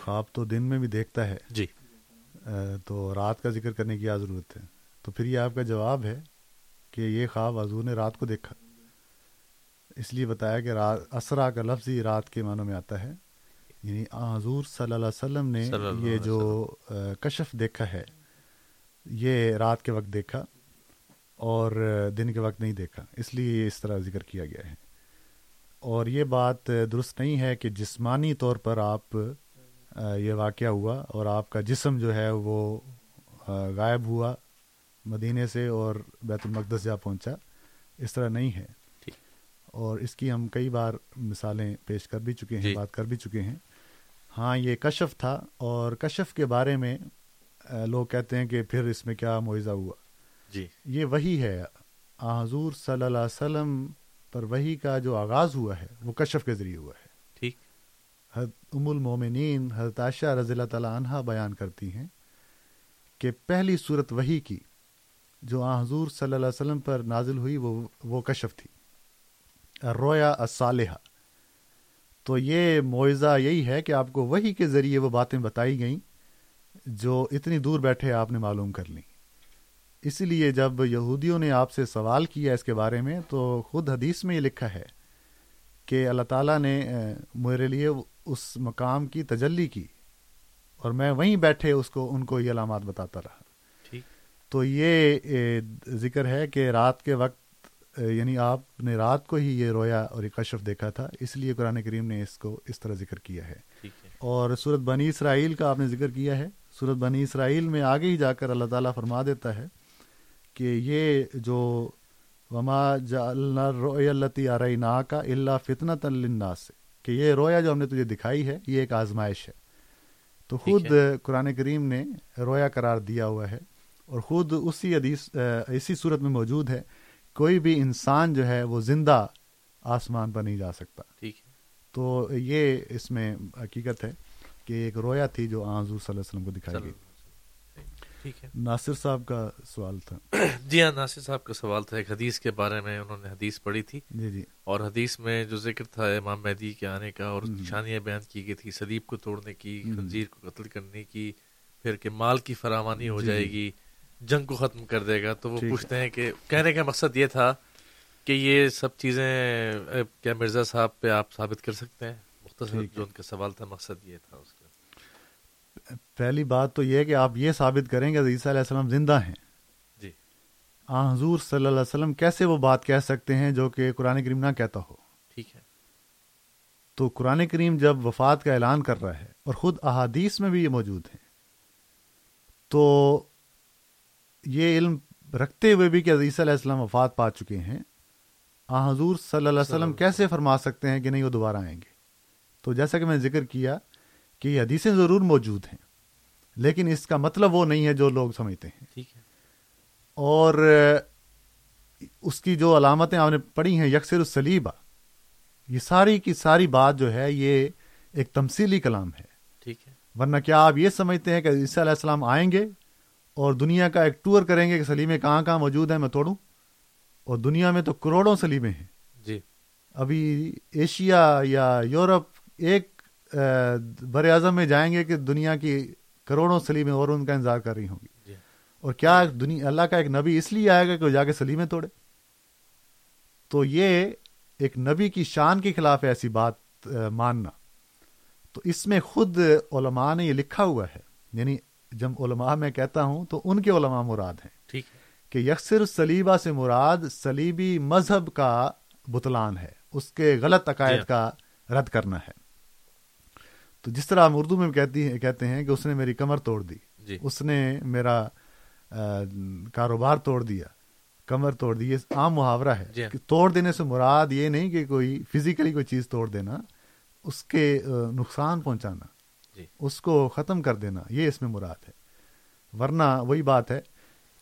خواب تو دن میں بھی دیکھتا ہے۔ جی۔ تو رات کا ذکر کرنے کی کیا ضرورت ہے؟ تو پھر یہ آپ کا جواب ہے کہ یہ خواب حضور نے رات کو دیکھا۔ اس لیے بتایا کہ رات اسرا کا لفظ ہی رات کے معنوں میں آتا ہے۔ یعنی حضور صلی اللہ علیہ وسلم نے یہ جو کشف دیکھا ہے یہ رات کے وقت دیکھا اور دن کے وقت نہیں دیکھا۔ اس لیے یہ اس طرح ذکر کیا گیا ہے۔ اور یہ بات درست نہیں ہے کہ جسمانی طور پر آپ یہ واقعہ ہوا اور آپ کا جسم جو ہے وہ غائب ہوا۔ مدینے سے اور بیت المقدس جا پہنچا اس طرح نہیں ہے۔ اور اس کی ہم کئی بار مثالیں پیش کر بھی چکے ہیں جی. بات کر بھی چکے ہیں۔ ہاں یہ کشف تھا اور کشف کے بارے میں لوگ کہتے ہیں کہ پھر اس میں کیا معاوضہ ہوا۔ جی۔ یہ وہی ہے۔ حضور صلی اللہ علیہ وسلم پر وہی کا جو آغاز ہوا ہے وہ کشف کے ذریعے ہوا ہے۔ ٹھیک۔ ام المومنین حضرت عائشہ رضی اللہ تعالیٰ عنہ بیان کرتی ہیں کہ پہلی صورت وہی کی۔ جو آ حضور صلی اللہ علیہ وسلم پر نازل ہوئی، وہ وہ کشف تھی۔ رویا الصالحہ۔ تو یہ معاوضہ یہی ہے کہ آپ کو وہی کے ذریعے وہ باتیں بتائی گئیں جو اتنی دور بیٹھے آپ نے معلوم کر لیں۔ اسی لیے جب یہودیوں نے آپ سے سوال کیا اس کے بارے میں، تو خود حدیث میں یہ لکھا ہے کہ اللہ تعالیٰ نے میرے لیے اس مقام کی تجلی کی اور میں وہیں بیٹھے اس کو، ان کو یہ علامات بتاتا رہا۔ تو یہ ذکر ہے کہ رات کے وقت یعنی آپ نے رات کو ہی یہ رویا اور یہ کشف دیکھا تھا اس لیے قرآن کریم نے اس کو اس طرح ذکر کیا ہے۔ اور صورت بنی اسرائیل کا آپ نے ذکر کیا ہے۔ صورت بنی اسرائیل میں آگے ہی جا کر اللہ تعالیٰ فرما دیتا ہے کہ یہ جو وما التی عرنا کا اللہ فتنت الناس سے کہ یہ رویا جو ہم نے تجھے دکھائی ہے یہ ایک آزمائش ہے۔ تو خود قرآن کریم نے رویا قرار دیا ہوا ہے۔ اور خود اسی حدیث اسی صورت میں موجود ہے کوئی بھی انسان جو ہے وہ زندہ آسمان پر نہیں جا سکتا۔ ٹھیک ہے۔ تو یہ اس میں حقیقت ہے کہ ایک رویا تھی جو حضور صلی اللہ علیہ وسلم کو دکھائی گئی۔ ٹھیک ہے۔ ناصر صاحب کا سوال تھا۔ <clears throat> جی ہاں ناصر صاحب کا سوال تھا۔ ایک حدیث کے بارے میں انہوں نے حدیث پڑھی تھی۔ جی جی۔ اور حدیث میں جو ذکر تھا امام مہدی کے آنے کا اور نشانیاں بیان کی گئی تھی سلیب کو توڑنے کی خنزیر کو قتل کرنے کی پھر کہ مال کی فراوانی ہو جائے گی۔ جنگ کو ختم کر دے گا۔ تو وہ پوچھتے ہیں کہ کہنے کا مقصد یہ تھا کہ یہ سب چیزیں کیا مرزا صاحب پہ آپ ثابت کر سکتے ہیں؟ مختصر جو ان کا سوال تھا مقصد یہ تھا اس کا۔ پہلی بات تو یہ ہے کہ آپ یہ ثابت کریں کہ عیسیٰ علیہ السلام زندہ ہیں۔ جی۔ آ حضور صلی اللہ علیہ وسلم کیسے وہ بات کہہ سکتے ہیں جو کہ قرآن کریم نہ کہتا ہو؟ ٹھیک ہے۔ تو قرآن کریم جب وفات کا اعلان کر رہا ہے اور خود احادیث میں بھی یہ موجود ہیں تو یہ علم رکھتے ہوئے بھی کہ عیسیٰ علیہ السلام وفات پا چکے ہیں آ حضور صلی اللہ علیہ وسلم کیسے فرما سکتے ہیں کہ نہیں وہ دوبارہ آئیں گے؟ تو جیسا کہ میں ذکر کیا کہ یہ حدیثیں ضرور موجود ہیں لیکن اس کا مطلب وہ نہیں ہے جو لوگ سمجھتے ہیں۔ ٹھیک ہے۔ اور اس کی جو علامتیں آپ نے پڑھی ہیں یکسر السلیبہ یہ ساری کی ساری بات جو ہے یہ ایک تمثیلی کلام ہے۔ ٹھیک ہے۔ ورنہ کیا آپ یہ سمجھتے ہیں کہ عیسیٰ علیہ السلام آئیں گے؟ اور دنیا کا ایک ٹور کریں گے کہ سلیمیں کہاں کہاں موجود ہیں میں توڑوں؟ اور دنیا میں تو کروڑوں سلیمیں ہیں۔ جی۔ ابھی ایشیا یا یورپ ایک بر اعظم میں جائیں گے کہ دنیا کی کروڑوں سلیمیں اور ان کا انتظار کر رہی ہوں گی۔ جی۔ اور کیا دنیا اللہ کا ایک نبی اس لیے آئے گا کہ وہ جا کے سلیمیں توڑے؟ تو یہ ایک نبی کی شان کے خلاف ایسی بات ماننا۔ تو اس میں خود علماء نے یہ لکھا ہوا ہے یعنی جب علماء میں کہتا ہوں تو ان کے علماء مراد ہیں۔ ٹھیک۔ کہ یکسر سلیبہ سے مراد سلیبی مذہب کا بتلان ہے اس کے غلط عقائد کا رد کرنا ہے۔ تو جس طرح ہم اردو میں کہتی ہیں کہتے ہیں کہ اس نے میری کمر توڑ دی۔ جی۔ اس نے میرا کاروبار توڑ دیا۔ کمر توڑ دی یہ عام محاورہ ہے۔ جی۔ کہ توڑ دینے سے مراد یہ نہیں کہ کوئی فزیکلی کوئی چیز توڑ دینا اس کے نقصان پہنچانا۔ جی۔ اس کو ختم کر دینا یہ اس میں مراد ہے۔ ورنہ وہی بات ہے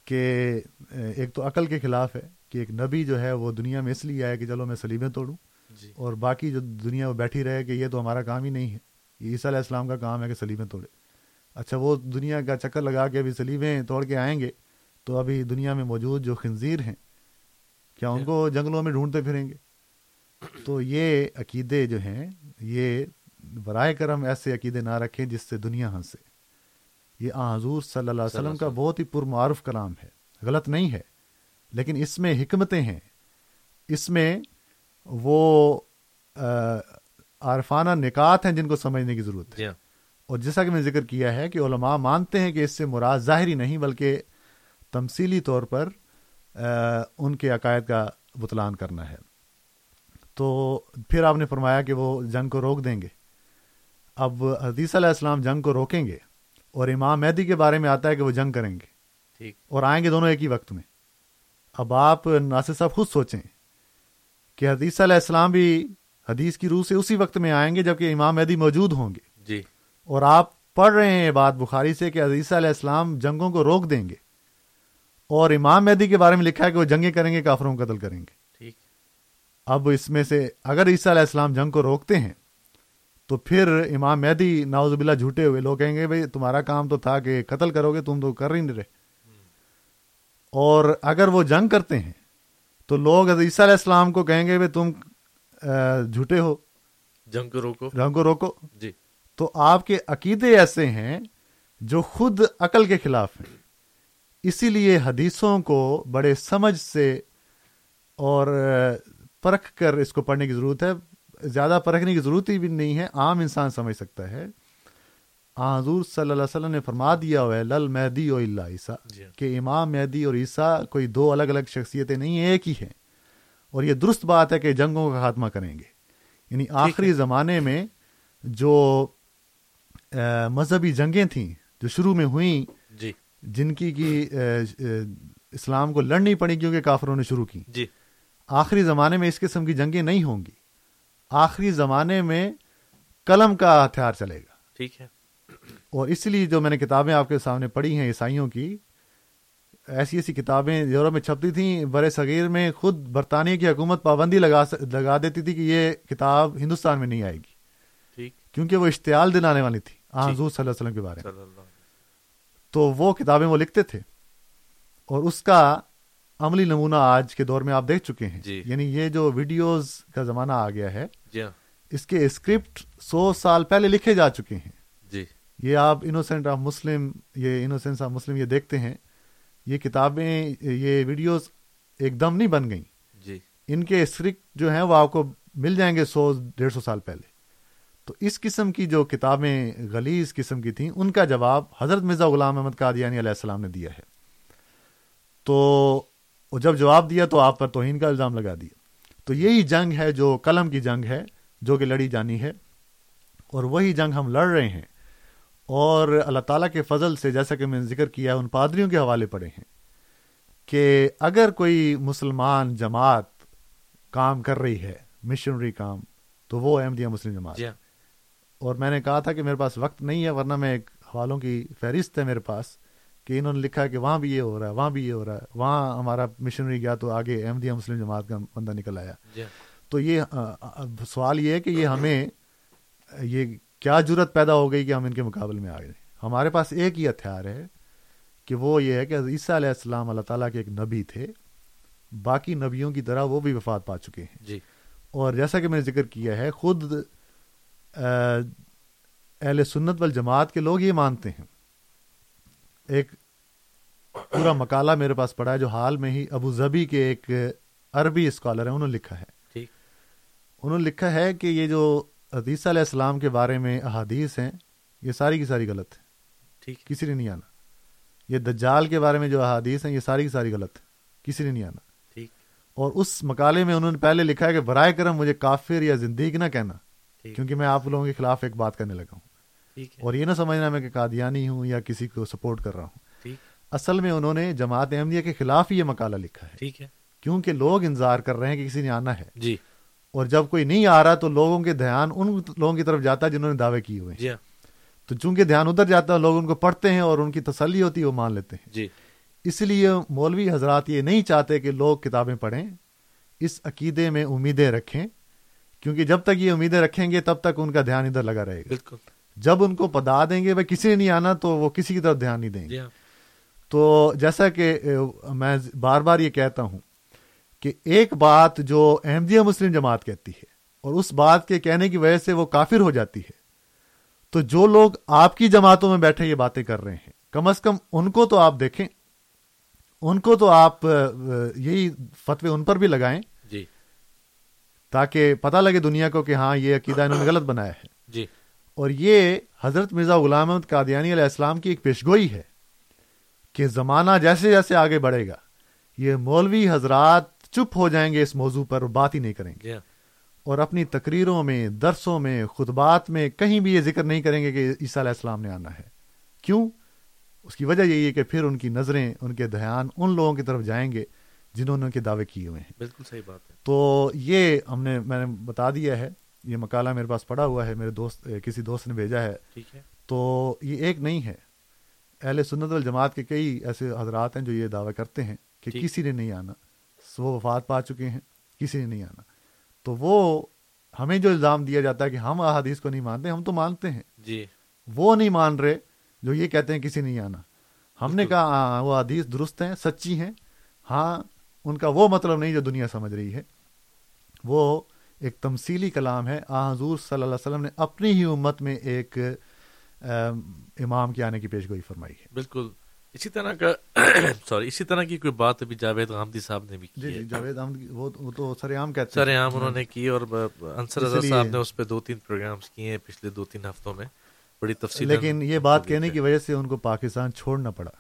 کہ ایک تو عقل کے خلاف ہے کہ ایک نبی جو ہے وہ دنیا میں اس لیے آئے کہ چلو میں سلیمیں توڑوں جی۔ اور باقی جو دنیا میں بیٹھی رہے کہ یہ تو ہمارا کام ہی نہیں ہے۔ یہ عیسیٰ علیہ السلام کا کام ہے کہ سلیمیں توڑے۔ اچھا وہ دنیا کا چکر لگا کے ابھی سلیمیں توڑ کے آئیں گے تو ابھی دنیا میں موجود جو خنزیر ہیں کیا ان کو جنگلوں میں ڈھونڈتے پھریں گے؟ تو یہ عقیدے جو ہیں یہ برائے کرم ایسے عقیدے نہ رکھیں جس سے دنیا ہنسے۔ یہ آ حضور صلی اللہ علیہ وسلم کا بہت ہی پرمعارف کلام ہے۔ غلط نہیں ہے لیکن اس میں حکمتیں ہیں۔ اس میں وہ عارفانہ نکات ہیں جن کو سمجھنے کی ضرورت ہے۔ جی ہاں۔ اور جیسا کہ میں ذکر کیا ہے کہ علماء مانتے ہیں کہ اس سے مراد ظاہری نہیں بلکہ تمثیلی طور پر ان کے عقائد کا بتلان کرنا ہے۔ تو پھر آپ نے فرمایا کہ وہ جنگ کو روک دیں گے۔ اب حدیث علیہ السلام جنگ کو روکیں گے اور امام مہدی کے بارے میں آتا ہے کہ وہ جنگ کریں گے ٹھیک۔ اور آئیں گے دونوں ایک ہی وقت میں۔ اب آپ ناصر صاحب خود سوچیں کہ حدیث علیہ السلام بھی حدیث کی روح سے اسی وقت میں آئیں گے جبکہ امام مہدی موجود ہوں گے۔ جی۔ اور آپ پڑھ رہے ہیں بات بخاری سے کہ عزیزہ علیہ السلام جنگوں کو روک دیں گے۔ اور امام مہدی کے بارے میں لکھا ہے کہ وہ جنگیں کریں گے کافروں کو قتل کریں گے۔ ٹھیک۔ اب اس میں سے اگر عیسیٰ علیہ السلام جنگ کو روکتے ہیں تو پھر امام مہدی ناوز باللہ جھوٹے ہوئے۔ لوگ کہیں گے بھائی تمہارا کام تو تھا کہ قتل کرو گے تم تو کر ہی نہیں رہے۔ اور اگر وہ جنگ کرتے ہیں تو لوگ عیسیٰ علیہ السلام کو کہیں گے بھائی تم جھوٹے ہو۔ جنگ کو روکو۔ جنگ کو روکو۔ جی۔ تو آپ کے عقیدے ایسے ہیں جو خود عقل کے خلاف ہیں۔ اسی لیے حدیثوں کو بڑے سمجھ سے اور پرکھ کر اس کو پڑھنے کی ضرورت ہے۔ زیادہ پرکھنے کی ضرورت ہی بھی نہیں ہے عام انسان سمجھ سکتا ہے۔ حضور صلی اللہ علیہ وسلم نے فرما دیا ہوا ہے لل مہدی و اللہ عیسیٰ۔ جی ہاں۔ کہ امام مہدی اور عیسیٰ کوئی دو الگ الگ شخصیتیں نہیں ہیں ایک ہی ہیں۔ اور یہ درست بات ہے کہ جنگوں کا خاتمہ کریں گے۔ یعنی آخری زمانے میں جو مذہبی جنگیں تھیں جو شروع میں ہوئیں جی۔ جن کی کی اسلام کو لڑنی پڑی کیونکہ کافروں نے شروع کی۔ جی۔ آخری زمانے میں اس قسم کی جنگیں نہیں ہوں گی۔ آخری زمانے میں قلم کا ہتھیار چلے گا۔ ٹھیک ہے۔ اور اس لیے جو میں نے کتابیں آپ کے سامنے پڑھی ہیں عیسائیوں کی ایسی ایسی کتابیں یورپ میں چھپتی تھیں۔ بر صغیر میں خود برطانیہ کی حکومت پابندی لگا س- لگا دیتی تھی کہ یہ کتاب ہندوستان میں نہیں آئے گی۔ ٹھیک۔ کیونکہ وہ اشتعال دلانے والی تھی جی۔ حضور صلی اللہ علیہ وسلم کے بارے میں۔ تو وہ کتابیں وہ لکھتے تھے۔ اور اس کا عملی نمونہ آج کے دور میں آپ دیکھ چکے ہیں۔ جی۔ یعنی یہ جو ویڈیوز کا زمانہ آ گیا ہے جی ہاں۔ اس کے اسکرپٹ سو سال پہلے لکھے جا چکے ہیں۔ جی۔ یہ آپ انوسینٹ آف مسلم یہ انوسینس آف مسلم یہ دیکھتے ہیں۔ یہ کتابیں یہ ویڈیوز ایک دم نہیں بن گئیں۔ جی۔ ان کے اسکرپٹ جو ہیں وہ آپ کو مل جائیں گے سو ڈیڑھ سو سال پہلے۔ تو اس قسم کی جو کتابیں غلیظ قسم کی تھیں ان کا جواب حضرت مرزا غلام احمد قادیانی علیہ السلام نے دیا ہے۔ تو جب جواب دیا تو آپ پر توہین کا الزام لگا دیا۔ تو یہی جنگ ہے جو قلم کی جنگ ہے جو کہ لڑی جانی ہے۔ اور وہی جنگ ہم لڑ رہے ہیں۔ اور اللہ تعالیٰ کے فضل سے جیسا کہ میں نے ذکر کیا ان پادریوں کے حوالے پڑے ہیں کہ اگر کوئی مسلمان جماعت کام کر رہی ہے مشنری کام تو وہ احمدیہ مسلم جماعت جی ہاں۔ اور میں نے کہا تھا کہ میرے پاس وقت نہیں ہے ورنہ میں ایک حوالوں کی فہرست ہے میرے پاس۔ کہ انہوں نے لکھا کہ وہاں بھی یہ ہو رہا ہے وہاں بھی یہ ہو رہا ہے وہاں ہمارا مشنری گیا تو آگے احمدیہ مسلم جماعت کا بندہ نکل آیا۔ جی۔ تو یہ سوال یہ ہے کہ یہ ہمیں یہ کیا جرت پیدا ہو گئی کہ ہم ان کے مقابلے میں آ گئے ہمارے پاس ایک ہی ہتھیار ہے کہ وہ یہ ہے کہ عیسیٰ علیہ السلام اللہ تعالیٰ کے ایک نبی تھے باقی نبیوں کی طرح وہ بھی وفات پا چکے ہیں۔ جی۔ اور جیسا کہ میں نے ذکر کیا ہے خود اہل سنت والجماعت کے لوگ یہ مانتے ہیں۔ ایک پورا مقالہ میرے پاس پڑا ہے جو حال میں ہی ابو ظبی کے ایک عربی اسکالر ہیں انہوں نے لکھا ہے۔ انہوں نے لکھا ہے کہ یہ جو حدیث علیہ السلام کے بارے میں احادیث ہیں یہ ساری کی ساری غلط ہے۔ ٹھیک۔ کسی نے نہیں آنا۔ یہ دجال کے بارے میں جو احادیث ہیں یہ ساری کی ساری غلط ہے۔ کسی نے نہیں آنا۔ ٹھیک۔ اور اس مقالے میں انہوں نے پہلے لکھا ہے کہ برائے کرم مجھے کافر یا زندگی نہ کہنا کیونکہ میں آپ لوگوں کے خلاف ایک بات کرنے لگا ہوں۔ اور یہ نہ سمجھنا میں کہ قادیانی ہوں یا کسی کو سپورٹ کر رہا ہوں۔ اصل میں انہوں نے جماعت احمدیہ کے خلاف ہی یہ مقالہ لکھا ہے۔ ٹھیک ہے۔ کیونکہ لوگ انتظار کر رہے ہیں کہ کسی نے آنا ہے۔ جی۔ اور جب کوئی نہیں آ رہا تو لوگوں کے دھیان ان لوگوں کی طرف جاتا ہے جنہوں نے دعوے کیے ہوئے ہیں۔ جی۔ تو چونکہ دھیان ادھر جاتا ہے لوگ ان کو پڑھتے ہیں اور ان کی تسلی ہوتی ہے وہ مان لیتے ہیں۔ جی۔ اس لیے مولوی حضرات یہ نہیں چاہتے کہ لوگ کتابیں پڑھیں۔ اس عقیدے میں امیدیں رکھیں۔ کیونکہ جب تک یہ امیدیں رکھیں گے تب تک ان کا دھیان ادھر لگا رہے گا۔ بالکل۔ جب ان کو پدا دیں گے بھائی کسی نے نہیں آنا تو وہ کسی کی طرف دھیان نہیں دیں گے۔ تو جیسا کہ میں بار بار یہ کہتا ہوں کہ ایک بات جو احمدیہ مسلم جماعت کہتی ہے اور اس بات کے کہنے کی وجہ سے وہ کافر ہو جاتی ہے تو جو لوگ آپ کی جماعتوں میں بیٹھے یہ باتیں کر رہے ہیں کم از کم ان کو تو آپ دیکھیں ان کو تو آپ یہی فتوے ان پر بھی لگائیں۔ جی۔ تاکہ پتہ لگے دنیا کو کہ ہاں یہ عقیدہ انہوں نے غلط بنایا ہے۔ جی۔ اور یہ حضرت مرزا غلام احمد قادیانی علیہ السلام کی ایک پیشگوئی ہے کہ زمانہ جیسے جیسے آگے بڑھے گا یہ مولوی حضرات چپ ہو جائیں گے اس موضوع پر بات ہی نہیں کریں گے۔ ہاں اور اپنی تقریروں میں درسوں میں خطبات میں کہیں بھی یہ ذکر نہیں کریں گے کہ عیسیٰ علیہ السلام نے آنا ہے۔ کیوں؟ اس کی وجہ یہی ہے کہ پھر ان کی نظریں ان کے دھیان ان لوگوں کی طرف جائیں گے جنہوں نے ان کے دعوے کیے ہوئے ہیں۔ بالکل صحیح بات ہے۔ تو یہ ہم نے میں نے بتا دیا ہے یہ مقالہ میرے پاس پڑا ہوا ہے میرے دوست کسی دوست نے بھیجا ہے۔ تو یہ ایک نہیں ہے۔ اہل سنت والجماعت کے کئی ایسے حضرات ہیں جو یہ دعویٰ کرتے ہیں کہ۔ کسی نے نہیں آنا۔ وہ وفات پا چکے ہیں کسی نے نہیں آنا۔ تو وہ ہمیں جو الزام دیا جاتا ہے کہ ہم احادیث کو نہیں مانتے ہم تو مانتے ہیں۔ جی۔ وہ نہیں مان رہے جو یہ کہتے ہیں کسی نہیں آنا۔ ہم نے کہا ہاں وہ حدیث درست ہیں سچی ہیں۔ ہاں ان کا وہ مطلب نہیں جو دنیا سمجھ رہی ہے۔ وہ ایک تمثیلی کلام ہے۔ آ حضور صلی اللہ علیہ وسلم نے اپنی ہی امت میں ایک ام، امام کے آنے کی پیشگوئی فرمائی ہے۔ بالکل۔ اسی طرح کا <coughs> سوری اسی طرح کی کوئی بات ابھی جاوید غامدی صاحب نے بھی کی جی جی جاوید احمد کی- وہ تو سر عام کہتے ہیں۔ سر عام انہوں نے کی اور انصر رضا صاحب نے اس پہ دو تین پروگرامز کیے ہیں پچھلے دو تین ہفتوں میں۔ بڑی تفصیل لیکن یہ بات کہنے کی وجہ سے ان کو پاکستان چھوڑنا پڑا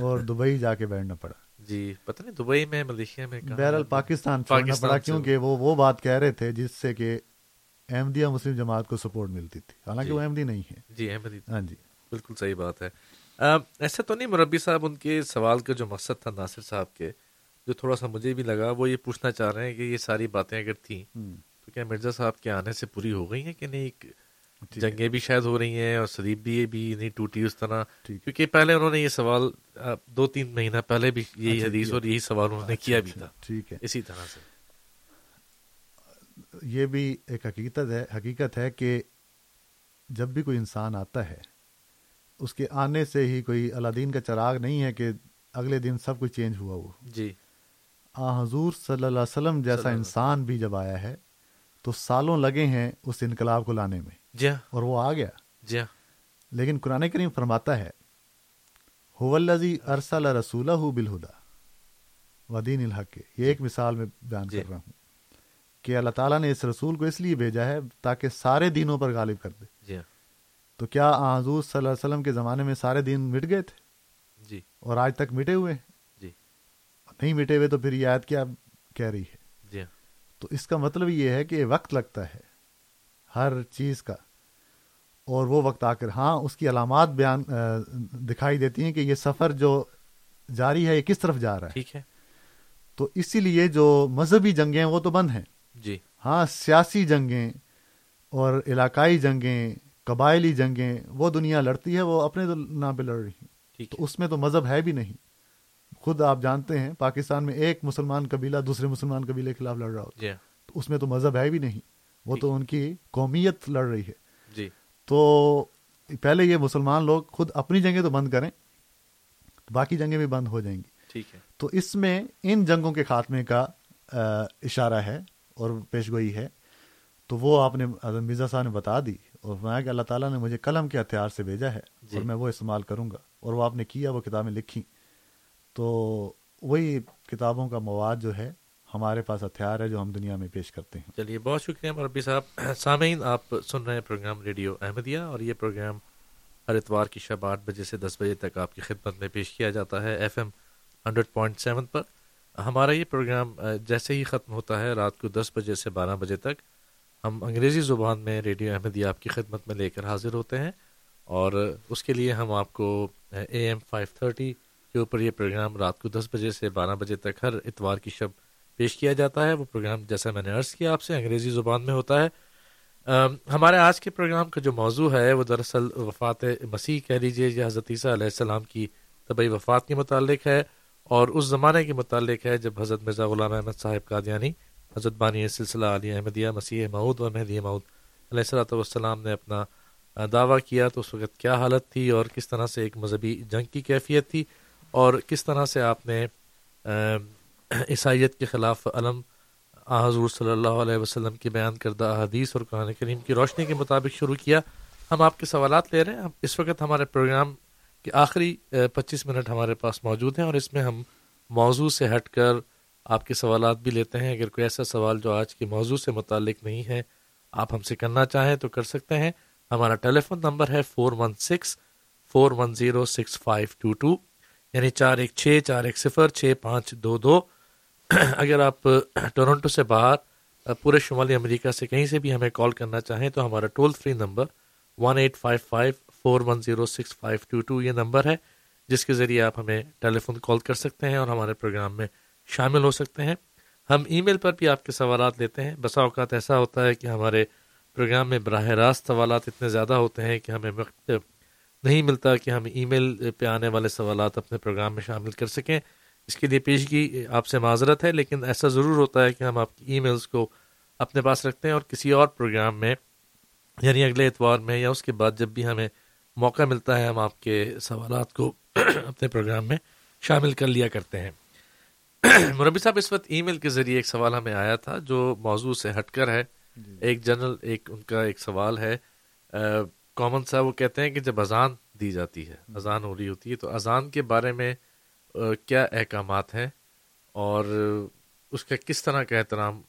اور دبئی جا کے بیٹھنا پڑا۔ جی پتہ نہیں دبئی میں ملیشیا میں بہرحال؟ پاکستان چھوڑنا پڑا کیونکہ وہ وہ بات کہہ رہے تھے جس سے کہ احمدیہ مسلم جماعت کو سپورٹ ملتی تھی۔ حالانکہ جی۔ وہ احمدی نہیں ہے۔ جی احمدی ہاں جی۔ بالکل صحیح بات ہے۔ ایسا تو نہیں مربی صاحب ان کے سوال کا جو مقصد تھا ناصر صاحب کے جو تھوڑا سا مجھے بھی لگا وہ یہ پوچھنا چاہ رہے ہیں کہ یہ ساری باتیں اگر تھیں تو کیا مرزا صاحب کے آنے سے پوری ہو گئی ہیں کہ نہیں؟ جنگیں بھی شاید ہو رہی ہیں اور سلیب بھی بھی نہیں ٹوٹی اس طرح۔ کیونکہ پہلے انہوں نے یہ سوال دو تین مہینہ پہلے بھی یہی اچھا، حدیث اور یہی سوال انہوں نے اچھا، کیا بھی اچھا، تھا۔ ٹھیک ہے۔ اسی طرح سے۔ یہ بھی ایک حقیقت ہے حقیقت ہے کہ جب بھی کوئی انسان آتا ہے اس کے آنے سے ہی کوئی اللہ دین کا چراغ نہیں ہے کہ اگلے دن سب کچھ چینج ہوا وہ جی۔ آ حضور صلی اللہ علیہ وسلم جیسا انسان بھی جب آیا ہے تو سالوں لگے ہیں اس انقلاب کو لانے میں۔ جی۔ ہاں۔ اور وہ آ گیا۔ جی۔ ہاں۔ لیکن قرآن کریم فرماتا ہے ارسل رسول بالہدا ودین الحق۔ یہ ایک مثال میں بیان جی۔ کر رہا ہوں کہ اللہ تعالیٰ نے اس رسول کو اس لیے بھیجا ہے تاکہ سارے دینوں پر غالب کر دے۔ جی۔ تو کیا حضور صلی اللہ علیہ وسلم کے زمانے میں سارے دین مٹ گئے تھے؟ جی۔ اور آج تک مٹے ہوئے جی۔ نہیں مٹے ہوئے تو پھر یہ آیت کیا کہہ رہی ہے؟ جی۔ تو اس کا مطلب یہ ہے کہ وقت لگتا ہے۔ ہر چیز کا۔ اور وہ وقت آ کر ہاں اس کی علامات بیان دکھائی دیتی ہیں کہ یہ سفر جو جاری ہے یہ کس طرف جا رہا ہے۔ ٹھیک ہے۔ تو اسی لیے جو مذہبی جنگیں وہ تو بند ہیں۔ جی۔ ہاں سیاسی جنگیں اور علاقائی جنگیں قبائلی جنگیں وہ دنیا لڑتی ہے وہ اپنے نام پہ لڑ رہی ہیں۔ تو اس میں تو مذہب ہے بھی نہیں۔ خود آپ جانتے ہیں پاکستان میں ایک مسلمان قبیلہ دوسرے مسلمان قبیلے کے خلاف لڑ رہا ہوتا جی۔ تو اس میں تو مذہب ہے بھی نہیں۔ وہ تو ان کی قومیت لڑ رہی ہے۔ جی۔ تو پہلے یہ مسلمان لوگ خود اپنی جنگیں تو بند کریں باقی جنگیں بھی بند ہو جائیں گی۔ ٹھیک ہے۔ تو اس میں ان جنگوں کے خاتمے کا اشارہ ہے اور پیش گوئی ہے۔ تو وہ آپ نے مرزا صاحب نے بتا دی اور میں کہ اللہ تعالیٰ نے مجھے قلم کے ہتھیار سے بھیجا ہے جی۔ اور میں وہ استعمال کروں گا۔ اور وہ آپ نے کیا وہ کتابیں لکھی تو وہی کتابوں کا مواد جو ہے ہمارے پاس ہتھیار ہے جو ہم دنیا میں پیش کرتے ہیں۔ چلیے، بہت شکریہ مربی صاحب۔ سامعین، آپ سن رہے ہیں پروگرام ریڈیو احمدیہ اور یہ پروگرام ہر اتوار کی شب آٹھ بجے سے دس بجے تک آپ کی خدمت میں پیش کیا جاتا ہے F M hundred point seven پر۔ ہمارا یہ پروگرام جیسے ہی ختم ہوتا ہے رات کو دس بجے سے بارہ بجے تک، ہم انگریزی زبان میں ریڈیو احمدیہ آپ کی خدمت میں لے کر حاضر ہوتے ہیں اور اس کے لیے ہم آپ کو اے ایم فائیو تھرٹی کے اوپر یہ پروگرام رات کو دس بجے سے بارہ بجے تک ہر اتوار کی شب پیش کیا جاتا ہے، وہ پروگرام جیسا میں نے عرض کیا آپ سے، انگریزی زبان میں ہوتا ہے۔ ہمارے آج کے پروگرام کا جو موضوع ہے، وہ دراصل وفات مسیح کہہ لیجیے یا حضرت عیسیٰ علیہ السلام کی طبعی وفات کے متعلق ہے، اور اس زمانے کے متعلق ہے جب حضرت مرزا غلام احمد صاحب قادیانی، حضرت بانی سلسلہ علی احمدیہ مسیح معود و مہدی معود علیہ السلۃ والسلام نے اپنا دعویٰ کیا تو اس وقت کیا حالت تھی، اور کس طرح سے ایک مذہبی جنگ کی کیفیت تھی، اور کس طرح سے آپ نے عیسائیت کے خلاف علم حضور صلی اللہ علیہ وسلم کی بیان کردہ حدیث اور قرآن کریم کی روشنی کے مطابق شروع کیا۔ ہم آپ کے سوالات لے رہے ہیں۔ اس وقت ہمارے پروگرام کے آخری پچیس منٹ ہمارے پاس موجود ہیں اور اس میں ہم موضوع سے ہٹ کر آپ کے سوالات بھی لیتے ہیں۔ اگر کوئی ایسا سوال جو آج کے موضوع سے متعلق نہیں ہے، آپ ہم سے کرنا چاہیں تو کر سکتے ہیں۔ ہمارا ٹیلی فون نمبر ہے four one six, four one zero six five two two یعنی چار ایک چھ، چار ایک صفر، چھ پانچ دو دو۔ اگر آپ ٹورنٹو سے باہر پورے شمالی امریکہ سے کہیں سے بھی ہمیں کال کرنا چاہیں تو ہمارا toll free number one eight five five four one zero six five two two یہ نمبر ہے، جس کے ذریعے آپ ہمیں ٹیلی فون کال کر سکتے ہیں اور ہمارے پروگرام میں شامل ہو سکتے ہیں۔ ہم ای میل پر بھی آپ کے سوالات لیتے ہیں۔ بسا اوقات ایسا ہوتا ہے کہ ہمارے پروگرام میں براہ راست سوالات اتنے زیادہ ہوتے ہیں کہ ہمیں وقت نہیں ملتا کہ ہم ای میل پہ آنے والے سوالات اپنے پروگرام میں شامل کر سکیں۔ اس کے لیے پیشگی آپ سے معذرت ہے لیکن ایسا ضرور ہوتا ہے کہ ہم آپ کی ای میلس کو اپنے پاس رکھتے ہیں اور کسی اور پروگرام میں یعنی اگلے اتوار میں یا اس کے بعد جب بھی ہمیں موقع ملتا ہے ہم آپ کے سوالات کو <clears throat> اپنے پروگرام میں شامل کر لیا کرتے ہیں۔ <clears throat> مربی صاحب اس وقت ای میل کے ذریعے ایک سوال ہمیں آیا تھا جو موضوع سے ہٹ کر ہے۔ جی۔ ایک جنرل ایک ان کا ایک سوال ہے۔ کامن صاحب وہ کہتے ہیں کہ جب اذان دی جاتی ہے اذان ہو رہی ہوتی ہے تو اذان کے بارے میں کیا احکامات ہیں اور اس کا کس طرح کا احترام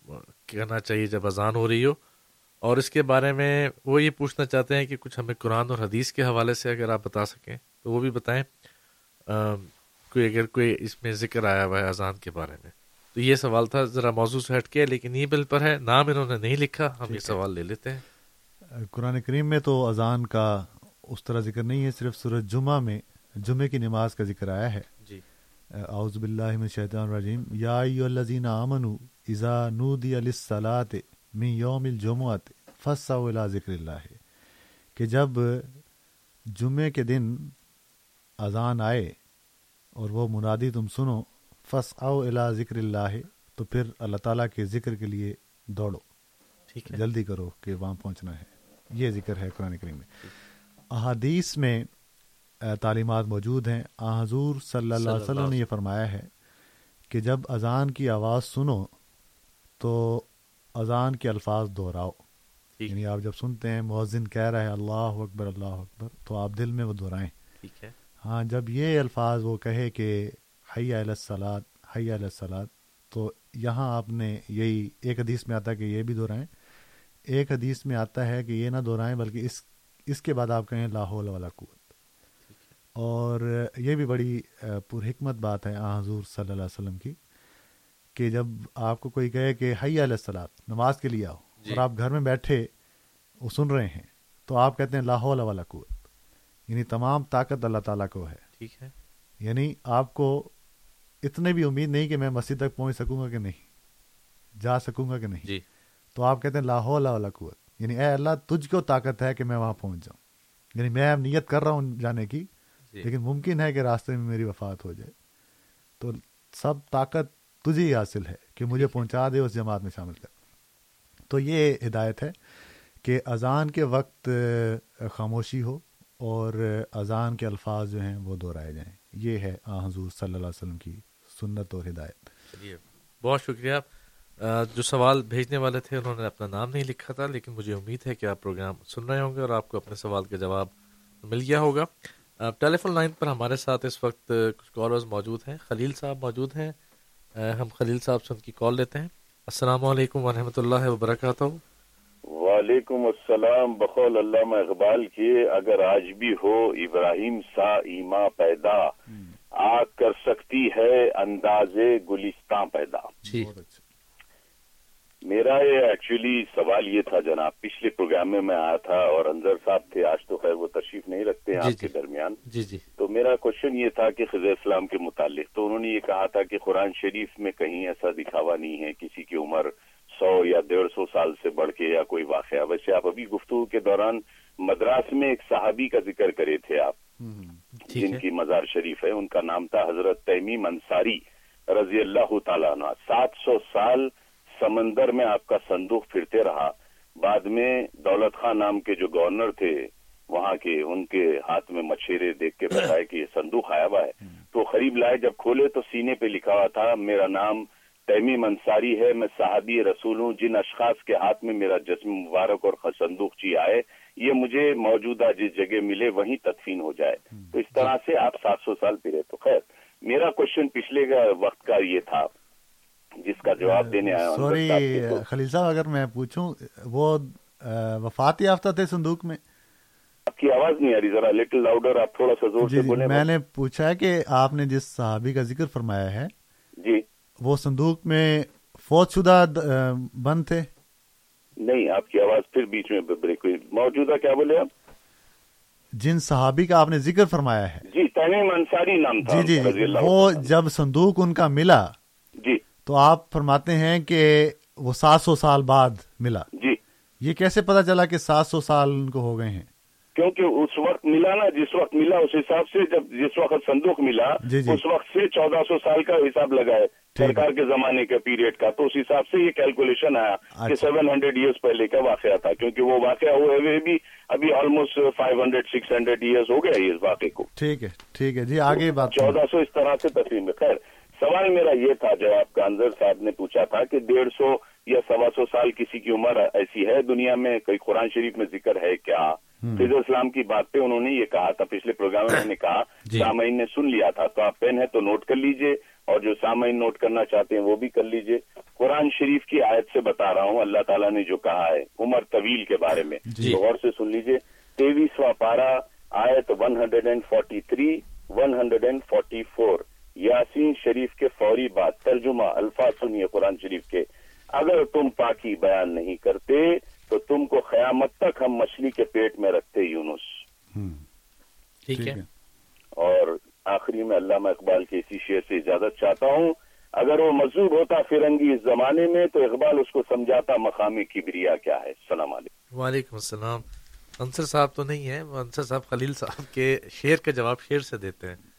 کرنا چاہیے جب اذان ہو رہی ہو؟ اور اس کے بارے میں وہ یہ پوچھنا چاہتے ہیں کہ کچھ ہمیں قرآن اور حدیث کے حوالے سے اگر آپ بتا سکیں تو وہ بھی بتائیں۔ کوئی اگر کوئی اس میں ذکر آیا ہوا ہے اذان کے بارے میں۔ تو یہ سوال تھا ذرا موضوع سے ہٹ کے لیکن ای بل پر ہے نام انہوں نے نہیں لکھا ہم یہ سوال لے لیتے ہیں۔ قرآن کریم میں تو اذان کا اس طرح ذکر نہیں ہے صرف سورج جمعہ میں جمعے کی نماز کا ذکر آیا ہے۔ اعوذ باللہ من الشیطان الرجیم. یا ایو الذین آمنوا اذا نودی للصلاۃ من یوم الجمعۃ فسعوا الی ذکر اللہ. کہ جب جمعے کے دن اذان آئے اور وہ منادی تم سنو فسعوا الی ذکر اللہ تو پھر اللہ تعالیٰ کے ذکر کے لیے دوڑو. ٹھیک ہے۔ جلدی کرو کہ وہاں پہنچنا ہے۔ یہ ذکر ہے قرآن کریم میں۔ احادیث میں تعلیمات موجود ہیں۔ آ حضور صلی اللہ علیہ وسلم نے یہ فرمایا ہے کہ جب اذان کی آواز سنو تو اذان کے الفاظ دہراؤ۔ یعنی آپ جب سنتے ہیں مؤذن کہہ رہا ہے اللہ اکبر اللہ اکبر تو آپ دل میں وہ دہرائیں۔ ٹھیک ہے۔ ہاں جب یہ الفاظ وہ کہے کہ حیا السلاد حیا السلاد تو یہاں آپ نے یہی ایک حدیث میں آتا ہے کہ یہ بھی دہرائیں۔ ایک حدیث میں آتا ہے کہ یہ نہ دہرائیں بلکہ اس اس کے بعد آپ کہیں لاہول والا قوت۔ اور یہ بھی بڑی آ، پرحکمت بات ہے آ حضور صلی اللہ علیہ وسلم کی کہ جب آپ کو کوئی کہے کہ حیا علیہ السلاد نماز کے لیے آؤ جی۔ اور آپ گھر میں بیٹھے وہ سن رہے ہیں تو آپ کہتے ہیں لاہول والا قوت یعنی تمام طاقت اللہ تعالیٰ کو ہے۔ ٹھیک ہے۔ یعنی آپ کو اتنے بھی امید نہیں کہ میں مسجد تک پہنچ سکوں گا کہ نہیں جا سکوں گا کہ نہیں۔ جی۔ تو آپ کہتے ہیں لاہور والا قوت یعنی اے اللہ تجھ کو طاقت ہے کہ میں وہاں پہنچ جاؤں یعنی میں اب نیت کر رہا ہوں جانے کی لیکن ممکن ہے کہ راستے میں میری وفات ہو جائے۔ تو سب طاقت تجھے ہی حاصل ہے کہ مجھے پہنچا دے اس جماعت میں شامل کر۔ تو یہ ہدایت ہے کہ اذان کے وقت خاموشی ہو اور اذان کے الفاظ جو ہیں وہ دہرائے جائیں۔ یہ ہے آ حضور صلی اللہ علیہ وسلم کی سنت اور ہدایت۔ بہت شکریہ۔ جو سوال بھیجنے والے تھے انہوں نے اپنا نام نہیں لکھا تھا لیکن مجھے امید ہے کہ آپ پروگرام سن رہے ہوں گے اور آپ کو اپنے سوال کا جواب مل گیا ہوگا۔ ٹیلی فون لائن پر ہمارے ساتھ اس وقت کچھ کالرز موجود ہیں۔ خلیل صاحب موجود ہیں۔ ہم خلیل صاحب سے ان کی کال لیتے ہیں۔ السلام علیکم ورحمۃ اللہ وبرکاتہ۔ وعلیکم السلام۔ بقول علامہ اقبال کیے اگر آج بھی ہو ابراہیم سا ایما پیدا آگ کر سکتی ہے انداز گلستان پیدا۔ جی۔ میرا یہ ایکچولی سوال یہ تھا جناب پچھلے پروگرام میں میں آیا تھا اور انظر صاحب تھے آج تو خیر وہ تشریف نہیں رکھتے ہیں جی، آپ کے جی۔ درمیان۔ جی جی۔ تو میرا کوشچن یہ تھا کہ خضر اسلام کے متعلق تو انہوں نے یہ کہا تھا کہ قرآن شریف میں کہیں ایسا دکھاوا نہیں ہے کسی کی عمر سو یا ڈیڑھ سو سال سے بڑھ کے یا کوئی واقعہ۔ ویسے آپ ابھی گفتگو کے دوران مدراس میں ایک صحابی کا ذکر کرے تھے آپ جن کی مزار شریف ہے ان کا نام تھا حضرت تیمیم انصاری رضی اللہ تعالیٰ عنہ۔ سات سو سال سمندر میں آپ کا صندوق پھرتے رہا۔ بعد میں دولت خان نام کے جو گورنر تھے، وہاں کے ان کے ہاتھ میں مچھیرے دیکھ کے بتایا کہ یہ صندوق آیا ہوا ہے۔ تو قریب لائے جب کھولے تو سینے پہ لکھا ہوا تھا، میرا نام تیمیم انصاری ہے، میں صحابی رسول ہوں، جن اشخاص کے ہاتھ میں میرا جسم مبارک اور صندوق چی آئے، یہ مجھے موجودہ جس جگہ ملے وہیں تدفین ہو جائے۔ تو اس طرح سے آپ سات سو سال پھرے تو خیر۔ میرا کوشچن پچھلے وقت کا یہ تھا۔ جس کا جواب دینے آیا سوری خلیل صاحب اگر میں پوچھوں وہ وفات یافتہ تھے صندوق میں؟ آپ کی آواز نہیں آ رہی ذرا لٹل لاؤڈر آپ تھوڑا سا زور جی سے بولیں۔ میں نے پوچھا ہے کہ آپ نے جس صحابی کا ذکر فرمایا ہے جی۔ وہ صندوق میں فوت شدہ بند تھے؟ نہیں آپ کی آواز پھر بیچ میں بریک ہوئی۔ موجودہ کیا بولے آپ؟ جن صحابی کا آپ نے ذکر فرمایا ہے۔ جی تمیم انصاری نام تھا جی جی وہ جب صندوق ان کا ملا جی۔ تو آپ فرماتے ہیں کہ وہ سات سو سال بعد ملا جی یہ کیسے پتا چلا کہ سات سو سال ان کو ہو گئے ہیں کیونکہ اس وقت ملا نا جس وقت ملا اس حساب سے جب جس وقت صندوق ملا جی، جی۔ اس وقت سے چودہ سو سال کا حساب ٹھیک ہے۔ سرکار کے زمانے کے پیریڈ کا تو اس حساب سے یہ کیلکولیشن آیا کہ اچھا۔ سیون ہنڈریڈ ایئرس پہلے کا واقعہ تھا کیونکہ وہ واقعہ ہوئے ہوئے بھی ابھی almost five hundred six hundred years ہو گیا اس واقعے کو ٹھیک ہے ٹھیک ہے جی آگے بات۔ چودہ سو اس طرح سے تقسیم ہے خیر سوال میرا یہ تھا جو آپ کا انظر صاحب نے پوچھا تھا کہ ڈیڑھ سو یا سوا سو سال کسی کی عمر ایسی ہے؟ دنیا میں کئی قرآن شریف میں ذکر ہے کیا؟ فیض اسلام کی بات پہ انہوں نے یہ کہا تھا پچھلے پروگرام میں نے کہا <laughs> جی۔ سامعین نے سن لیا تھا تو آپ پین ہے تو نوٹ کر لیجیے اور جو سامعین نوٹ کرنا چاہتے ہیں وہ بھی کر لیجیے۔ قرآن شریف کی آیت سے بتا رہا ہوں اللہ تعالیٰ نے جو کہا ہے عمر طویل کے بارے میں۔ جی۔ تو غور سے سن لیجیے۔ تیویسواں پارہ آیت 143 144 یاسین شریف کے فوری بعد ترجمہ الفاظ سنیے قرآن شریف کے۔ اگر تم پاکی بیان نہیں کرتے تو تم کو قیامت تک ہم مچھلی کے پیٹ میں رکھتے یونس۔ ٹھیک ہے۔ اور آخری میں علامہ اقبال کے اسی شعر سے اجازت چاہتا ہوں۔ اگر وہ مذہب ہوتا فرنگی اس زمانے میں تو اقبال اس کو سمجھاتا مقامی کبریا کیا ہے۔ السلام علیکم۔ وعلیکم السلام۔ انصر صاحب تو نہیں ہے انصر صاحب خلیل صاحب کے شعر کا جواب شعر سے دیتے ہیں۔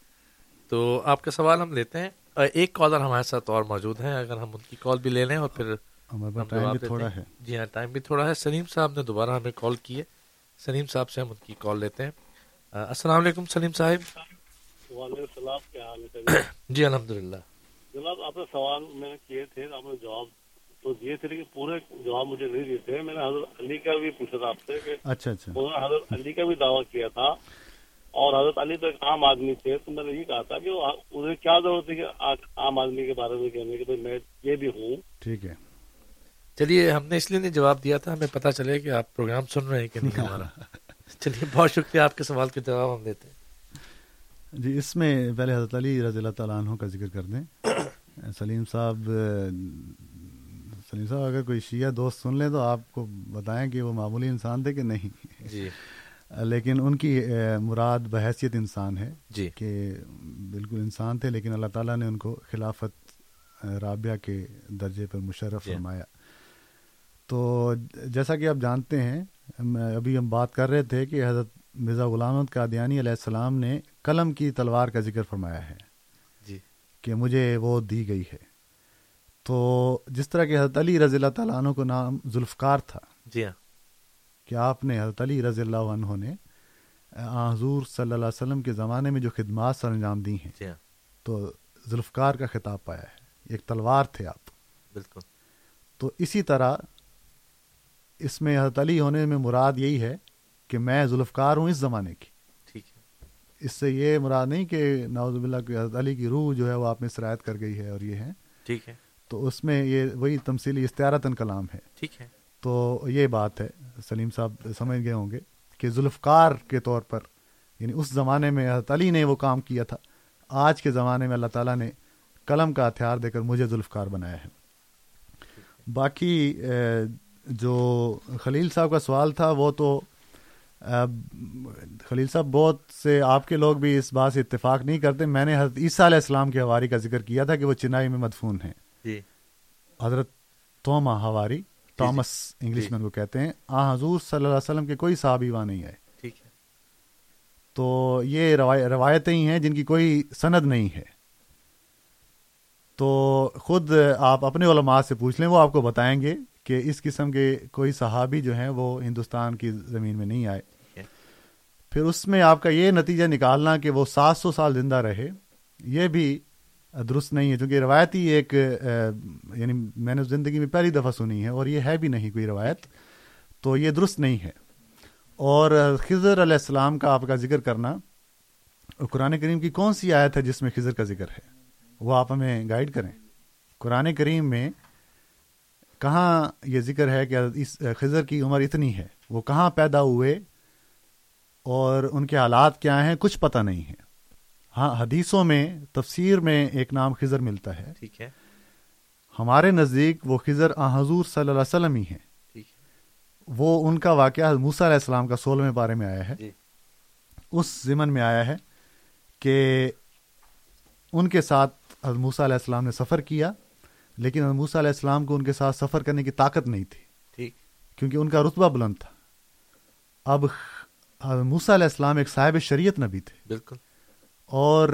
تو آپ کا سوال ہم لیتے ہیں۔ ایک کالر ہمارے ساتھ اور موجود ہیں۔ اگر ہم ان کی کال بھی لے لیں اور پھر تھوڑا ہے۔ جی ہاں ٹائم بھی تھوڑا ہے۔ سلیم صاحب نے دوبارہ ہمیں کال کی ہے۔ سلیم صاحب سے ہم ان کی کال لیتے ہیں۔ السلام علیکم سلیم صاحب۔ وعلیکم السلام کیا حال ہے؟ جی الحمد للہ جناب آپ نے سوال میں نے کیے تھے آپ نے جواب تو دیے تھے لیکن پورے جواب مجھے نہیں دیے تھے۔ میں نے حضرت علی کا بھی پوچھا تھا آپ سے کہ اچھا اچھا۔ حضرت علی کا بھی دعویٰ کیا تھا۔ اور حضرت علی تو ایک عام آدمی تھے تو میں نے یہ کہا تھا کہ انہیں کیا ضرورت ہے کہ عام آدمی کے بارے میں کہنے کہ میں یہ بھی ہوں۔ ٹھیک ہے۔ چلیے ہم نے اس لیے نہیں جواب دیا تھا ہمیں پتا چلے کہ آپ پروگرام سن رہے ہیں کہ نہیں ہمارا۔ <laughs> چلیے بہت شکریہ آپ کے سوال کے جواب ہم دیتے ہیں۔ جی اس میں پہلے حضرت علی رضی اللہ تعالیٰ عنہ کا ذکر کر دیں۔ <coughs> سلیم صاحب سلیم صاحب اگر کوئی شیعہ دوست سن لیں تو آپ کو بتائیں کہ وہ معمولی انسان تھے کہ نہیں۔ جی۔ <laughs> لیکن ان کی مراد بحیثیت انسان ہے جی۔ کہ بالکل انسان تھے لیکن اللہ تعالیٰ نے ان کو خلافت رابعہ کے درجے پر مشرف فرمایا۔ تو جیسا کہ آپ جانتے ہیں ابھی ہم بات کر رہے تھے کہ حضرت مرزا غلامت قادیانی علیہ السلام نے قلم کی تلوار کا ذکر فرمایا ہے۔ جی۔ کہ مجھے وہ دی گئی ہے۔ تو جس طرح کہ حضرت علی رضی اللہ تعالیٰ عنہ کو نام ذوالفقار تھا جی ہاں۔ کہ آپ نے حضرت علی رضی اللہ عنہ نے حضور صلی اللہ علیہ وسلم کے زمانے میں جو خدمات سر انجام دی ہیں جی ہاں۔ تو ذوالفقار کا خطاب پایا ہے۔ ایک تلوار تھے آپ۔ بالکل۔ تو اسی طرح اس میں حضرت علی ہونے میں مراد یہی ہے کہ میں ذوالفقار ہوں اس زمانے کی۔ ٹھیک ہے۔ اس سے یہ مراد نہیں کہ نواز باللہ کی حضرت علی کی روح جو ہے وہ آپ میں سرایت کر گئی ہے اور یہ ہے ٹھیک ہے۔ تو اس میں یہ وہی تمثیلی استعارتن کلام ہے۔ ٹھیک ہے۔ تو یہ بات ہے سلیم صاحب سمجھ گئے ہوں گے کہ ذوالفقار کے طور پر یعنی اس زمانے میں حضرت علی نے وہ کام کیا تھا۔ آج کے زمانے میں اللہ تعالیٰ نے قلم کا ہتھیار دے کر مجھے ذوالفقار بنایا ہے۔ باقی جو خلیل صاحب کا سوال تھا وہ تو خلیل صاحب بہت سے آپ کے لوگ بھی اس بات سے اتفاق نہیں کرتے۔ میں نے حضرت عیسیٰ علیہ السلام کی ہواری کا ذکر کیا تھا کہ وہ چنائی میں مدفون ہیں۔ جی۔ حضرت توما ہواری ٹامس انگلش میں ان کو کہتے ہیں آ حضور صلی اللہ علیہ وسلم کے کوئی صحابی وہاں نہیں آئے. ٹھیک ہے۔ تو یہ روایتیں ہی ہیں جن کی کوئی سند نہیں ہے۔ تو خود آپ اپنے علماء سے پوچھ لیں وہ آپ کو بتائیں گے کہ اس قسم کے کوئی صحابی جو ہیں وہ ہندوستان کی زمین میں نہیں آئے۔ پھر اس میں آپ کا یہ نتیجہ نکالنا کہ وہ سات سو سال زندہ رہے یہ بھی درست نہیں ہے، چونکہ روایتی ایک یعنی میں نے زندگی میں پہلی دفعہ سنی ہے اور یہ ہے بھی نہیں کوئی روایت، تو یہ درست نہیں ہے۔ اور خضر علیہ السلام کا آپ کا ذکر کرنا، قرآن کریم کی کون سی آیت ہے جس میں خضر کا ذکر ہے؟ وہ آپ ہمیں گائیڈ کریں۔ قرآن کریم میں کہاں یہ ذکر ہے کہ اس خضر کی عمر اتنی ہے، وہ کہاں پیدا ہوئے اور ان کے حالات کیا ہیں، کچھ پتہ نہیں ہے۔ ہاں حدیثوں میں تفسیر میں ایک نام خضر ملتا ہے۔ ٹھیک ہے۔ ہمارے نزدیک وہ خضر آ حضور صلی اللہ علیہ وسلم ہی ہیں۔ وہ ان کا واقعہ موسیٰ علیہ السلام کا سولہویں بارے میں آیا ہے۔ جی۔ اس ضمن میں آیا ہے کہ ان کے ساتھ موسیٰ علیہ السلام نے سفر کیا لیکن موسیٰ علیہ السلام کو ان کے ساتھ سفر کرنے کی طاقت نہیں تھی۔ ٹھیک۔ کیونکہ ان کا رتبہ بلند تھا۔ اب موسیٰ علیہ السلام ایک صاحب شریعت نبی تھے۔ بالکل۔ اور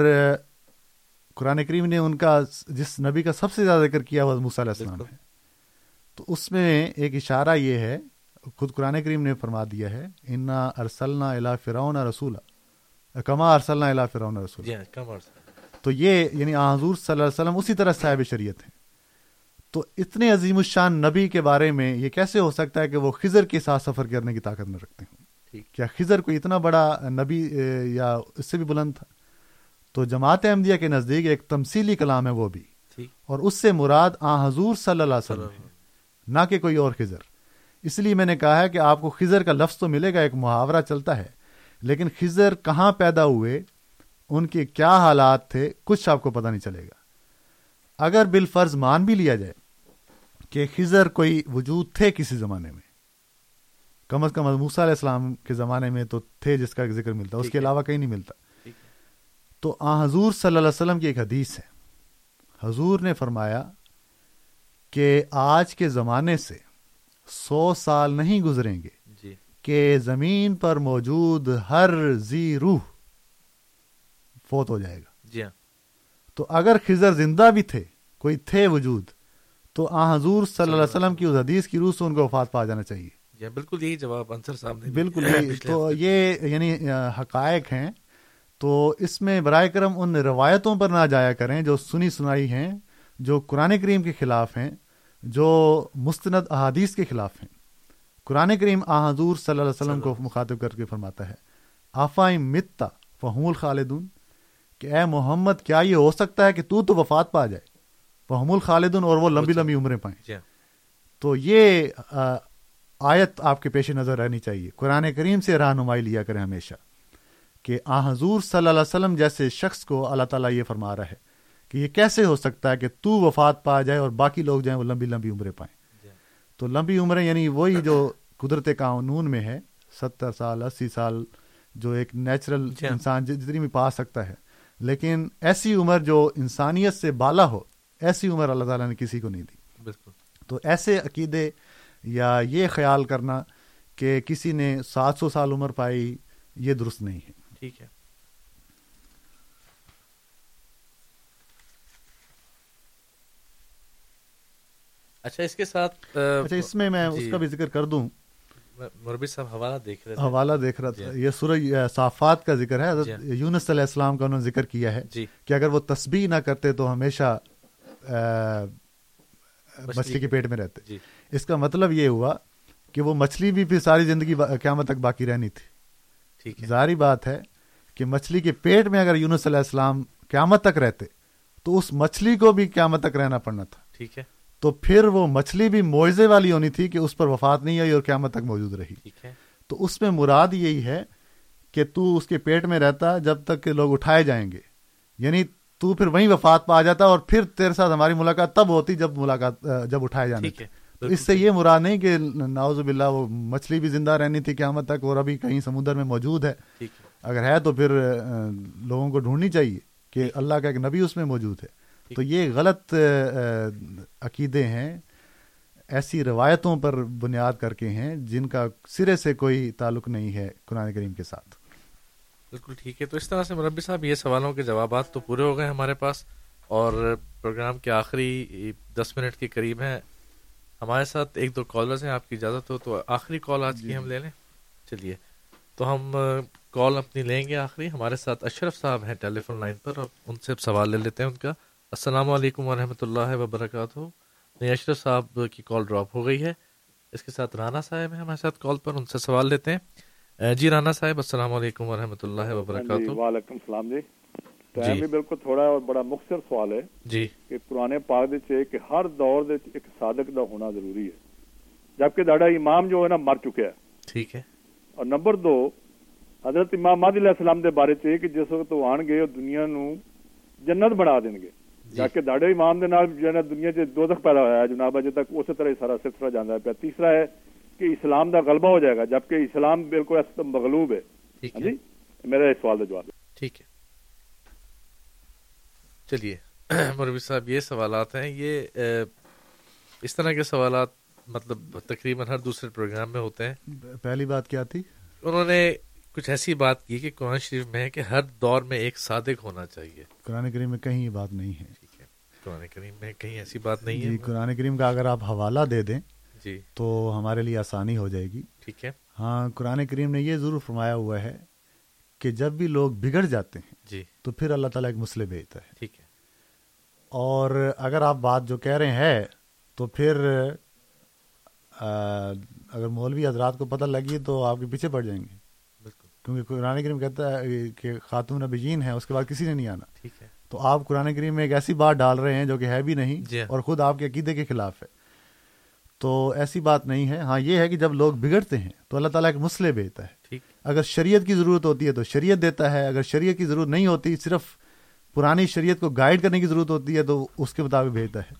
قرآن کریم نے ان کا جس نبی کا سب سے زیادہ ذکر کیا وہ موسیٰ علیہ السلام ہے۔ تو اس میں ایک اشارہ یہ ہے خود قرآن کریم نے فرما دیا ہے انا ارسلنا الا فرعون رسول کما ارسلنا الا فرعون رسول تو یہ یعنی حضور صلی اللہ علیہ وسلم اسی طرح صاحب شریعت ہیں۔ تو اتنے عظیم الشان نبی کے بارے میں یہ کیسے ہو سکتا ہے کہ وہ خضر کے ساتھ سفر کرنے کی طاقت نہ رکھتے ہوں؟ کیا خضر کو اتنا بڑا نبی یا اس سے بھی بلند تھا؟ تو جماعت احمدیہ کے نزدیک ایک تمثیلی کلام ہے وہ بھی۔ اور اس سے مراد آ حضور صلی اللہ علیہ وسلم ہے نہ کہ کوئی اور خضر۔ اس لیے میں نے کہا ہے کہ آپ کو خضر کا لفظ تو ملے گا ایک محاورہ چلتا ہے لیکن خضر کہاں پیدا ہوئے ان کے کیا حالات تھے کچھ آپ کو پتہ نہیں چلے گا۔ اگر بالفرض مان بھی لیا جائے کہ خضر کوئی وجود تھے کسی زمانے میں کم از کم موسیٰ علیہ السلام کے زمانے میں تو تھے جس کا ذکر ملتا اس کے۔ علاوہ کہیں نہیں ملتا۔ تو آ حضور صلی اللہ علیہ وسلم کی ایک حدیث ہے۔ حضور نے فرمایا کہ آج کے زمانے سے سو سال نہیں گزریں گے جی۔ کہ زمین پر موجود ہر زی روح فوت ہو جائے گا۔ جی ہاں۔ تو اگر خضر زندہ بھی تھے کوئی تھے وجود تو آ حضور صلی اللہ علیہ وسلم کی اس حدیث کی روح سے ان کو وفات پا جانا چاہیے۔ جی ہاں، بالکل یہی جواب انصر صاحب نے بالکل یہی- <laughs> تو۔ یہ یعنی حقائق ہیں۔ تو اس میں برائے کرم ان روایتوں پر نہ جایا کریں جو سنی سنائی ہیں جو قرآن کریم کے خلاف ہیں جو مستند احادیث کے خلاف ہیں۔ قرآن کریم آ حضور صلی اللہ علیہ وسلم کو مخاطب کر کے فرماتا ہے آفا متا فہم الخالدون کہ اے محمد کیا یہ ہو سکتا ہے کہ تو تو وفات پا جائے؟ فہم الخالدون اور وہ لمبی لمبی عمریں پائیں۔ جی ہاں۔ تو یہ آیت آپ کے پیش نظر رہنی چاہیے۔ قرآن کریم سے رہنمائی لیا کریں ہمیشہ۔ کہ آ حضور صلی اللہ علیہ وسلم جیسے شخص کو اللہ تعالیٰ یہ فرما رہا ہے کہ یہ کیسے ہو سکتا ہے کہ تو وفات پا جائے اور باقی لوگ جائیں وہ لمبی لمبی عمریں پائیں۔ تو لمبی عمریں یعنی وہی جو قدرت قانون میں ہے ستر سال اسی سال جو ایک نیچرل جی ہاں۔ انسان جتنی بھی پا سکتا ہے۔ لیکن ایسی عمر جو انسانیت سے بالا ہو ایسی عمر اللہ تعالیٰ نے کسی کو نہیں دی۔ بالکل۔ تو ایسے عقیدے یا یہ خیال کرنا کہ کسی نے سات سو سال عمر پائی یہ درست نہیں ہے۔ ٹھیک ہے۔ اچھا اس کے ساتھ اچھا اس میں میں جی، اس کا بھی ذکر کر دوں۔ مربی صاحب حوالہ دیکھ رہے حوالہ دیکھ رہا جی تھا۔ ہاں۔ یہ سورہ صافات کا ذکر ہے۔ جی۔ حضرت یونس علیہ السلام کا انہوں نے ذکر کیا ہے جی۔ کہ اگر وہ تسبیح نہ کرتے تو ہمیشہ مچھلی کے پیٹ میں رہتے۔ جی۔ اس کا مطلب یہ ہوا کہ وہ مچھلی بھی پھر ساری زندگی قیامت تک باقی رہنی تھی۔ ظاہری بات ہے کہ مچھلی کے پیٹ میں اگر یونس علیہ السلام قیامت تک رہتے تو اس مچھلی کو بھی قیامت تک رہنا پڑنا تھا۔ ٹھیک ہے۔ تو پھر وہ مچھلی بھی معجزے والی ہونی تھی کہ اس پر وفات نہیں آئی اور قیامت تک موجود رہی۔ تو اس میں مراد یہی ہے کہ تو اس کے پیٹ میں رہتا جب تک کہ لوگ اٹھائے جائیں گے۔ یعنی تو پھر وہیں وفات پا جاتا اور پھر تیرے ساتھ ہماری ملاقات تب ہوتی جب ملاقات جب اٹھائے جانے تو اس سے یہ مراد نہیں کہ ناوز باللہ وہ مچھلی بھی زندہ رہنی تھی قیامت تک اور ابھی کہیں سمندر میں موجود ہے۔ ٹھیک ہے۔ اگر ہے تو پھر لوگوں کو ڈھونڈنی چاہیے کہ اللہ کا ایک نبی اس میں موجود ہے۔ تو یہ غلط عقیدے ہیں ایسی روایتوں پر بنیاد کر کے ہیں جن کا سرے سے کوئی تعلق نہیں ہے قرآن کریم کے ساتھ۔ بالکل ٹھیک ہے۔ تو اس طرح سے مربی صاحب یہ سوالوں کے جوابات تو پورے ہو گئے ہمارے پاس اور پروگرام کے آخری دس منٹ کے قریب ہیں۔ ہمارے ساتھ ایک دو کالرز ہیں آپ کی اجازت ہو تو آخری کال آج کی ہم لے لیں۔ چلیے تو ہم کال اپنی لیں گے آخری۔ ہمارے ساتھ اشرف صاحب ہیں ٹیلی فون لائن پر اور ان سے سوال لے لیتے ہیں ان کا۔ السلام علیکم ورحمۃ اللہ وبرکاتہ۔ نہیں اشرف صاحب کی کال ڈراپ ہو گئی ہے۔ اس کے ساتھ رانا صاحب ہیں ہمارے ساتھ کال پر ان سے سوال لیتے ہیں۔ جی رانا صاحب السلام علیکم ورحمۃ اللہ جی وبرکاتہ۔ وعلیکم السلام جی۔ جی۔ ٹائم بھی بالکل تھوڑا اور بڑا مختصر سوال ہے جی۔ کہ قرآن پاک دے چ کہ ہر دور دے ایک صادق دا ہونا ضروری ہے۔ جبکہ داڑا امام جو ہے نا مر چکا ہے۔ ٹھیک ہے۔ اور نمبر دو حضرت امام مہدی علیہ السلام دے بارے چ کہ جس وقت وہ آن گے دنیا نو جنت بنا دیں گے۔ جبکہ داڑے امام دے نال ہے دنیا چ دوزخ پیدا ہوا ہے جناب اجے تک اسی طرح ہی سارا سلسلہ جانا ہے پیا۔ تیسرا ہے کہ اسلام دا غلبہ ہو جائے گا جبکہ اسلام بالکل اس مغلوب ہے۔ ہاں ہے۔ جی؟ میرا اس سوال کا جواب ہے۔ ٹھیک ہے۔ چلیے <clears throat> مولوی صاحب یہ سوالات ہیں۔ یہ اس طرح کے سوالات مطلب تقریباً ہر دوسرے پروگرام میں ہوتے ہیں۔ پہلی بات کیا تھی؟ انہوں نے کچھ ایسی بات کی کہ قرآن شریف میں ہے کہ ہر دور میں ایک صادق ہونا چاہیے۔ قرآن کریم میں کہیں یہ بات نہیں ہے۔ قرآن کریم میں کہیں ایسی بات نہیں جی ہے قرآن کریم کا اگر آپ حوالہ دے دیں جی۔ تو ہمارے لیے آسانی ہو جائے گی۔ ٹھیک ہے۔ ہاں قرآن کریم نے یہ ضرور فرمایا ہوا ہے کہ جب بھی لوگ بگڑ جاتے ہیں جی۔ تو پھر اللہ تعالیٰ ایک مسئلے بھیجتا ہے۔ ٹھیک ہے۔ اور اگر آپ بات جو کہہ رہے ہیں تو پھر اگر مولوی حضرات کو پتہ لگی تو آپ کے پیچھے پڑ جائیں گے۔ کیونکہ قرآن کریم کہتا ہے کہ خاتون نبیین ہے اس کے بعد کسی نے نہیں آنا۔ ٹھیک ہے۔ تو آپ قرآن کریم میں ایک ایسی بات ڈال رہے ہیں جو کہ ہے بھی نہیں جی ہاں۔ اور خود آپ کے عقیدے کے خلاف ہے۔ تو ایسی بات نہیں ہے۔ ہاں یہ ہے کہ جب لوگ بگڑتے ہیں تو اللہ تعالیٰ ایک مسئلے بھیجتا ہے۔ ٹھیک۔ اگر شریعت کی ضرورت ہوتی ہے تو شریعت دیتا ہے۔ اگر شریعت کی ضرورت نہیں ہوتی صرف پرانی شریعت کو گائیڈ کرنے کی ضرورت ہوتی ہے تو اس کے مطابق بھیجتا ہے۔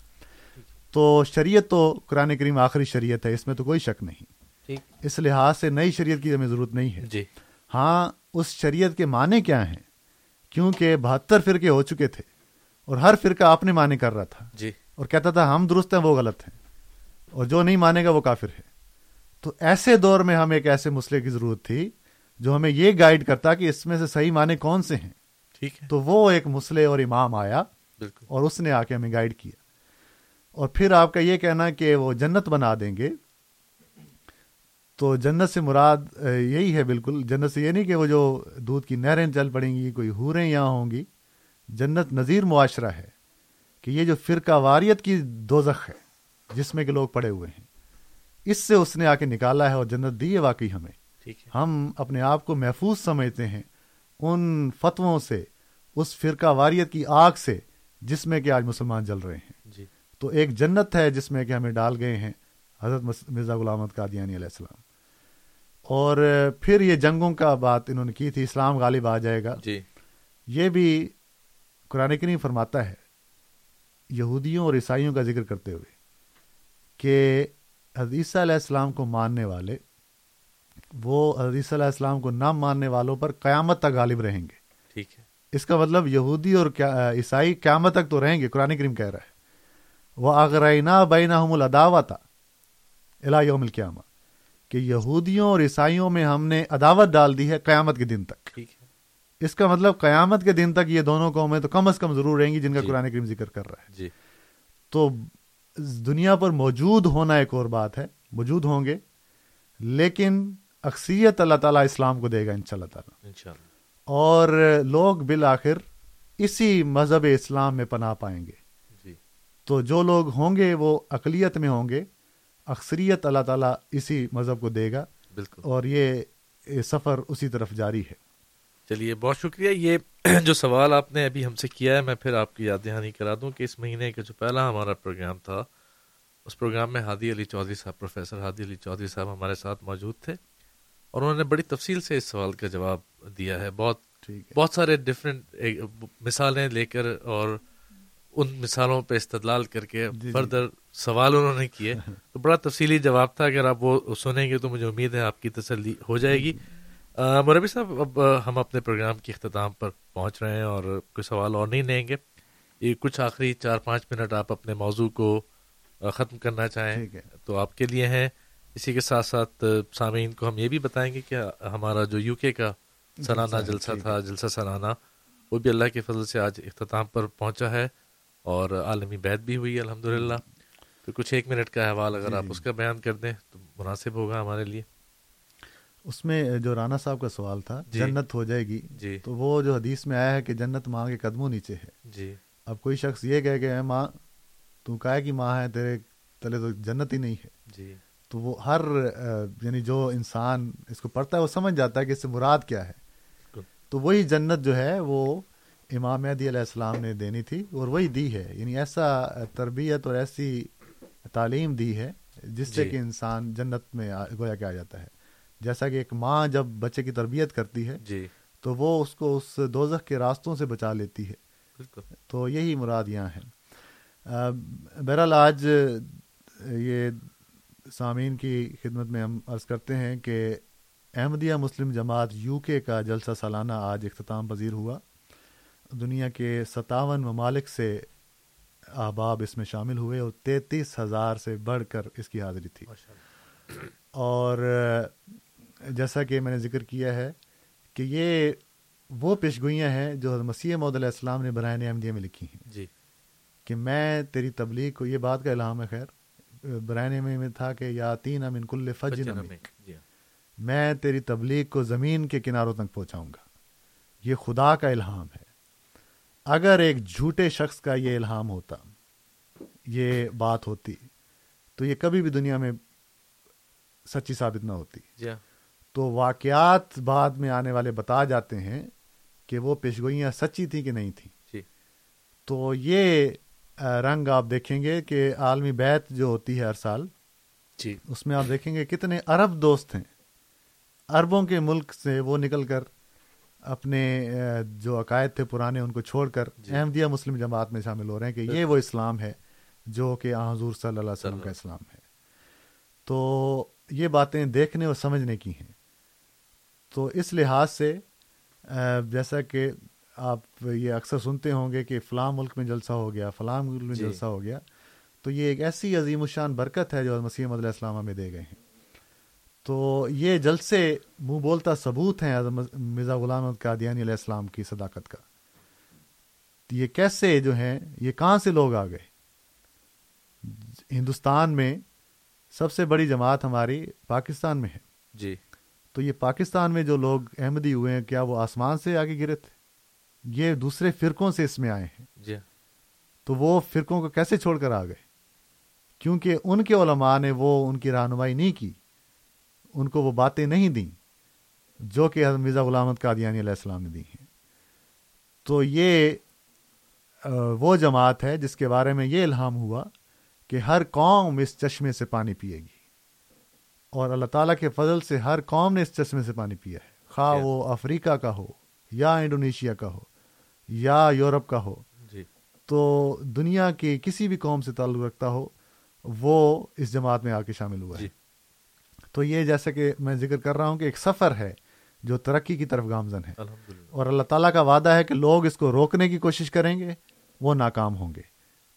تو شریعت تو قرآن کریم آخری شریعت ہے اس میں تو کوئی شک نہیں۔ اس لحاظ سے نئی شریعت کی ہمیں ضرورت نہیں ہے۔ جی۔ ہاں اس شریعت کے معنی کیا ہیں؟ کیونکہ بہتر فرقے ہو چکے تھے اور ہر فرقہ اپنے معنی کر رہا تھا۔ جی۔ اور کہتا تھا ہم درست ہیں وہ غلط ہیں۔ اور جو نہیں مانے گا وہ کافر ہے۔ تو ایسے دور میں ہمیں ایک ایسے مسئلے کی ضرورت تھی جو ہمیں یہ گائیڈ کرتا کہ اس میں سے صحیح معنی کون سے ہیں۔ ٹھیک ہے۔ تو وہ ایک مسئلے اور امام آیا بالکل۔ اور اس نے آ کے ہمیں گائیڈ کیا۔ اور پھر آپ کا یہ کہنا کہ وہ جنت بنا دیں گے۔ تو جنت سے مراد یہی ہے بالکل۔ جنت سے یہ نہیں کہ وہ جو دودھ کی نہریں چل پڑیں گی کوئی حوریں یہاں ہوں گی۔ جنت نظیر معاشرہ ہے کہ یہ جو فرقہ واریت کی دوزخ ہے جس میں کہ لوگ پڑے ہوئے ہیں۔ اس سے اس نے آ کے نکالا ہے اور جنت دی ہے واقعی ہمیں۔ ہم اپنے آپ کو محفوظ سمجھتے ہیں ان فتووں سے اس فرقہ واریت کی آگ سے جس میں کہ آج مسلمان جل رہے ہیں۔ جی۔ تو ایک جنت ہے جس میں کہ ہمیں ڈال گئے ہیں حضرت مرزا غلام احمد قادیانی علیہ السلام۔ اور پھر یہ جنگوں کا بات انہوں نے کی تھی اسلام غالب آ جائے گا۔ جی۔ یہ بھی قرآن کریم فرماتا ہے یہودیوں اور عیسائیوں کا ذکر کرتے ہوئے کہ حدیثہ علیہ السلام کو ماننے والے وہ حدیثہ علیہ السلام کو نہ ماننے والوں پر قیامت تک غالب رہیں گے۔ ٹھیک ہے۔ اس کا مطلب یہودی اور عیسائی قیامت تک تو رہیں گے قرآن کریم کہہ رہا ہے۔ وہ آگرائنا بین الداوتا الا یوم القیامہ کہ یہودیوں اور عیسائیوں میں ہم نے عداوت ڈال دی ہے قیامت کے دن تک۔ اس کا مطلب قیامت کے دن تک یہ دونوں قومیں تو کم از کم ضرور رہیں گی جن کا جی۔ قرآن کریم ذکر کر رہا ہے۔ جی۔ تو دنیا پر موجود ہونا ایک اور بات ہے موجود ہوں گے لیکن اکثریت اللہ تعالیٰ اسلام کو دے گا ان شاء اللہ تعالیٰ۔ اور لوگ بالآخر اسی مذہب اسلام میں پناہ پائیں گے۔ جی۔ تو جو لوگ ہوں گے وہ اقلیت میں ہوں گے اکثریت اللہ تعالیٰ اسی مذہب کو دے گا بالکل۔ اور یہ سفر اسی طرف جاری ہے۔ چلیے بہت شکریہ۔ یہ <clears throat> جو سوال آپ نے ابھی ہم سے کیا ہے میں پھر آپ کی یاد دہانی کرا دوں کہ اس مہینے کا جو پہلا ہمارا پروگرام تھا اس پروگرام میں ہادی علی چودھری صاحب پروفیسر ہادی علی چودھری صاحب ہمارے ساتھ موجود تھے اور انہوں نے بڑی تفصیل سے اس سوال کا جواب دیا ہے۔ بہت بہت سارے ڈفرینٹ مثالیں لے کر اور ان مثالوں پہ استدلال کر کے جی۔ فردر سوال انہوں نے کیے <laughs> تو بڑا تفصیلی جواب تھا۔ اگر آپ وہ سنیں گے تو مجھے امید ہے آپ کی تسلی ہو جائے گی۔ مربی صاحب اب ہم اپنے پروگرام کے اختتام پر پہنچ رہے ہیں اور کوئی سوال اور نہیں لیں گے۔ یہ کچھ آخری چار پانچ منٹ آپ اپنے موضوع کو ختم کرنا چاہیں تو آپ کے لیے ہیں۔ اسی کے ساتھ ساتھ سامعین کو ہم یہ بھی بتائیں گے کہ ہمارا جو یو کے کا سالانہ جلسہ تھا جلسہ سالانہ وہ بھی اللہ کے فضل سے آج اختتام پر پہنچا ہے۔ اور عالمی بیت بھی ہوئی الحمد للہ تو کچھ ایک منٹ کا احوال اگر جی، آپ جی۔ اس کا بیان کر دیں تو مناسب ہوگا ہمارے لیے۔ اس میں جو رانا صاحب کا سوال تھا جی۔ جنت ہو جائے گی جی۔ تو وہ جو حدیث میں آیا ہے کہ جنت ماں کے قدموں نیچے ہے۔ جی۔ اب کوئی شخص یہ کہے کہ اے ماں تو کہے کہ ماں ہے تیرے تلے تو جنت ہی نہیں ہے۔ جی۔ تو وہ ہر یعنی جو انسان اس کو پڑھتا ہے وہ سمجھ جاتا ہے کہ اس سے مراد کیا ہے۔ تو وہی جنت جو ہے وہ امام مہدی علیہ السلام نے دینی تھی اور وہی دی ہے یعنی ایسا تربیت اور ایسی تعلیم دی ہے جس سے جی۔ کہ انسان جنت میں آ- گویا کہ آ جاتا ہے۔ جیسا کہ ایک ماں جب بچے کی تربیت کرتی ہے جی۔ تو وہ اس کو اس دوزخ کے راستوں سے بچا لیتی ہے۔ بالکل۔ تو یہی مراد یہاں ہے۔ بہرحال آج یہ سامعین کی خدمت میں ہم عرض کرتے ہیں کہ احمدیہ مسلم جماعت یو کے کا جلسہ سالانہ آج اختتام پذیر ہوا۔ دنیا کے ستاون ممالک سے احباب اس میں شامل ہوئے اور تینتیس ہزار سے بڑھ کر اس کی حاضری تھی۔ اور جیسا کہ میں نے ذکر کیا ہے کہ یہ وہ پیشگوئیاں ہیں جو حضرت مسیح محدود علیہ السلام نے برائے احمدیہ میں لکھی ہیں۔ جی۔ کہ میں تیری تبلیغ کو یہ بات کا الہام ہے خیر برائے میں میں تھا کہ یا تین امن کل میں جی۔ میں تیری تبلیغ کو زمین کے کناروں تک پہنچاؤں گا۔ یہ خدا کا الہام ہے۔ اگر ایک جھوٹے شخص کا یہ الہام ہوتا یہ بات ہوتی تو یہ کبھی بھی دنیا میں سچی ثابت نہ ہوتی۔ جی ہاں۔ تو واقعات بعد میں آنے والے بتا جاتے ہیں کہ وہ پیشگوئیاں سچی تھیں کہ نہیں تھیں۔ جی۔ تو یہ رنگ آپ دیکھیں گے کہ عالمی بیت جو ہوتی ہے ہر سال جی۔ اس میں آپ دیکھیں گے کتنے ارب دوست ہیں۔ اربوں کے ملک سے وہ نکل کر اپنے جو عقائد تھے پرانے ان کو چھوڑ کر جی۔ احمدیہ مسلم جماعت میں شامل ہو رہے ہیں کہ یہ وہ اسلام ہے جو کہ آن حضور صلی اللہ علیہ وسلم کا اسلام ہے۔ تو یہ باتیں دیکھنے اور سمجھنے کی ہیں۔ تو اس لحاظ سے جیسا کہ آپ یہ اکثر سنتے ہوں گے کہ فلاں ملک میں جلسہ ہو گیا فلاں ملک میں جی۔ جلسہ ہو گیا تو یہ ایک ایسی عظیم الشان برکت ہے جو مسیح علیہ السلام میں دے گئے ہیں۔ تو یہ جلسے منہ بولتا ثبوت ہیں مرزا غلام قادیانی علیہ السلام کی صداقت کا۔ یہ کیسے جو ہیں یہ کہاں سے لوگ آ گئے؟ ہندوستان میں سب سے بڑی جماعت ہماری پاکستان میں ہے۔ جی۔ تو یہ پاکستان میں جو لوگ احمدی ہوئے ہیں کیا وہ آسمان سے آگے گرے تھے؟ یہ دوسرے فرقوں سے اس میں آئے ہیں۔ جی۔ تو وہ فرقوں کو کیسے چھوڑ کر آ گئے؟ کیونکہ ان کے علماء نے وہ ان کی رہنمائی نہیں کی۔ ان کو وہ باتیں نہیں دیں جو کہ حضرت مرزا غلامت قادیانی علیہ السلام نے دی ہیں۔ تو یہ وہ جماعت ہے جس کے بارے میں یہ الہام ہوا کہ ہر قوم اس چشمے سے پانی پیے گی۔ اور اللہ تعالیٰ کے فضل سے ہر قوم نے اس چشمے سے پانی پیا ہے۔ خواہ وہ افریقہ کا ہو یا انڈونیشیا کا ہو یا یورپ کا ہو۔ جی۔ تو دنیا کی کسی بھی قوم سے تعلق رکھتا ہو وہ اس جماعت میں آ کے شامل ہوا ہے۔ جی۔ تو یہ جیسے کہ میں ذکر کر رہا ہوں کہ ایک سفر ہے جو ترقی کی طرف گامزن ہے۔ اور اللہ تعالیٰ کا وعدہ ہے کہ لوگ اس کو روکنے کی کوشش کریں گے وہ ناکام ہوں گے۔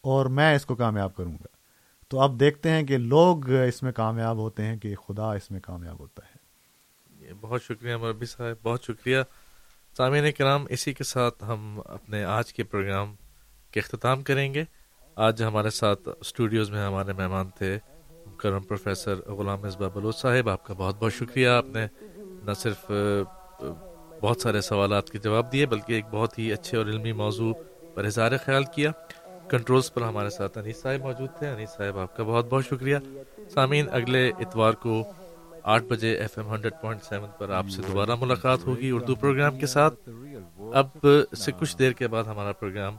اور میں اس کو کامیاب کروں گا۔ تو اب دیکھتے ہیں کہ لوگ اس میں کامیاب ہوتے ہیں کہ خدا اس میں کامیاب ہوتا ہے۔ بہت شکریہ مربی صاحب بہت شکریہ۔ سامعین کرام اسی کے ساتھ ہم اپنے آج کے پروگرام کے اختتام کریں گے۔ آج ہمارے ساتھ اسٹوڈیوز میں ہمارے مہمان تھے۔ کرم پروفیسر غلام مصباح بلوچ صاحب، آپ کا بہت بہت شکریہ۔ آپ نے نہ صرف بہت سارے سوالات کے جواب دیے، بلکہ ایک بہت ہی اچھے اور علمی موضوع پر اظہار خیال کیا۔ کنٹرولز پر ہمارے ساتھ انیس صاحب موجود تھے۔ انیس صاحب، آپ کا بہت بہت شکریہ۔ سامعین، اگلے اتوار کو آٹھ بجے F M hundred point seven پر آپ سے دوبارہ ملاقات ہوگی اردو پروگرام کے ساتھ۔ اب سے کچھ دیر کے بعد ہمارا programme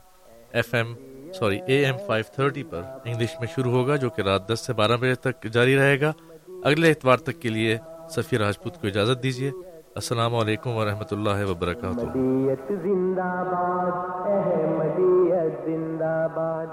F M sorry, A M five thirty per English میں شروع ہوگا، جو کہ رات دس سے بارہ بجے تک جاری رہے گا۔ اگلے اتوار تک کے لیے سفیر راجپوت کو اجازت دیجیے۔ السلام علیکم ورحمۃ اللہ وبرکاتہ۔ زندہ باد